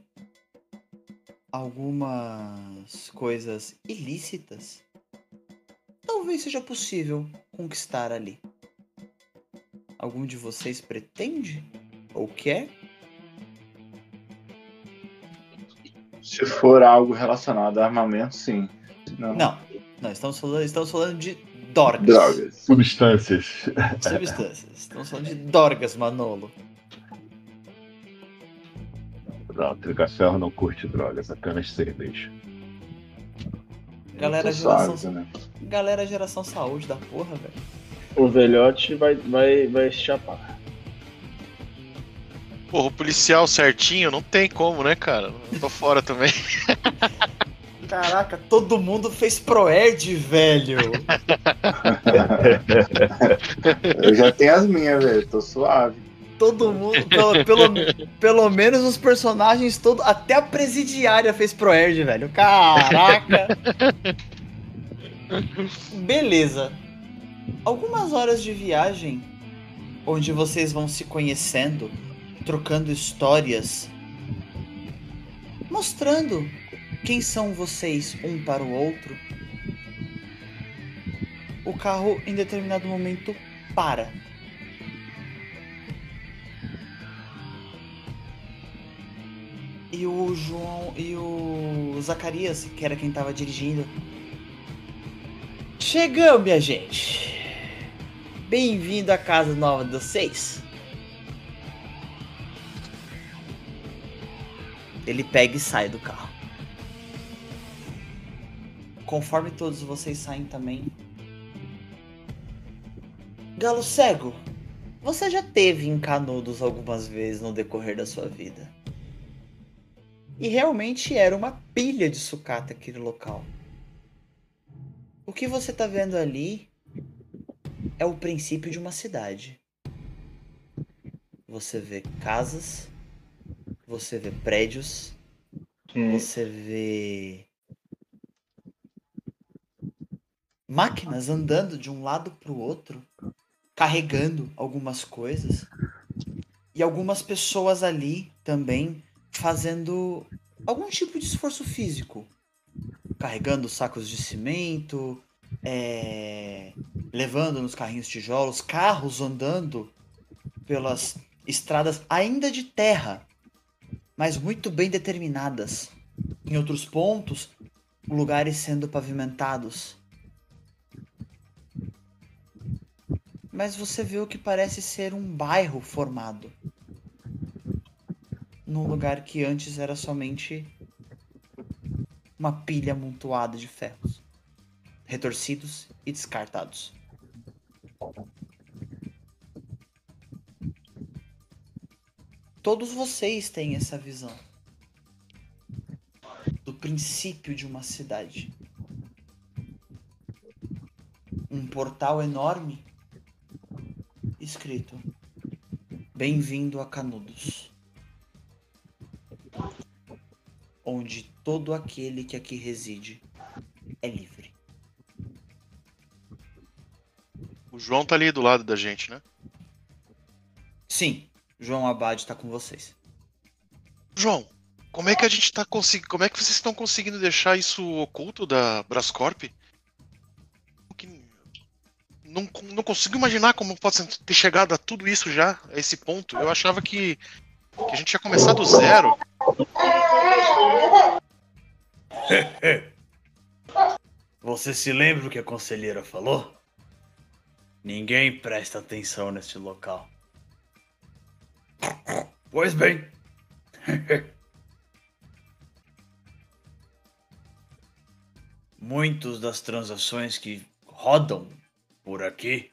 algumas coisas ilícitas, talvez seja possível conquistar ali. Algum de vocês pretende ou quer? Se for algo relacionado a armamento, sim. Não. Não, não estamos falando, estamos falando de dorgas. Drogas. Substâncias. Substâncias. Estamos falando de dorgas, Manolo. Não, trinca-ferro não curte drogas, apenas cerveja. Galera, Muito geração, suave, né? galera, geração saúde da porra, velho. O velhote vai, vai, vai se chapar. Porra, o policial certinho não tem como, né, cara? Eu tô fora também. Caraca, todo mundo fez Proerd, velho. Eu já tenho as minhas, velho. Tô suave. Todo mundo, pelo, pelo, pelo menos os personagens todos, até a presidiária fez Proerd, velho. Caraca. Beleza. Algumas horas de viagem onde vocês vão se conhecendo, trocando histórias, mostrando quem são vocês um para o outro. O carro em determinado momento para. E o João e o Zacarias, que era quem tava dirigindo. Chegamos, minha gente. Bem-vindo à casa nova de vocês. Ele pega e sai do carro. Conforme todos vocês saem também. Galo cego, você já teve em Canudos algumas vezes no decorrer da sua vida. E realmente era uma pilha de sucata aquele local. O que você tá vendo ali é o princípio de uma cidade. Você vê casas, você vê prédios, você vê máquinas andando de um lado para o outro, carregando algumas coisas, e algumas pessoas ali também fazendo algum tipo de esforço físico, carregando sacos de cimento, é, levando nos carrinhos tijolos, carros andando pelas estradas ainda de terra, mas muito bem determinadas. Em outros pontos, lugares sendo pavimentados. Mas você vê o que parece ser um bairro formado. Num lugar que antes era somente uma pilha amontoada de ferros, retorcidos e descartados. Todos vocês têm essa visão do princípio de uma cidade. Um portal enorme escrito: Bem-vindo a Canudos. Onde todo aquele que aqui reside é livre. O João tá ali do lado da gente, né? Sim, João Abad tá com vocês. João, como é que a gente tá conseguindo. Como é que vocês estão conseguindo deixar isso oculto da Brascorp? Não, não consigo imaginar como pode ter chegado a tudo isso já, a esse ponto. Eu achava que, que a gente ia começar do zero. Você se lembra o que a conselheira falou? Ninguém presta atenção neste local. Pois bem. Muitas das transações que rodam por aqui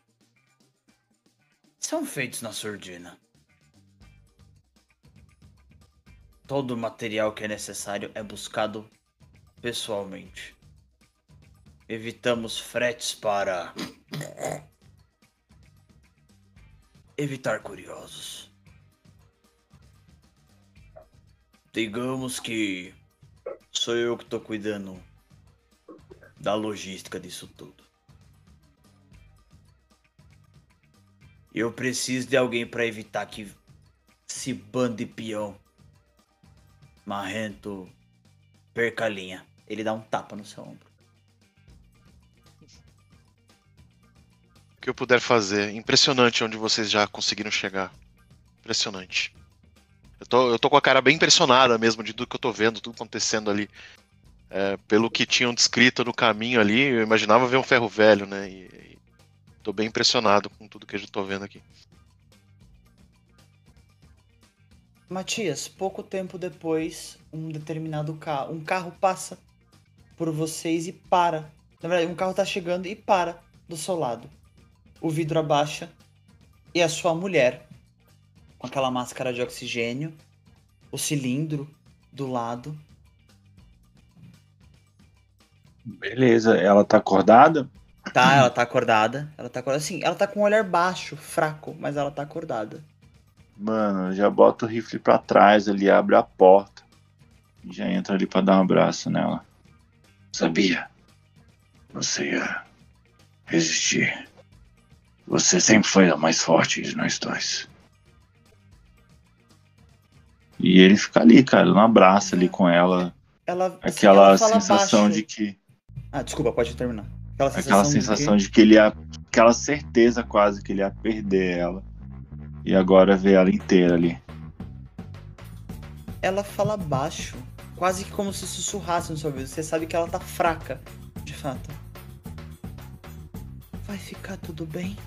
são feitos na surdina. Todo o material que é necessário é buscado pessoalmente. Evitamos fretes para evitar curiosos. Digamos que sou eu que tô cuidando da logística disso tudo. Eu preciso de alguém para evitar que esse bando de peão marrento perca a linha. Ele dá um tapa no seu ombro. O que eu puder fazer. Impressionante onde vocês já conseguiram chegar. Impressionante. Eu tô, eu tô com a cara bem impressionada mesmo de tudo que eu tô vendo, tudo acontecendo ali. É, pelo que tinham descrito no caminho ali, eu imaginava ver um ferro velho, né? E, tô bem impressionado com tudo que eu tô vendo aqui. Matias, pouco tempo depois, um determinado carro, um carro passa por vocês e para. Na verdade, um carro tá chegando e para do seu lado. O vidro abaixa e a sua mulher, com aquela máscara de oxigênio, o cilindro do lado. Beleza, ela tá acordada? Tá, ela tá acordada. Ela tá acordada. Assim, ela tá com um olhar baixo, fraco, mas ela tá acordada. Mano, já bota o rifle pra trás ali, abre a porta. E já entra ali pra dar um abraço nela. Sabia. Você ia resistir. Você sempre foi a mais forte de nós dois. E ele fica ali, cara, um abraço ali com ela. Ela, assim, Aquela ela sensação baixo. de que. Ah, desculpa, pode terminar. Aquela sensação, Aquela sensação de de que ele ia. Aquela certeza quase que ele ia perder ela. E agora ver ela inteira ali. ela fala baixo, quase que como se sussurrasse no seu ouvido. Você sabe que ela tá fraca, de fato. Vai ficar tudo bem?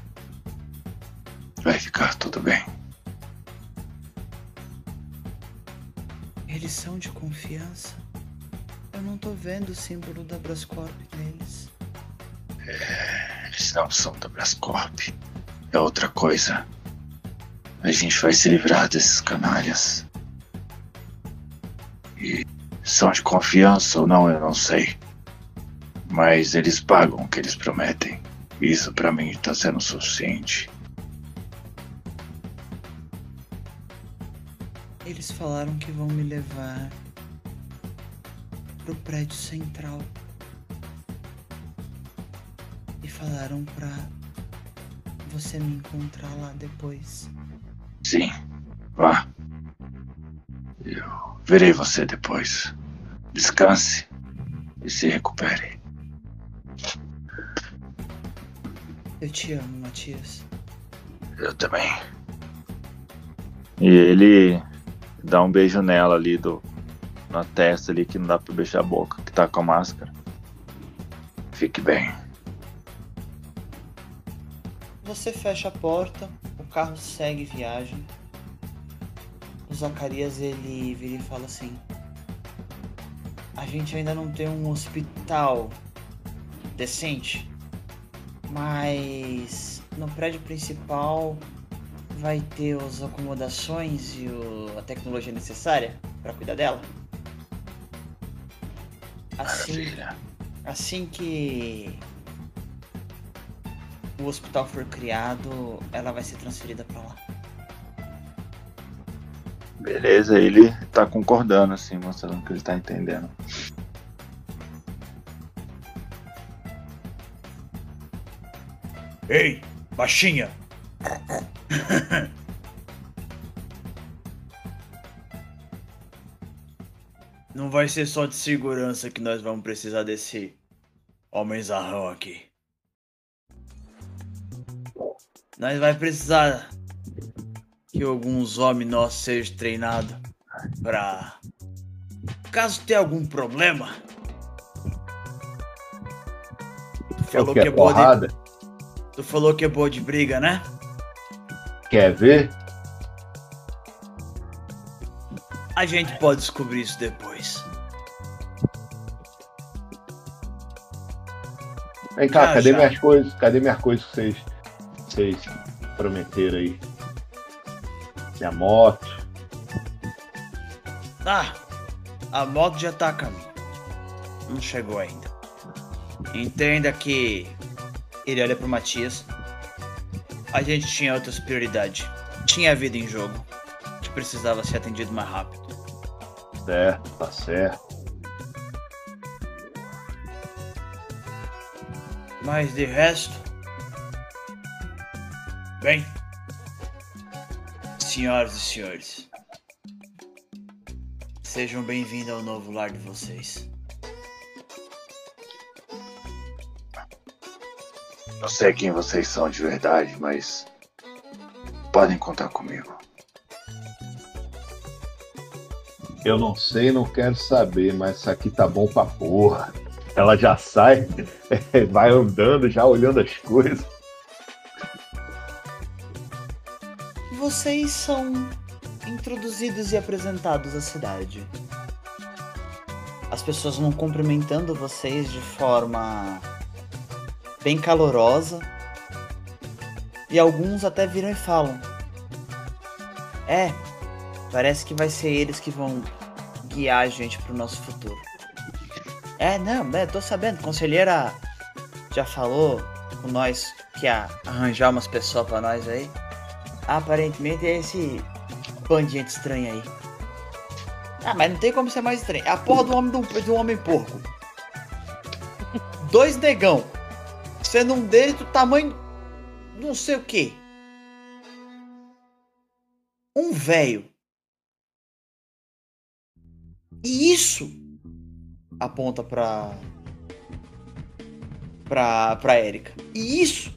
Vai ficar tudo bem. Eles são de confiança. Eu não tô vendo o símbolo da Brascorp neles. Eles não são da Brascorp. É outra coisa. A gente vai se livrar desses canalhas. E são de confiança ou não, eu não sei. Mas eles pagam o que eles prometem. Isso pra mim tá sendo suficiente. Eles falaram que vão me levar pro prédio central. Falaram pra você me encontrar lá depois. Sim, vá. Eu verei você depois. Descanse e se recupere. Eu te amo, Matias. Eu também. E ele dá um beijo nela ali do, na testa ali que não dá pra beijar a boca, que tá com a máscara. Fique bem. Você fecha a porta, o carro segue viagem. O Zacarias ele vira e fala assim: A gente ainda não tem um hospital decente, mas no prédio principal vai ter as acomodações e o- a tecnologia necessária para cuidar dela. Assim, Maravilha. assim que o hospital for criado, ela vai ser transferida pra lá. Beleza, ele tá concordando, assim, mostrando que ele tá entendendo. Ei, baixinha! Não vai ser só de segurança que nós vamos precisar desse homenzarrão aqui. Nós vai precisar que alguns homens nossos sejam treinados pra. Caso tenha algum problema. Tu É o que? É boa de-? Tu falou que é boa de briga, né? Quer ver? A gente pode descobrir isso depois. Vem cá, Já, cadê já. minhas coisas? Cadê minhas coisas que vocês, vocês prometeram aí? Minha moto. Ah, a moto já tá a caminho. Não chegou ainda. Entenda que ele olha pro Matias. A gente tinha outras prioridades. Tinha vida em jogo. Que precisava ser atendido mais rápido. Certo, tá certo. Mas de resto. Bem. Senhoras e senhores. Sejam bem-vindos ao novo lar de vocês. Não sei quem vocês são de verdade, mas podem contar comigo. Eu não sei, não quero saber, mas isso aqui tá bom pra porra. Ela já sai, vai andando, já olhando as coisas. Vocês são introduzidos e apresentados à cidade. As pessoas vão cumprimentando vocês de forma bem calorosa. E alguns até viram e falam: É, parece que vai ser eles que vão guiar a gente pro nosso futuro. É, não, é, tô sabendo. A conselheira já falou com nós que ia arranjar umas pessoas pra nós aí. Aparentemente é esse bandinho estranho aí. Ah, mas não tem como ser mais estranho. É a porra do homem do, do homem porco. Dois negão. Sendo um deles do tamanho. Não sei o que. Um velho. E isso aponta pra. pra. pra Erika. E isso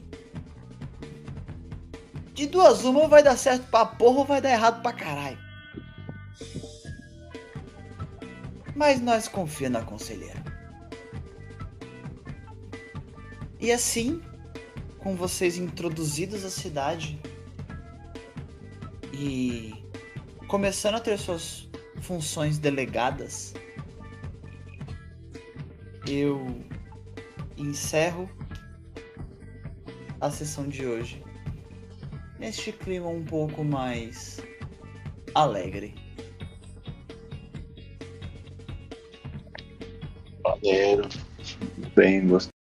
de duas uma vai dar certo pra porra ou vai dar errado pra caralho. Mas nós confia na conselheira. E assim, com vocês introduzidos à cidade e começando a ter suas funções delegadas, eu encerro a sessão de hoje neste clima um pouco mais alegre. Maneiro. Bem, gostei.